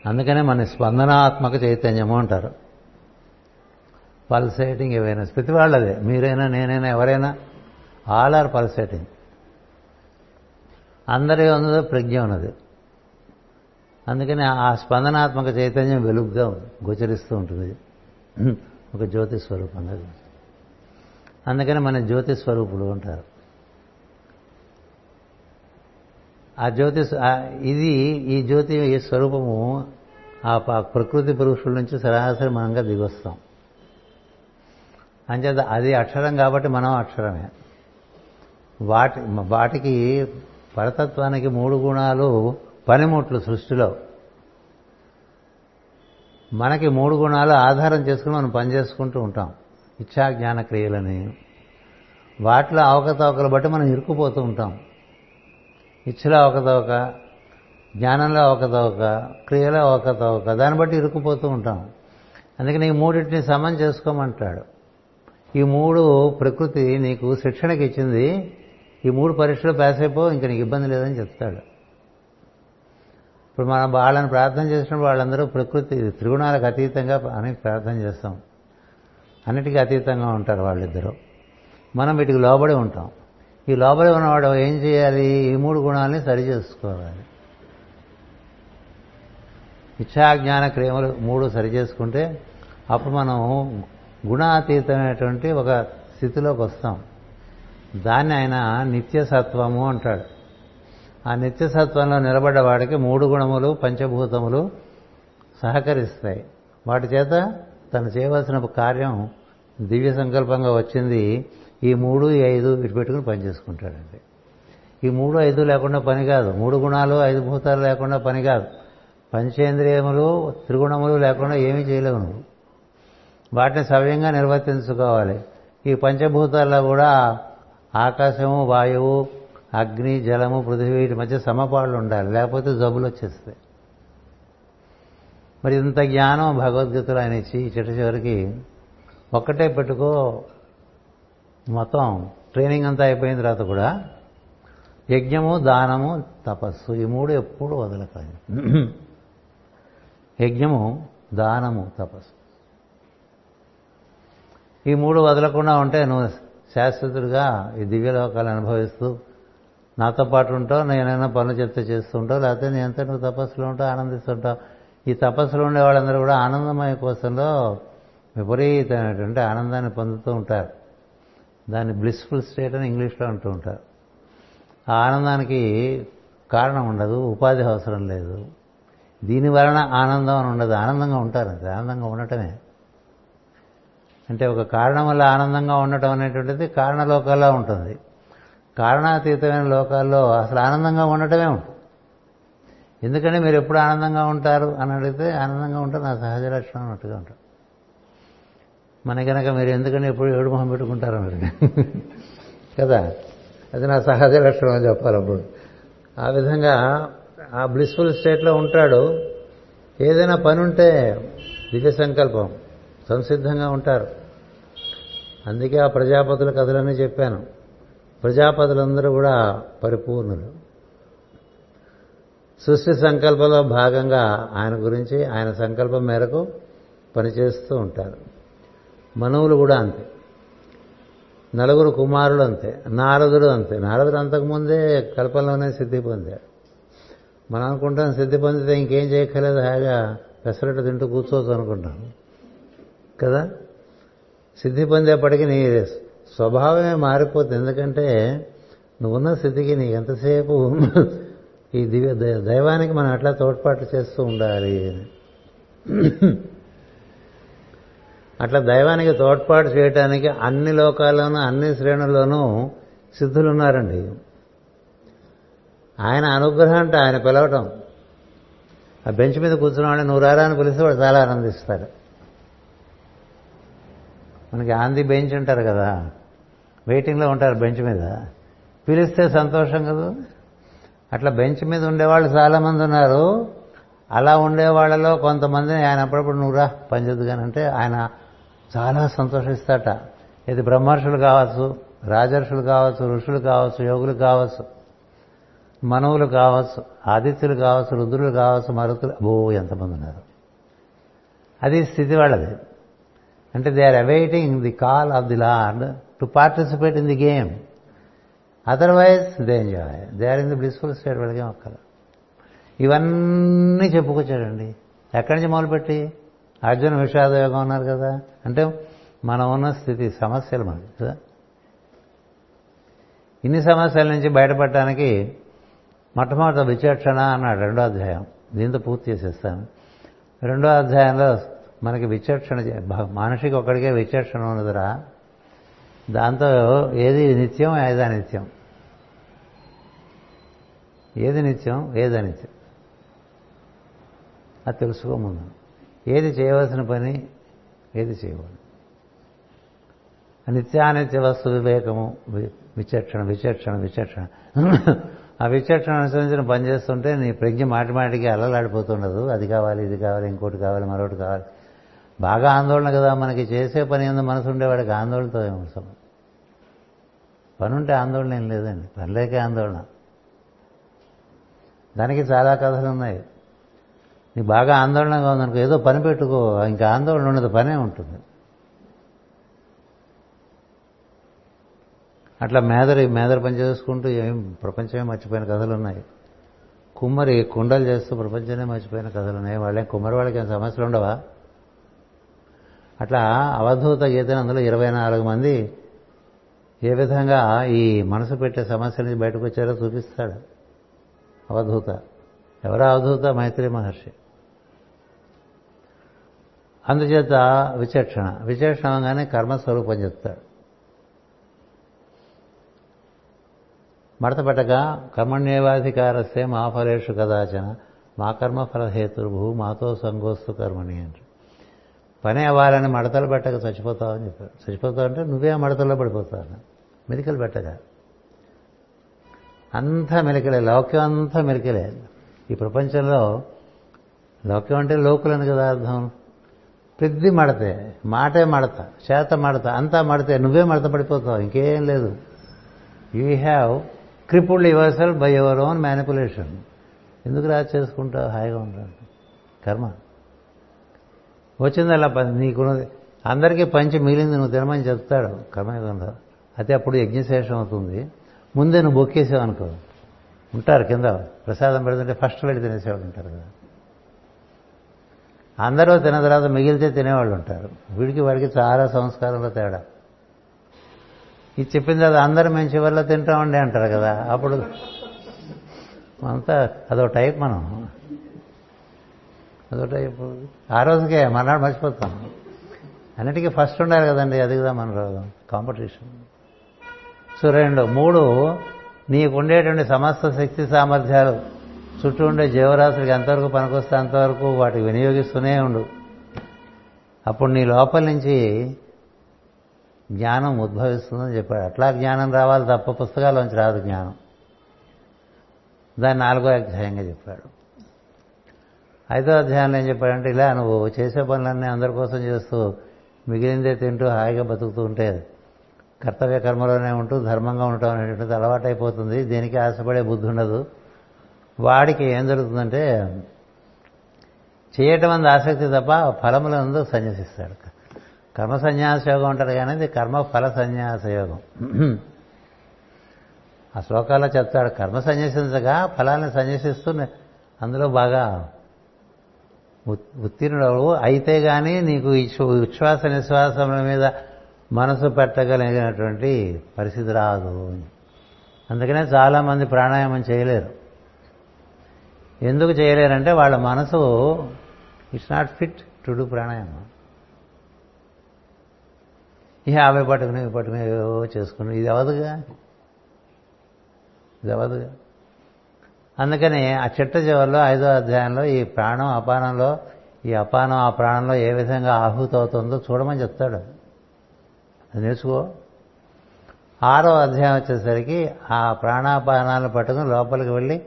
[SPEAKER 1] అందుకనే మన స్పందనాత్మక చైతన్యము అంటారు. పల్సేటింగ్ ఏవైనా ప్రతి వాళ్ళదే. మీరైనా నేనైనా ఎవరైనా ఆల్ ఆర్ పల్సేటింగ్. అందరి ఉన్నదో ప్రజ్ఞ ఉన్నది. అందుకని ఆ స్పందనాత్మక చైతన్యం వెలుగుగా గోచరిస్తూ ఉంటుంది. ఒక జ్యోతి స్వరూపంగా అందుకని మన జ్యోతి స్వరూపుడు అంటారు. ఆ జ్యోతి ఇది ఈ జ్యోతి ఈ స్వరూపము ఆ ప- ప్రకృతి పురుషుల నుంచి సరాసరి మనంగా దిగొస్తాం. అంచేత అది అక్షరం కాబట్టి మనం అక్షరమే. వాటి వాటికి పరతత్వానికి మూడు గుణాలు పనిముట్లు సృష్టిలో. మనకి మూడు గుణాలు ఆధారం చేసుకుని మనం పనిచేసుకుంటూ ఉంటాం. ఇచ్చా జ్ఞాన క్రియలని. వాటిలో అవకతవకలు బట్టి మనం ఇరుక్కుపోతూ ఉంటాం. ఇచ్చలో అవకతవక జ్ఞానంలో అవకతవక క్రియలో అవకతవక దాన్ని బట్టి ఇరుక్కుపోతూ ఉంటాం. అందుకని ఈ మూడింటిని సమం చేసుకోమంటాడు. ఈ మూడు ప్రకృతి నీకు శిక్షణకి ఇచ్చింది. ఈ మూడు పరీక్షలు పాస్ అయిపో ఇంక నీకు ఇబ్బంది లేదని చెప్తాడు. ఇప్పుడు మనం వాళ్ళని ప్రార్థన చేసినప్పుడు వాళ్ళందరూ ప్రకృతి త్రిగుణాలకు అతీతంగా అని ప్రార్థన చేస్తాం. అన్నిటికీ అతీతంగా ఉంటారు వాళ్ళిద్దరూ. మనం వీటికి లోబడి ఉంటాం. ఈ లోబడి ఉన్నవాడు ఏం చేయాలి? ఈ మూడు గుణాలని సరి చేసుకోవాలి. ఇచ్చాజ్ఞాన క్రియములు మూడు సరి చేసుకుంటే అప్పుడు మనం గుణాతీతమైనటువంటి ఒక స్థితిలోకి వస్తాం. దాన్ని ఆయన నిత్యసత్వము అంటాడు. ఆ నిత్యసత్వంలో నిలబడ్డ వాడికి మూడు గుణములు పంచభూతములు సహకరిస్తాయి. వాటి చేత తను చేయవలసిన కార్యం దివ్య సంకల్పంగా వచ్చింది. ఈ మూడు ఈ ఐదు ఇటు పెట్టుకుని పనిచేసుకుంటాడండి ఈ మూడు ఐదు లేకుండా పని కాదు. మూడు గుణాలు ఐదు భూతాలు లేకుండా పని కాదు. పంచేంద్రియములు త్రిగుణములు లేకుండా ఏమీ చేయలేవు నువ్వు. వాటిని సవ్యంగా నిర్వర్తించుకోవాలి. ఈ పంచభూతాల్లో కూడా ఆకాశము వాయువు అగ్ని జలము పృథివీ వీటి మధ్య సమపాళ్ళు ఉండాలి. లేకపోతే జబ్బులు వచ్చేస్తాయి. మరి ఇంత జ్ఞానం భగవద్గీతలో ఆయన ఇచ్చి చిట్ట చివరికి ఒక్కటే పెట్టుకో మొత్తం ట్రైనింగ్ అంతా అయిపోయిన తర్వాత కూడా యజ్ఞము దానము తపస్సు ఈ మూడు ఎప్పుడు వదలకాలి యజ్ఞము దానము తపస్సు. ఈ మూడు వదలకుండా ఉంటే నువ్వు శాశ్వతుడిగా ఈ దివ్యలోకాలు అనుభవిస్తూ నాతో పాటు ఉంటావు నేనైనా పనులు చెప్తే చేస్తుంటావు లేకపోతే నేనంతా నువ్వు తపస్సులో ఉంటావు ఆనందిస్తుంటావు. ఈ తపస్సులో ఉండే వాళ్ళందరూ కూడా ఆనందమయ కోసంలో విపరీతమైనటువంటి ఆనందాన్ని పొందుతూ ఉంటారు. దాన్ని బ్లిస్ఫుల్ స్టేట్ అని ఇంగ్లీష్లో అంటూ ఉంటారు. ఆ ఆనందానికి కారణం ఉండదు ఉపాధి అవసరం లేదు. దీని వలన ఆనందం అని ఉండదు ఆనందంగా ఉంటారు ఆనందంగా ఉండటమే. అంటే ఒక కారణం వల్ల ఆనందంగా ఉండటం అనేటువంటిది కారణలోకాల్లో ఉంటుంది. కారణాతీతమైన లోకాల్లో అసలు ఆనందంగా ఉండటమే? ఉంటుంది ఎందుకంటే మీరు ఎప్పుడు ఆనందంగా ఉంటారు అని అడిగితే ఆనందంగా ఉంటారు నా సహజ లక్షణం అన్నట్టుగా ఉంటారు. మన కనుక మీరు ఎందుకని ఎప్పుడు ఏడు మొహం పెట్టుకుంటారు అన్నారు కదా? అది నా సహజ లక్షణం అని చెప్పాలి అప్పుడు. ఆ విధంగా ఆ బ్లిస్ఫుల్ స్టేట్లో ఉంటాడు. ఏదైనా పని ఉంటే దివ్య సంకల్పం సంసిద్ధంగా ఉంటారు. అందుకే ఆ ప్రజాపతుల కథలన్నీ చెప్పాను. ప్రజాపతులందరూ కూడా పరిపూర్ణులు. సృష్టి సంకల్పంలో భాగంగా ఆయన గురించి ఆయన సంకల్పం మేరకు పనిచేస్తూ ఉంటారు. మనువులు కూడా అంతే. నలుగురు కుమారులు అంతే. నారదుడు అంతే. నారదుడు అంతకుముందే కల్పంలోనే సిద్ధి పొందాడు. మనం అనుకుంటాం సిద్ధి పొందితే ఇంకేం చేయక్కర్లేదు హాయిగా పెసరట్టు తింటూ కూర్చోవచ్చు అనుకుంటాం. కదా? సిద్ధి పొందేపటికి నీ స్వభావమే మారిపోతుంది. ఎందుకంటే నువ్వున్న స్థితికి నీకు ఎంతసేపు ఈ దివ్య దైవానికి మనం అట్లా తోడ్పాటు చేస్తూ ఉండాలి అట్లా దైవానికి తోడ్పాటు చేయటానికి అన్ని లోకాల్లోనూ అన్ని శ్రేణుల్లోనూ సిద్ధులు ఉన్నారండి ఆయన అనుగ్రహం అంటే ఆయన పిలవటం. ఆ బెంచ్ మీద కూర్చున్నవాడిని నువ్వు నూరారా అని పిలిస్తే వాడు చాలా ఆనందిస్తారు. మనకి ఆంది బెంచ్ అంటారు కదా. వెయిటింగ్లో ఉంటారు బెంచ్ మీద. పిలిస్తే సంతోషం కదా. అట్లా బెంచ్ మీద ఉండేవాళ్ళు చాలామంది ఉన్నారు. అలా ఉండే వాళ్ళలో కొంతమందిని ఆయన అప్పుడప్పుడు నువ్వురా పనిచేద్దు కానీ అంటే ఆయన చాలా సంతోషిస్తాట. ఇది బ్రహ్మర్షులు కావచ్చు రాజర్షులు కావచ్చు ఋషులు కావచ్చు యోగులు కావచ్చు మనవులు కావచ్చు ఆదిత్యులు కావచ్చు రుద్రులు కావచ్చు మరుతులు ఓ ఎంతమంది ఉన్నారు. అది స్థితి వాళ్ళది. అంటే they are awaiting the call of the lord. To participate in the game otherwise they enjoy they are in the blissful state వెళ్ళగా ఒక్కరు ఇవన్నీ చెప్పుకొచ్చాడండి ఎక్కడి నుంచి మొదలుపెట్టి? అర్జున విషాద యోగం ఉన్నారు కదా. అంటే మనం ఉన్న స్థితి సమస్యలు మనకి కదా. ఇన్ని సమస్యల నుంచి బయటపడటానికి మొట్టమొదటి విచక్షణ అన్నాడు రెండో అధ్యాయం. దీంతో పూర్తి చేసేస్తాను. రెండో అధ్యాయంలో మనకి విచక్షణ మనిషికి ఒక్కడికే విచక్షణ ఉన్నదిరా. దాంతో ఏది నిత్యం ఏది అనిత్యం ఏది నిత్యం ఏది అనిత్యం అది తెలుసుకోముందు. ఏది చేయవలసిన పని ఏది చేయకూడదు. నిత్యానిత్య వస్తు వివేకము విచక్షణ విచక్షణ విచక్షణ. ఆ విచక్షణ అనుసరించిన పనిచేస్తుంటే నీ ప్రజ్ఞ మాటి మాటికి అలలాడిపోతుండదు. అది కావాలి ఇది కావాలి ఇంకోటి కావాలి మరొకటి కావాలి. బాగా ఆందోళన కదా మనకి చేసే పని ఏందో మనసు ఉండేవాడికి ఆందోళనతో ఏమవసరం పని ఉంటే ఆందోళన ఏం లేదండి పనిలేకే ఆందోళన. దానికి చాలా కథలు ఉన్నాయి. నీకు బాగా ఆందోళనగా ఉందనుకో ఏదో పని పెట్టుకో ఇంకా ఆందోళన ఉండదు పనే ఉంటుంది. అట్లా మేదరి మేదరి పని చేసుకుంటూ ఏం ప్రపంచమే మర్చిపోయిన కథలు ఉన్నాయి. కుమ్మరి కుండలు చేస్తూ ప్రపంచమే మర్చిపోయిన కథలు ఉన్నాయి. వాళ్ళే కుమ్మరి వాళ్ళకి ఏం సమస్యలు ఉండవా? అట్లా అవధూత గీతను అందులో ఇరవై నాలుగు మంది ఏ విధంగా ఈ మనసు పెట్టే సమస్య నుంచి బయటకు వచ్చారో చూపిస్తాడు అవధూత. ఎవరు అవధూత? మైత్రి మహర్షి. అందుచేత విచక్షణ. విచక్షణ అనగానే కర్మస్వరూపం చెప్తాడు. మడతపెట్టగా కర్మణ్యేవాధికారస్తే మా ఫలేషు కదాచన మా కర్మ ఫలహేతుర్భూ మాతో సంగోస్తు కర్మణి అంటారు పని అవ్వాలని మడతలు పెట్టక చచ్చిపోతావు అని చెప్పారు. చచ్చిపోతావు అంటే నువ్వే ఆ మడతల్లో పడిపోతావు మెలికలు పెట్టగా అంతా మెలికలే లౌక్యం అంతా మెలికలే. ఈ ప్రపంచంలో లౌక్యం అంటే లోకులని కదా అర్థం? ప్రతి మడతే మాటే మడత చేత మడత అంతా మడతే నువ్వే మడత పడిపోతావు ఇంకేం లేదు. You have crippled yourself by your own manipulation ఎందుకు రా చేసుకుంటావు? హాయిగా ఉంటాడు కర్మ. వచ్చింది అలా నీకున్నది. అందరికీ పంచి మిగిలింది నువ్వు తినమని చెప్తాడు కర్మయోగంలో అయితే అప్పుడు యజ్ఞశేషం అవుతుంది. ముందే నువ్వు బొక్కేసావు అనుకో. ఉంటారు కింద. ప్రసాదం పెడుతుంటే ఫస్ట్ వెళ్ళి తినేసేవాళ్ళు ఉంటారు కదా. అందరూ తిన్న తర్వాత మిగిలితే తినేవాళ్ళు ఉంటారు. వీడికి వాడికి చాలా సంస్కారంలో తేడా. ఇది చెప్పిన తర్వాత అందరూ మేము చివరిలో తింటామండి అంటారు కదా. అప్పుడు అంతా అదో టైప్ మనం. అదొకటి అయిపోతుంది ఆ రోజుకే మర్నాడు మర్చిపోతాం. అన్నిటికీ ఫస్ట్ ఉండాలి కదండి అది కదా మన రోగం. కాంపిటీషన్ సో రెండు మూడు నీకు ఉండేటువంటి సమస్త శక్తి సామర్థ్యాలు చుట్టూ ఉండే జీవరాశులకు ఎంతవరకు పనికొస్తే అంతవరకు వాటికి వినియోగిస్తూనే ఉండు. అప్పుడు నీ లోపల నుంచి జ్ఞానం ఉద్భవిస్తుందని చెప్పాడు. అట్లా జ్ఞానం రావాలి తప్ప పుస్తకాల్లోంచి రాదు జ్ఞానం. దాన్ని నాలుగో అధ్యాయంగా చెప్పాడు. ఐదో అధ్యాయంలో ఏం చెప్పాడంటే ఇలా నువ్వు చేసే పనులన్నీ అందరి కోసం చేస్తూ మిగిలిందే తింటూ హాయిగా బతుకుతూ ఉంటే కర్తవ్య కర్మలోనే ఉంటూ ధర్మంగా ఉండటం అనేటువంటిది అలవాటైపోతుంది. దేనికి ఆశపడే బుద్ధి ఉండదు. వాడికి ఏం జరుగుతుందంటే చేయటం అందు ఆసక్తి తప్ప ఫలములందు సన్యసిస్తాడు. కర్మ సన్యాస యోగం అంటారు కానీ ఇది కర్మ ఫల సన్యాస యోగం ఆ శ్లోకాల్లో చెప్తాడు కర్మ సన్యసించగా ఫలాన్ని సన్యసిస్తూ అందులో బాగా ఉత్తీర్ణుడు అయితే కానీ నీకు విశ్వాస నిశ్వాసముల మీద మనసు పెట్టగలిగినటువంటి పరిస్థితి రాదు. అందుకనే చాలామంది ప్రాణాయామం చేయలేరు. ఎందుకు చేయలేరంటే వాళ్ళ మనసు it's not fit to do pranayama. ఇక అవి పట్టుకుని పట్టుకుని ఏవో చేసుకుని ఇది అవదుగా ఇది అవదుగా అందుకని ఆ చిట్ట చివరిలో ఐదో అధ్యాయంలో ఈ ప్రాణం అపానంలో ఈ అపానం ఆ ప్రాణంలో ఏ విధంగా ఆహుతి అవుతుందో చూడమని చెప్తాడు. అది నేర్చుకో. ఆరో అధ్యాయం వచ్చేసరికి ఆ ప్రాణాపానాలు పట్టుకుని లోపలికి వెళ్ళి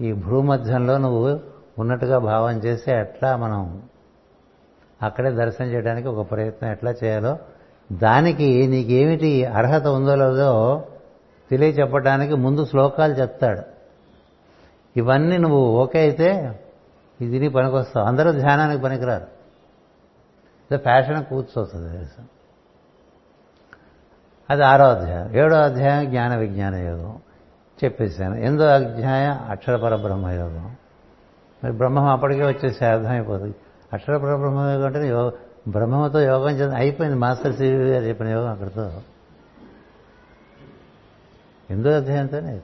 [SPEAKER 1] ఈ భూమధ్యంలో నువ్వు ఉన్నట్టుగా భావం చేసి ఎట్లా మనం అక్కడే దర్శనం చేయడానికి ఒక ప్రయత్నం ఎట్లా చేయాలో దానికి నీకేమిటి అర్హత ఉందో లేదో తెలియచెప్పడానికి ముందు శ్లోకాలు చెప్తాడు. ఇవన్నీ నువ్వు ఓకే అయితే ఇది నీ పనికొస్తావు. అందరూ ధ్యానానికి పనికిరారు. ఇది ఫ్యాషన్ కూర్చోతుంది తెలుసు? అది ఆరో అధ్యాయం. ఏడో అధ్యాయం జ్ఞాన విజ్ఞాన యోగం. చెప్పేశాను. ఎనిమిదో అధ్యాయం అక్షర పరబ్రహ్మ యోగం. మరి బ్రహ్మం అప్పటికే వచ్చేసి అర్థమైపోతుంది. అక్షర పరబ్రహ్మ యోగం అంటే యోగ బ్రహ్మతో యోగం చేసి అయిపోయింది. మాస్టర్ సివి గారు చెప్పిన యోగం అక్కడితో. ఎనిమిదో అధ్యాయంతోనే.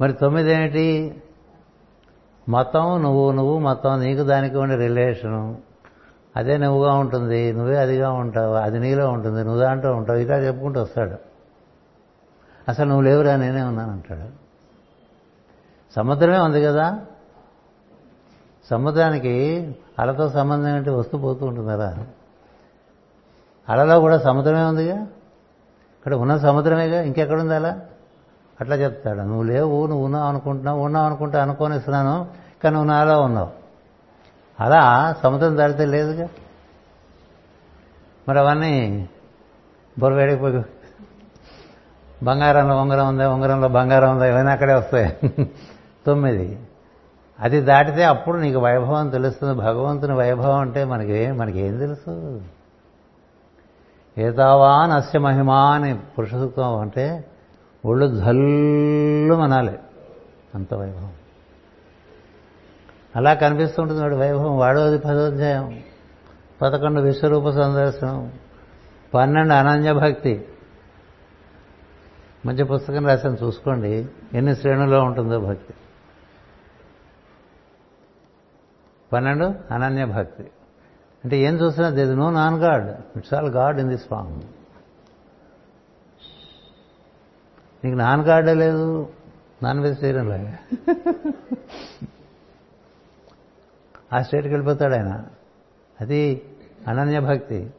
[SPEAKER 1] మరి తొమ్మిది ఏమిటి మతం నువ్వు నువ్వు మతం నీకు దానికి ఉండే రిలేషను. అదే నువ్వుగా ఉంటుంది నువ్వే అదిగా ఉంటావు అది నీలో ఉంటుంది నువ్వు దాంట్లో ఉంటావు ఇలా చెప్పుకుంటూ వస్తాడు. అసలు నువ్వు లేవురా నేనే ఉన్నాను అంటాడు. సముద్రమే ఉంది కదా? సముద్రానికి అలతో సంబంధం ఏంటి? వస్తూ పోతూ ఉంటుంది కదా అలలో కూడా సముద్రమే ఉందిగా? ఇక్కడ ఉన్న సముద్రమేగా? ఇంకెక్కడుంది అలా? అట్లా చెప్తాడు. నువ్వు లేవు నువ్వు ఉన్నావు అనుకుంటున్నావు ఉన్నావు అనుకుంటే అనుకోనిస్తున్నాను కానీ నువ్వు నాలో ఉన్నావు. అలా సముద్రం దాటితే లేదుగా. మరి అవన్నీ బొరవేడిపోయి బంగారంలో ఉంగరం ఉందా ఉంగరంలో బంగారం ఉందా ఇవన్నీ అక్కడే వస్తాయి. [laughs] తొమ్మిది. అది దాటితే అప్పుడు నీకు వైభవం తెలుస్తుంది. భగవంతుని వైభవం అంటే మనకి మనకేం తెలుసు? ఏతావాన్ అస్య మహిమా అని పురుష సూక్తం అంటే ఒళ్ళు జల్లు మనాలి. అంత వైభవం. అలా కనిపిస్తుంటుంది వాడు వైభవం. వాడోది పదోధ్యాయం. పదకొండు విశ్వరూప సందర్శనం. పన్నెండు అనన్య భక్తి. మంచి పుస్తకం రాశాను చూసుకోండి. ఎన్ని శ్రేణుల్లో ఉంటుందో భక్తి. పన్నెండు అనన్య భక్తి. అంటే ఏం చూసినా this no non god it's all god in this form నీకు నాన్ గాడే లేదు నాన్ వెజిటేరియన్ లాగా ఆ స్టేట్కి వెళ్ళిపోతాడు ఆయన. అది అనన్య భక్తి.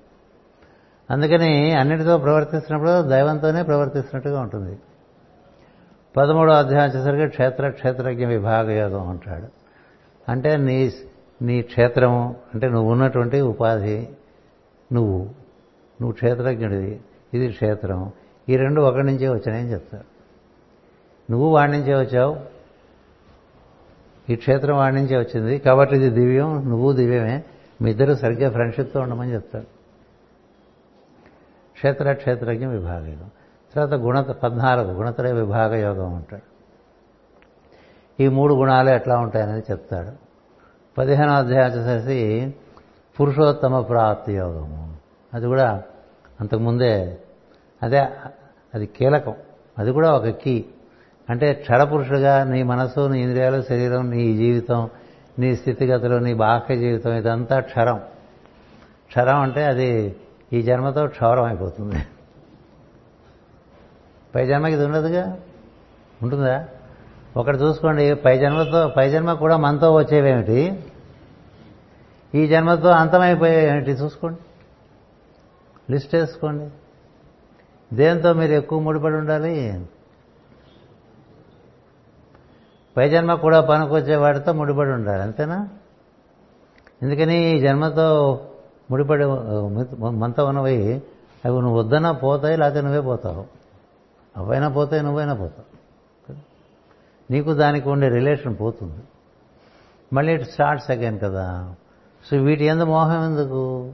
[SPEAKER 1] అందుకని అన్నిటితో ప్రవర్తిస్తున్నప్పుడు దైవంతోనే ప్రవర్తిస్తున్నట్టుగా ఉంటుంది. పదమూడో అధ్యాయం వచ్చేసరికి క్షేత్ర క్షేత్రజ్ఞ విభాగ యోగం ఉంటాడు అంటే నీ నీ క్షేత్రము అంటే నువ్వు ఉన్నటువంటి ఉపాధి నువ్వు. నువ్వు క్షేత్రజ్ఞుడివి. ఇది క్షేత్రం. ఈ రెండు ఒకటి నుంచే వచ్చినాయని చెప్తారు. నువ్వు వాడి నుంచే వచ్చావు ఈ క్షేత్రం వాడి నుంచే వచ్చింది కాబట్టి ఇది దివ్యం నువ్వు దివ్యమే మీ ఇద్దరు సరిగ్గా ఫ్రెండ్షిప్తో ఉండమని చెప్తాడు క్షేత్ర క్షేత్రజ్ఞ విభాగ యోగం తర్వాత గుణ పద్నాలుగు గుణత్రయ విభాగ యోగం ఉంటాడు ఈ మూడు గుణాలు ఎట్లా ఉంటాయనేది చెప్తాడు. పదిహేనో అధ్యాయం వచ్చేసరికి పురుషోత్తమ ప్రాప్తి యోగము. అది కూడా అంతకుముందే అదే అది కీలకం. అది కూడా ఒక కీ. అంటే క్షరపురుషుడుగా నీ మనసు నీ ఇంద్రియాలు శరీరం నీ జీవితం నీ స్థితిగతులు నీ బాహ్య జీవితం ఇదంతా క్షరం. క్షరం అంటే అది ఈ జన్మతో క్షౌరం అయిపోతుంది. పై జన్మకి ఇది ఉండదుగా? ఉంటుందా? ఒకటి చూసుకోండి పై జన్మతో పై జన్మ కూడా మనతో వచ్చేవేమిటి? ఈ జన్మతో అంతమైపోయేవేమిటి? చూసుకోండి. లిస్ట్ వేసుకోండి. దేంతో మీరు ఎక్కువ ముడిపడి ఉండాలి? పై జన్మ కూడా పనికొచ్చే వాటితో ముడిపడి ఉండాలి అంతేనా? ఎందుకని ఈ జన్మతో ముడిపడి మనతో ఉన్నవి అవి నువ్వు వద్దన్నా పోతాయి లేకపోతే నువ్వే పోతావు. అవైనా పోతాయి నువ్వైనా పోతావు. నీకు దానికి ఉండే రిలేషన్ పోతుంది. మళ్ళీ ఇట్ స్టార్ట్స్ అగైన్ కదా. సో వీటి ఎందు మోహం ఎందుకు?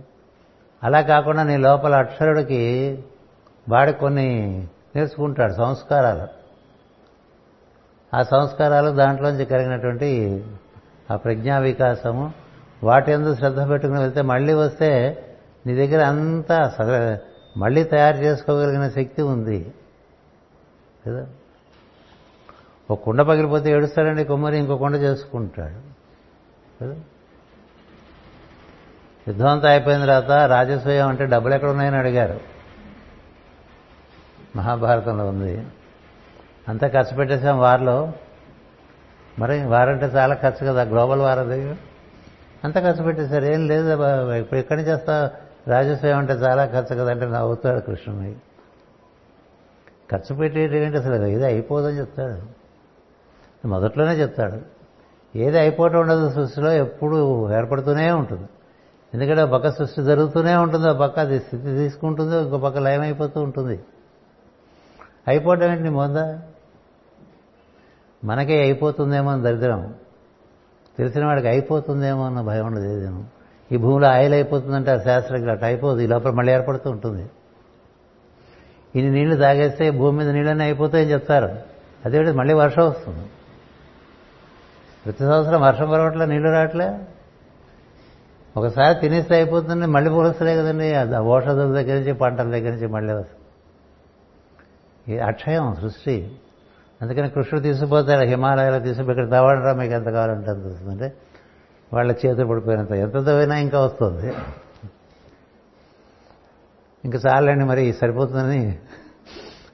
[SPEAKER 1] అలా కాకుండా నీ లోపల అక్షరుడికి వాడి కొన్ని నేర్చుకుంటాడు సంస్కారాలు. ఆ సంస్కారాలు దాంట్లోంచి కలిగినటువంటి ఆ ప్రజ్ఞా వికాసము వాటి ఎందు శ్రద్ధ పెట్టుకుని వెళ్తే మళ్ళీ వస్తే నీ దగ్గర అంతా మళ్ళీ తయారు చేసుకోగలిగిన శక్తి ఉంది. కదా? ఒక కుండ పగిలిపోతే ఏడుస్తాడండి కుమ్మరి ఇంకో కుండ చేసుకుంటాడు. కదా? యుద్ధం అంతా అయిపోయిన తర్వాత రాజస్వయం అంటే డబ్బులు ఎక్కడ ఉన్నాయని అడిగారు. మహాభారతంలో ఉంది. అంతా ఖర్చు పెట్టేసాం వారిలో. మరి వారంటే చాలా ఖర్చు కదా గ్లోబల్ వార్ అది. అంత ఖర్చు పెట్టేశారు. ఏం లేదు ఇప్పుడు ఎక్కడి నుంచి వస్తా? రాజస్వయం అంటే చాలా ఖర్చు కదా అంటే నవ్వుతాడు కృష్ణుని. ఖర్చు పెట్టేటంటే ఏంటి అసలు? ఇది అయిపోదని చెప్తాడు. మొదట్లోనే చెప్తాడు. ఏది అయిపోవటం ఉండదు సృష్టిలో ఎప్పుడు ఏర్పడుతూనే ఉంటుంది. ఎందుకంటే ఒక పక్క సృష్టి జరుగుతూనే ఉంటుంది ఒక పక్క అది స్థితి తీసుకుంటుంది ఇంకో పక్క లయమైపోతూ అయిపోతూ ఉంటుంది. అయిపోవడం ఏంటి మొంద? మనకే అయిపోతుందేమో అని దరిద్రం. తెలిసిన వాడికి అయిపోతుందేమో అన్న భయం ఉండదు ఏదేమో ఈ భూమిలో ఆయిల్ అయిపోతుందంటే ఆ శాస్త్రజ్ఞ అట్లా అయిపోదు. ఈ లోపల మళ్ళీ ఏర్పడుతూ ఉంటుంది. ఇన్ని నీళ్ళు తాగేస్తే భూమి మీద నీళ్ళన్నీ అయిపోతాయని చెప్తారు. అదే మళ్ళీ వర్షం వస్తుంది. ప్రతి సంవత్సరం వర్షం పడవట్లే నీళ్ళు రావట్లే? ఒకసారి తినేస్తే అయిపోతుంది మళ్ళీ పోలిస్తలే కదండి. ఓషధుల దగ్గర నుంచి పంటల దగ్గర నుంచి మళ్ళీ వస్తుంది. అక్షయం సృష్టి. అందుకని కృష్ణుడు తీసుకుపోతాడు హిమాలయాలు తీసుకుపోయి ఇక్కడ తవ్వడరా మీకు ఎంత కావాలంటే అంత అంటే వాళ్ళ చేతులు పడిపోయినంత ఎంత దవైనా ఇంకా వస్తుంది. ఇంకా చాలండి మరి సరిపోతుందని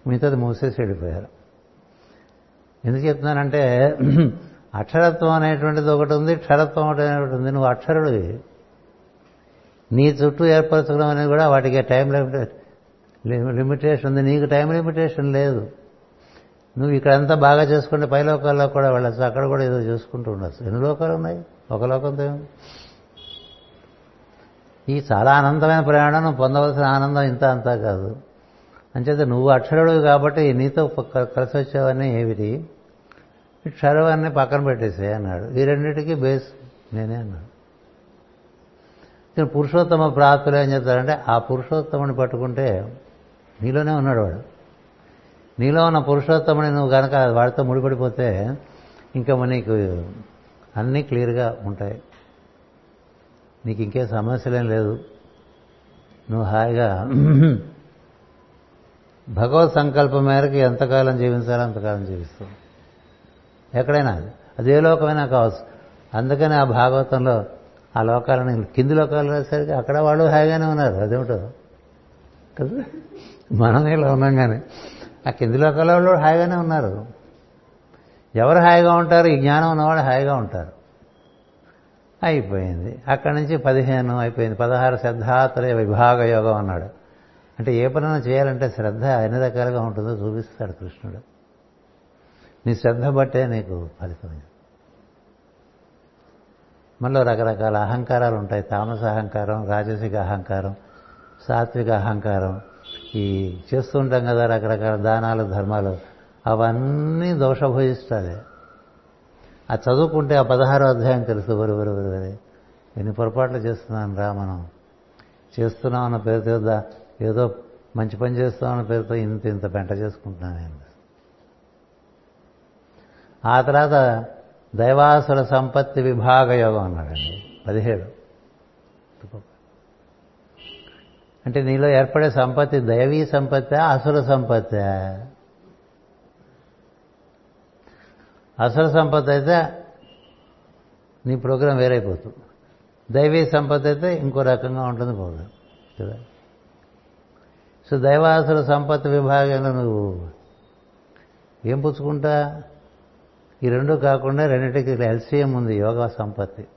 [SPEAKER 1] మిగతాది మూసేసి వెళ్ళిపోయారు. ఎందుకు చెప్తున్నానంటే అక్షరత్వం అనేటువంటిది ఒకటి ఉంది క్షరత్వం ఒకటి అనేటువంటి ఉంది. నువ్వు అక్షరుడివి. నీ చుట్టూ ఏర్పరచుకోవడం అనేది కూడా వాటికి టైం లిమిటేషన్ ఉంది. నీకు టైం లిమిటేషన్ లేదు. నువ్వు ఇక్కడంతా బాగా చేసుకుంటే పై లోకాల్లో కూడా వెళ్ళచ్చు అక్కడ కూడా ఏదో చేసుకుంటూ ఉండొచ్చు. ఎన్ని లోకాలు ఉన్నాయి? ఒక లోకంతో ఈ చాలా ఆనందమైన ప్రయాణం నువ్వు పొందవలసిన ఆనందం ఇంత అంతా కాదు. అంచేత నువ్వు అక్షరుడు కాబట్టి నీతో కలిసి వచ్చేవన్నీ ఏమిటి క్షరవాన్ని పక్కన పెట్టేసే అన్నాడు. ఈ రెండింటికి బేస్ నేనే అన్నాడు. పురుషోత్తమ ప్రాప్తులు ఏం చెప్తారంటే ఆ పురుషోత్తముని పట్టుకుంటే నీలోనే ఉన్నాడు వాడు. నీలో ఉన్న పురుషోత్తముని నువ్వు కనుక వాడితో ముడిపడిపోతే ఇంకా నీకు అన్నీ క్లియర్గా ఉంటాయి. నీకు ఇంకే సమస్యలేం లేదు. నువ్వు హాయిగా [clears throat] భగవత్ సంకల్పం మేరకు ఎంతకాలం జీవించాలో అంతకాలం జీవిస్తావు ఎక్కడైనా అదే. లోకమైనా కావచ్చు. అందుకని ఆ భాగవతంలో ఆ లోకాలని కింది లోకాలు రాసరికి అక్కడ వాళ్ళు హాయిగానే ఉన్నారు. అదేమిటో? కదా? మనం ఇలా ఉన్నాం కానీ ఆ కింది లోకాల వాళ్ళు హాయిగానే ఉన్నారు. ఎవరు హాయిగా ఉంటారు? ఈ జ్ఞానం ఉన్నవాళ్ళు హాయిగా ఉంటారు. అయిపోయింది. అక్కడి నుంచి పదిహేను అయిపోయింది. పదహారు శ్రద్ధాతులే విభాగ యోగం అన్నాడు. అంటే ఏ పనైనా చేయాలంటే శ్రద్ధ ఎన్ని రకాలుగా ఉంటుందో చూపిస్తాడు కృష్ణుడు. నీ శ్రద్ధ బట్టే నీకు ఫలితమైంది మనలో రకరకాల అహంకారాలు ఉంటాయి. తామస అహంకారం రాజసిక అహంకారం సాత్విక అహంకారం ఈ చేస్తూ ఉంటాం కదా రకరకాల దానాలు ధర్మాలు. అవన్నీ దోషభూయిస్తాయి ఆ చదువుకుంటే ఆ పదహారో అధ్యాయం తెలుసు. వరు వరు వరు వరి. ఎన్ని పొరపాట్లు చేస్తున్నాను రా మనం. చేస్తున్నాం అన్న పేరుతో ఏదో మంచి పని చేస్తామన్న పేరుతో ఇంత ఇంత పెంట చేసుకుంటున్నాను నేను. ఆ తర్వాత దైవాసుల సంపత్తి విభాగ యోగం అన్నాడండి. పదిహేడు. అంటే నీలో ఏర్పడే సంపత్తి దైవీ సంపత్తి అసుర సంపత్తి? అసుర సంపత్తి అయితే నీ ప్రోగ్రాం వేరైపోతుంది. దైవీ సంపత్తి అయితే ఇంకో రకంగా ఉంటుంది ప్రోగ్రాం కదా? సో దైవాసుర సంపత్తి విభాగంలో నువ్వు ఏం పుచ్చుకుంటా? ఈ రెండు కాకుండా రెండింటికి ఎల్సీఎం ఉంది యోగా సంపత్తి.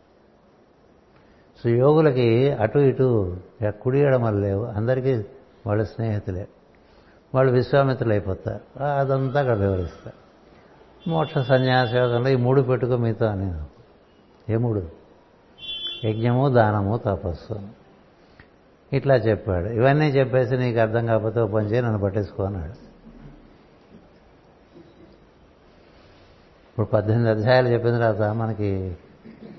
[SPEAKER 1] యోగులకి అటు ఇటు కుడి ఎడమలు లేవు. అందరికీ వాళ్ళు స్నేహితులే. వాళ్ళు విశ్వామిత్రులు అయిపోతారు అదంతా అక్కడ వివరిస్తారు. మోక్ష సన్యాస యోగంలో ఈ మూడు పెట్టుకో మీతో అని. ఏ మూడు? యజ్ఞము దానము తపస్సు. ఇట్లా చెప్పాడు. ఇవన్నీ చెప్పేసి నీకు అర్థం కాకపోతే పని చేయి నన్ను పట్టేసుకో అన్నాడు. ఇప్పుడు పద్దెనిమిది అధ్యాయాలు చెప్పిన తర్వాత మనకి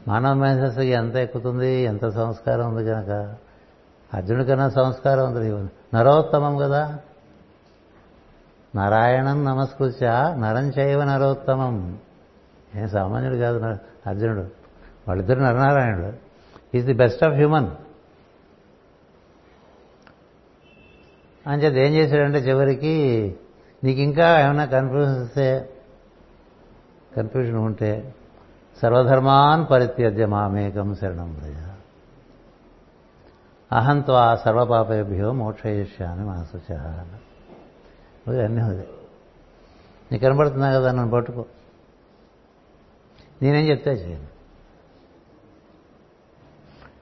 [SPEAKER 1] మానవ మేధస్సుకి ఎంత ఎక్కుతుంది ఎంత సంస్కారం ఉంది కనుక అర్జునుడి కన్నా సంస్కారం ఉంది. నరోత్తమం కదా? నారాయణం నమస్కృత్య నరం చేయవ నరోత్తమం. ఏం సామాన్యుడు కాదు అర్జునుడు. వాళ్ళిద్దరు నరనారాయణుడు. Is the best of human అంచేది ఏం చేశాడంటే చివరికి నీకు ఇంకా ఏమైనా కన్ఫ్యూజన్ వస్తే కన్ఫ్యూజన్ ఉంటే సర్వధర్మాన్ పరిత్యజ్య మామేకం శరణం భయ. ఆ సర్వపాపేభ్యో మోక్షయిష్యామి మాసుచ. అన్నీ ఉంది నీకు కనబడుతున్నా కదా నన్ను పట్టుకో. నేనేం చెప్తే చేయను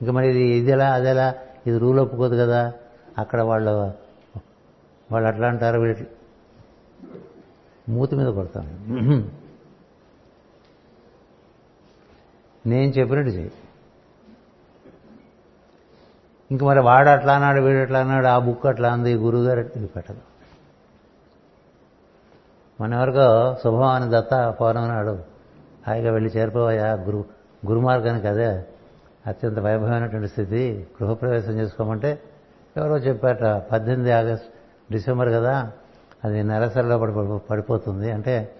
[SPEAKER 1] ఇంకా మరి ఇది ఇదిలా అదెలా? ఇది రూల్ ఒప్పుకోదు కదా. అక్కడ వాళ్ళు వాళ్ళు అట్లా అంటారు వీటి మూతి మీద కొడతాను నేను చెప్పినట్టు చేయి. ఇంక మరి వాడు అట్లా అన్నాడు వీడు అట్లా అన్నాడు ఆ బుక్ అట్లా అంది గురువుగారు ఇది పెట్టదు. మన ఎవరికో శుభమాని దత్త పౌర్ణమి నాడు హాయిగా వెళ్ళి చేరిపోయా గురు గురుమార్గానికి అదే అత్యంత వైభవమైనటువంటి స్థితి గృహప్రవేశం చేసుకోమంటే ఎవరో చెప్పారట పద్దెనిమిది ఆగస్ట్ డిసెంబర్ కదా అది నెలసరిలో పడి పడిపోతుంది అంటే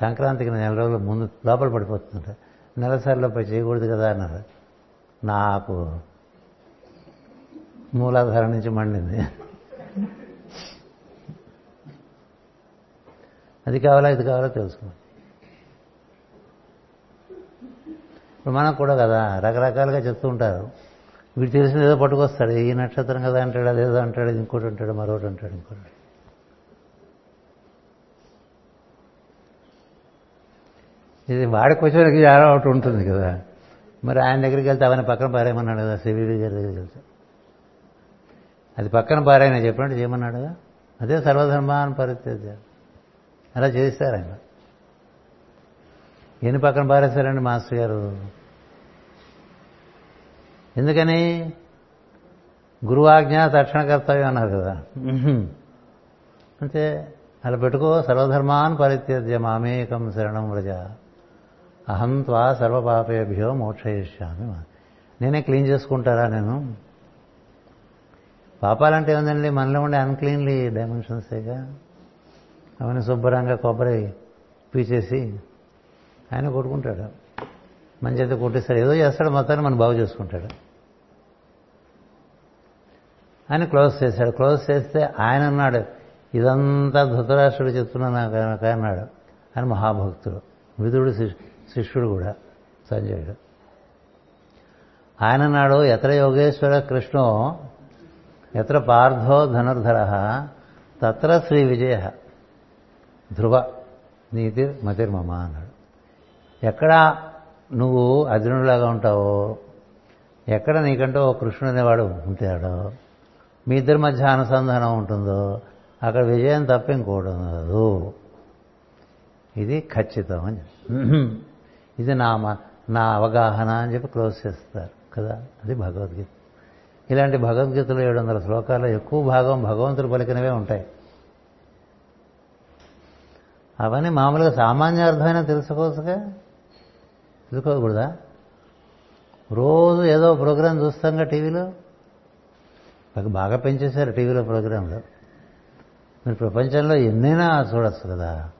[SPEAKER 1] సంక్రాంతికి నెల రోజుల ముందు లోపల పడిపోతుందట. నెలసరిలో పై చేయకూడదు కదా అన్నారు. నాకు మూలాధారం నుంచి మండింది. అది కావాలా ఇది కావాలా తెలుసుకోండి ఇప్పుడు మనకు కూడా కదా రకరకాలుగా చెప్తూ ఉంటారు. వీడు తెలిసిన ఏదో పట్టుకొస్తాడు ఈ నక్షత్రం కదా అంటాడు అదేదో అంటాడు ఇంకోటి అంటాడు మరొకటి అంటాడు ఇంకోటి ఇది వాడికి వచ్చేవాడికి చాలా ఒకటి ఉంటుంది కదా. మరి ఆయన దగ్గరికి వెళ్తే అవన్నీ పక్కన పారేయమన్నాడు కదా సివిడి గారి దగ్గరికి వెళ్తే అది పక్కన పారాయన చెప్పినట్టు చేయమన్నాడు కదా. అదే సర్వధర్మాన్ని పరిత్యజ. అలా చేస్తారు ఆయన. ఎన్ని పక్కన పారేస్తారండి మాస్టర్ గారు? ఎందుకని? గురువాజ్ఞ తక్షణ కర్తవ్యం అన్నారు కదా. అంతే అలా పెట్టుకో సర్వధర్మాన్ పరిత్యజ్య మామేకం శరణం వ్రజ. అహం త్వా సర్వపాపేభ్యో మోక్షయిష్యామి నేనే క్లీన్ చేసుకుంటారా నేను? పాపాలంటే ఏముందండి? మనలో ఉండే అన్క్లీన్లీ డైమెన్షన్సేగా అవన్నీ శుభ్రంగా కొబ్బరి పీచేసి ఆయన కొట్టుకుంటాడు. మంచి అయితే కొట్టేస్తాడు. ఏదో చేస్తాడు మొత్తాన్ని మనం బాగు చేసుకుంటాడు. ఆయన క్లోజ్ చేశాడు. క్లోజ్ చేస్తే ఆయన అన్నాడు ఇదంతా ధృతరాష్ట్రుడు చెప్తున్నా నాకు అన్నాడు. ఆయన మహాభక్తుడు. విధుడు శిష్యుడు. శిష్యుడు కూడా సంజయుడు. ఆయన నాడు ఎత్ర యోగేశ్వర కృష్ణో ఎత్ర పార్థో ధనుర్ధర తత్ర శ్రీ విజయ. ధ్రువ నీతి మతిర్మమ అన్నాడు. ఎక్కడ నువ్వు అర్జునుడిలాగా ఉంటావో ఎక్కడ నీకంటూ ఓ కృష్ణుడు అనేవాడు ఉంటాడో మీ ఇద్దరి మధ్య అనుసంధానం ఉంటుందో అక్కడ విజయం తప్ప ఇంకోటి ఉండదు. ఇది ఖచ్చితం అని ఇది నా నా అవగాహన అని చెప్పి క్లోజ్ చేస్తారు కదా? అది భగవద్గీత. ఇలాంటి భగవద్గీతలో ఏడు వందల శ్లోకాల్లో ఎక్కువ భాగం భగవంతుడు పలికినవే ఉంటాయి. అవన్నీ మామూలుగా సామాన్య అర్థమైనా తెలుసుకోవచ్చుగా? తెలుసుకోకూడదా? రోజు ఏదో ప్రోగ్రాం చూస్తాంగా టీవీలో? బాగా పెంచేశారు టీవీలో ప్రోగ్రాంలు. మీరు ప్రపంచంలో ఎన్నైనా చూడొచ్చు కదా?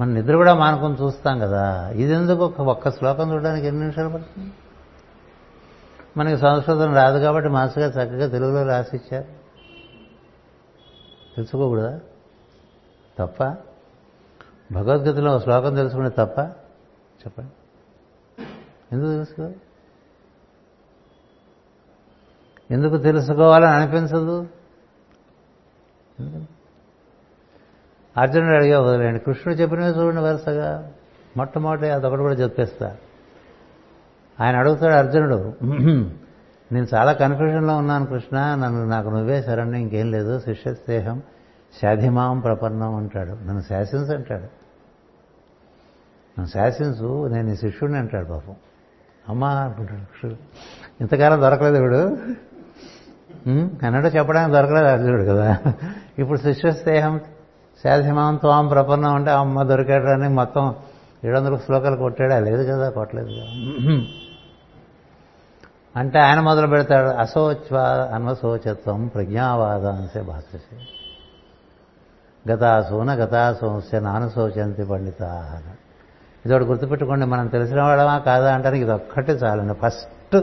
[SPEAKER 1] మన నిద్ర కూడా మానుకొని చూస్తాం కదా. ఇది ఎందుకు ఒక ఒక్క శ్లోకం చూడడానికి ఎన్ని నిమిషాలు పడుతుంది? మనకి సంస్కృతం రాదు కాబట్టి మాస్గా చక్కగా తెలుగులో రాసిచ్చారు. తెలుసుకోకూడదా? తప్ప? భగవద్గీతలో శ్లోకం తెలుసుకునే తప్ప? చెప్పండి. ఎందుకు తెలుసుకో? ఎందుకు తెలుసుకోవాలని అనిపించదు? అర్జునుడు అడిగే వదిలేండి కృష్ణుడు చెప్పినవి చూడండి వరుసగా. మొట్టమొదటి అదొకటి కూడా చెప్పేస్తా. ఆయన అడుగుతాడు అర్జునుడు నేను చాలా కన్ఫ్యూజన్లో ఉన్నాను కృష్ణ నన్ను నాకు నువ్వే శరణ్యం ఇంకేం లేదు శిష్యస్నేహం శాధిమాం ప్రపన్నం అంటాడు. నన్ను శాసించు అంటాడు. నన్ను శాసించు నేను నీ శిష్యుడిని అంటాడు పాపం. అమ్మా అనుకుంటాడు కృష్ణుడు ఇంతకాలం దొరకలేదు ఇప్పుడు అన్నట్టు చెప్పడానికి దొరకలేదు అర్జునుడు కదా. ఇప్పుడు శిష్యస్నేహం శాధిమాం త్వాం ప్రపన్నం అంటే అమ్మ దొరికాడని మొత్తం ఏడు వందల శ్లోకాలు కొట్టాడా? లేదు కదా కొట్టలేదు కదా. అంటే ఆయన మొదలు పెడతాడు అశోచ్వా అన్వశోచత్వం ప్రజ్ఞావాదాంశే భాషసే గతాసూన గతాసోస్య నానుశోచంతి పండిత ఇదోటి గుర్తుపెట్టుకోండి మనం తెలిసిన వాళ్ళమా కాదా అంటానికి ఇది ఒక్కటే చాలండి. ఫస్ట్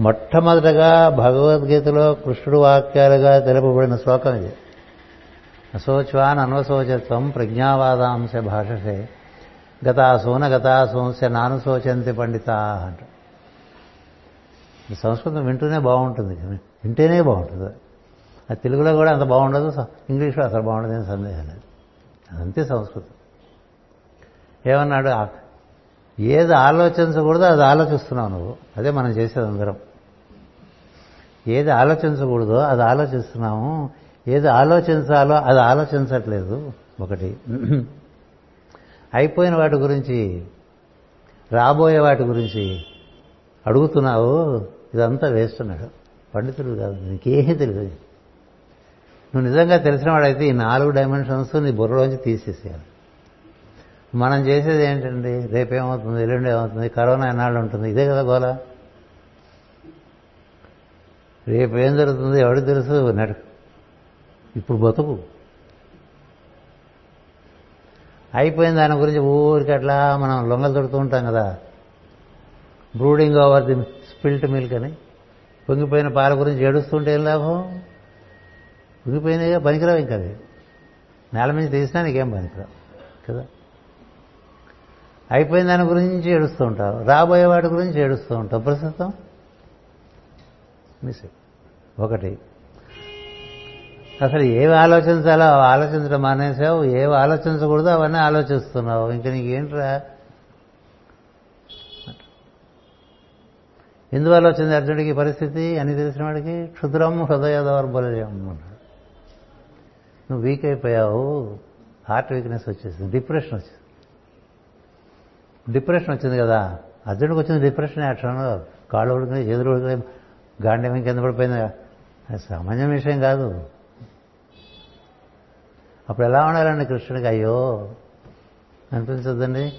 [SPEAKER 1] మొట్టమొదటగా భగవద్గీతలో కృష్ణుడు వాక్యాలుగా తెలుపబడిన శ్లోకం ఇది. అశోచ్వాన్ అనవశోచత్వం ప్రజ్ఞావాదాంశ భాషసే. గతాసూన గతాసోంస్య నానుశోచంతి పండిత అంట. సంస్కృతం వింటూనే బాగుంటుంది. వింటేనే బాగుంటుంది. అది తెలుగులో కూడా అంత బాగుండదు. ఇంగ్లీష్లో అసలు బాగుండదు. అని సందేహం లేదు. అదంతే సంస్కృతం. ఏమన్నాడు? ఏది ఆలోచించకూడదో అది ఆలోచిస్తున్నావు నువ్వు. అదే మనం చేసేది అందరం. ఏది ఆలోచించకూడదో అది ఆలోచిస్తున్నాము. ఏది ఆలోచించాలో అది ఆలోచించట్లేదు. ఒకటి. అయిపోయిన వాటి గురించి రాబోయే వాటి గురించి అడుగుతున్నావు ఇదంతా వేస్తున్నాడు పండితుడు కాదు నీకేమీ తెలియదు నువ్వు నిజంగా తెలిసిన వాడైతే ఈ నాలుగు డైమెన్షన్స్ నీ బుర్రలోంచి తీసేసేయాలి. మనం చేసేది ఏంటండి? రేపేమవుతుంది ఎల్లుండి ఏమవుతుంది? కరోనా ఎన్నాళ్ళు ఉంటుంది? ఇదే కదా గోల. రేపు ఏం జరుగుతుంది? ఎవరికి తెలుసు? నడు ఇప్పుడు బతుకు. అయిపోయిన దాని గురించి ఊరికి అట్లా మనం లొంగలు తొడుతూ ఉంటాం కదా. Brooding over the spilt milk అని. పొంగిపోయిన పాల గురించి ఏడుస్తుంటే ఏం లాభం? పొంగిపోయినాయిగా పనికిరావు ఇంకా అది. నేల మీద తీసినా నీకేం పనికిరావు కదా? అయిపోయిన దాని గురించి ఏడుస్తూ ఉంటావు. రాబోయే వాటి గురించి ఏడుస్తూ ఉంటావు. ప్రస్తుతం మిస్ ఒకటి అసలు ఏవి ఆలోచించాలో అవి ఆలోచించడం మానేసావు ఏవి ఆలోచించకూడదు అవన్నీ ఆలోచిస్తున్నావు. ఇంకా నీకేంట్రా? ఎందువల్ల వచ్చింది అర్జునుడికి పరిస్థితి? అని తెలిసిన వాడికి క్షుద్రం హృదయ దౌర్బల్యం నువ్వు వీక్ అయిపోయావు హార్ట్ వీక్నెస్ వచ్చేసింది డిప్రెషన్ వచ్చింది డిప్రెషన్ వచ్చింది కదా అర్జునుడికి వచ్చింది డిప్రెషన్ యాక్షన్ కాళ్ళు ఉడికినాయి చేతులు ఉడికినాయి గాండ్యం కింద పడిపోయింది. సామాన్య విషయం కాదు. అప్పుడు ఎలా ఉండాలండి కృష్ణుడికి? అయ్యో అనిపించద్దండి.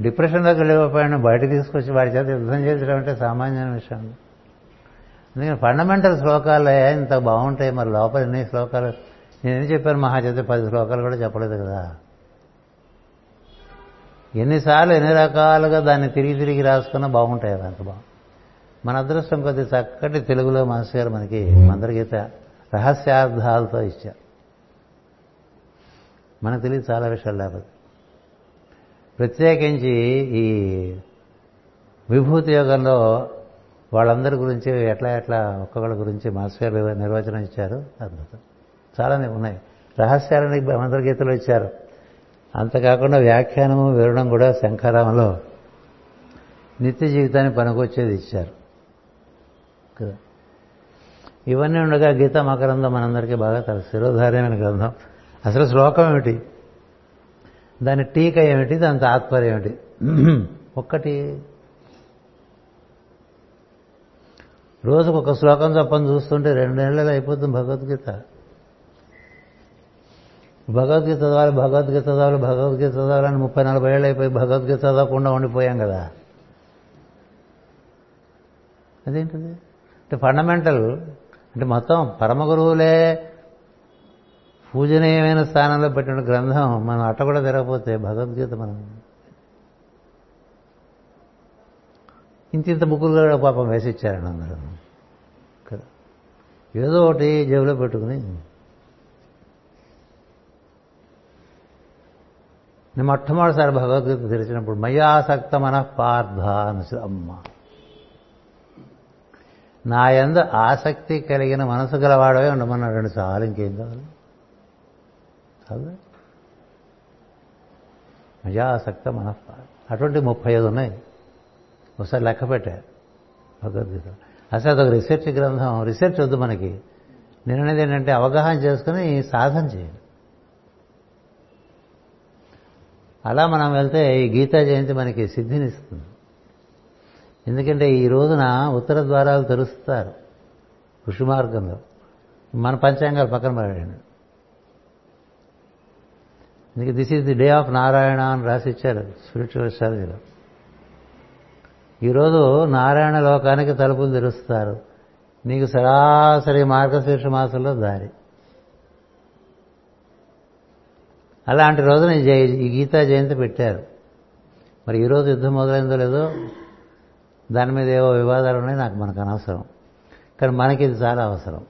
[SPEAKER 1] డిప్రెషన్లోకి వెళ్ళిపోయాడు బయట తీసుకొచ్చి వాడి చేత యుద్ధం చేసడం అంటే సామాన్య విషయం అందుకని ఫండమెంటల్ శ్లోకాలే ఇంత బాగుంటాయి మరి లోపల ఎన్ని శ్లోకాలు? నేనేం చెప్పాను మహా చేత పది శ్లోకాలు కూడా చెప్పలేదు కదా. ఎన్నిసార్లు ఎన్ని రకాలుగా దాన్ని తిరిగి తిరిగి రాసుకున్నా బాగుంటాయి అంత బాగు. మన అదృష్టం కొద్ది చక్కటి తెలుగులో మాస్టర్ గారు మనకి మందరగీత రహస్యార్థాలతో ఇచ్చారు. మనకు తెలియదు చాలా విషయాలు లేకపోతే. ప్రత్యేకించి ఈ విభూతి యోగంలో వాళ్ళందరి గురించి ఎట్లా ఎట్లా ఒక్కొక్కళ్ళ గురించి మాస్టర్ గారు నిర్వచనం ఇచ్చారు. అద్భుతం. చాలానే ఉన్నాయి. రహస్యాలని మందరగీతలో ఇచ్చారు. అంతకాకుండా వ్యాఖ్యానము వివరణం కూడా శంఖారామంలో నిత్య జీవితాన్ని పనికొచ్చేది ఇచ్చారు. కదా. ఇవన్నీ ఉండగా గీత మకరందం మనందరికీ బాగా తెలుసు. శిరోధార్యమైన గ్రంథం. అసలు శ్లోకం ఏమిటి? దాని టీక ఏమిటి? దాని తాత్పర్యం ఏమిటి? ఒక్కటి. రోజుకు ఒక శ్లోకం చప్పని చూస్తుంటే రెండు నెలలు అయిపోతుంది భగవద్గీత. భగవద్గీత చదవాలి భగవద్గీత చదవాలి భగవద్గీత చదవాలని ముప్పై నలభై ఏళ్ళు అయిపోయి భగవద్గీత చదవకుండా ఉండిపోయాం కదా. అదేంటిది? అంటే ఫండమెంటల్ అంటే మొత్తం పరమ గురువులే పూజనీయమైన స్థానంలో పెట్టిన గ్రంథం మనం అట్ట కూడా తిరగపోతే భగవద్గీత మనం ఇంత ఇంత బుక్కులు కూడా పాపం వేసిచ్చారండి అందరూ. కదా. ఏదో ఒకటి జేబులో పెట్టుకుని నేను మొట్టమొదటిసారి భగవద్గీత తెరిచినప్పుడు మయాసక్త మన పార్థ అనసు అమ్మ. నా ఎందు ఆసక్తి కలిగిన మనసు గలవాడవే ఉండమన్నాడు. రెండు సార్లు ఇంకేం కావాలి? కదా? మజాసక్త మన అటువంటి ముప్పై ఐదు ఉన్నాయి. ఒకసారి లెక్క పెట్టారు భగవద్గీత. అసలు అదొక రీసెర్చ్ గ్రంథం. రీసెర్చ్ వద్దు మనకి. నేననేది ఏంటంటే అవగాహన చేసుకుని సాధన చేయండి అలా మనం వెళ్తే ఈ గీతా జయంతి మనకి సిద్ధినిస్తుంది. ఎందుకంటే ఈ రోజున ఉత్తర ద్వారాలు తెరుస్తారు. ఋషి మార్గంలో. మన పంచాంగాలు పక్కన పడండి అందుకే this is the day of Narayana అని రాసి ఇచ్చారు స్పిరిచువల్ స్ట్రాటజీలో ఈరోజు నారాయణ లోకానికి తలుపులు తెరుస్తారు. నీకు సరాసరి మార్గశీర్ష మాసంలో దారి. అలాంటి రోజున ఈ గీతా జయంతి పెట్టారు. మరి ఈరోజు యుద్ధం మొదలైందో లేదో దాని మీద ఏవో వివాదాలు ఉన్నాయి నాకు మనకు అనవసరం. కానీ మనకి ఇది చాలా అవసరం.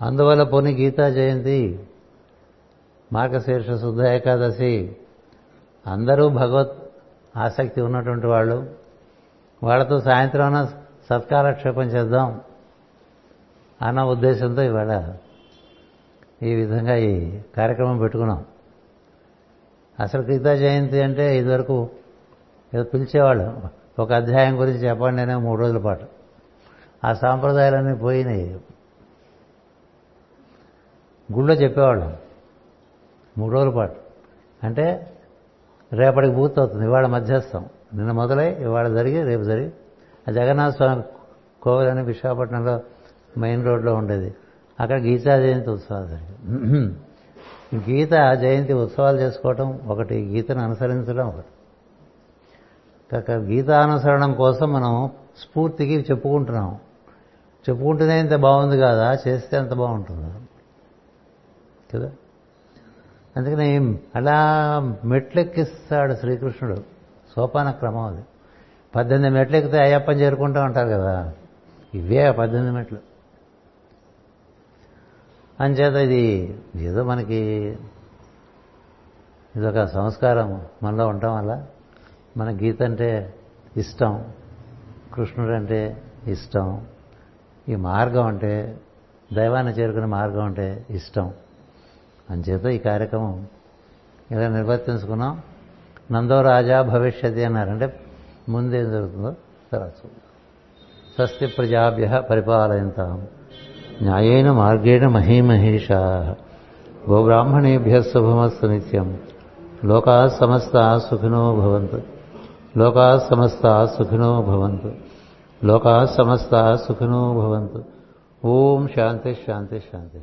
[SPEAKER 1] అందువల్ల పోనీ గీతా జయంతి మార్గశీర్ష శుద్ధ ఏకాదశి. అందరూ భగవత్ ఆసక్తి ఉన్నటువంటి వాళ్ళు. వాళ్ళతో సాయంత్రం సత్కారక్షేపం చేద్దాం అన్న ఉద్దేశంతో ఇవాళ ఈ విధంగా ఈ కార్యక్రమం పెట్టుకున్నాం. అసలు గీతా జయంతి అంటే ఇదివరకు ఏదో పిలిచేవాళ్ళు. ఒక అధ్యాయం గురించి చెప్పండి అనే మూడు రోజుల పాటు. ఆ సాంప్రదాయాలన్నీ పోయినాయి. గుళ్ళో చెప్పేవాళ్ళం. మూడు రోజుల పాటు. అంటే రేపటికి పూర్తవుతుంది. ఇవాళ మధ్యస్థం. నిన్న మొదలై ఇవాళ జరిగి రేపు జరిగి. ఆ జగన్నాథ స్వామి కోవిల్ అని విశాఖపట్నంలో మెయిన్ రోడ్లో ఉండేది. అక్కడ గీతా జయంతి ఉత్సవాలు జరిగాయి. గీత జయంతి ఉత్సవాలు చేసుకోవటం ఒకటి గీతను అనుసరించడం ఒకటి. కాక గీతానుసరణం కోసం మనం స్ఫూర్తికి చెప్పుకుంటున్నాం. చెప్పుకుంటేనే ఇంత బాగుంది కదా? చేస్తే ఎంత బాగుంటుందా? కదా? అందుకని అలా మెట్లెక్కిస్తాడు శ్రీకృష్ణుడు. సోపాన క్రమం అది. పద్దెనిమిది మెట్లు ఎక్కితే అయ్యప్పని చేరుకుంటూ ఉంటారు కదా. ఇవే ఆ పద్దెనిమిది మెట్లు. అంచేత ఇది ఏదో మనకి ఇదొక సంస్కారం మనలో ఉండటం వల్ల మన గీత అంటే ఇష్టం కృష్ణుడు అంటే ఇష్టం ఈ మార్గం అంటే దైవాన్ని చేరుకునే మార్గం అంటే ఇష్టం. అంచేత ఈ కార్యక్రమం ఇలా నిర్వర్తించుకున్నాం? నందో రాజా భవిష్యతి అన్నారంటే ముందేం జరుగుతుందో తర్వాత స్వస్తి ప్రజాభ్య పరిపాలయంతాం. న్యాయేన మార్గేణ మహీమహేషా. గోబ్రాహ్మణేభ్య శుభమస్తు నిత్యం. లోకా సమస్త సుఖినో భవంతు. లోకా సమస్త సుఖినో భవంతు. లోకా సమస్త సుఖినో భవంతు. ఓం శాంతి శాంతి శాంతి.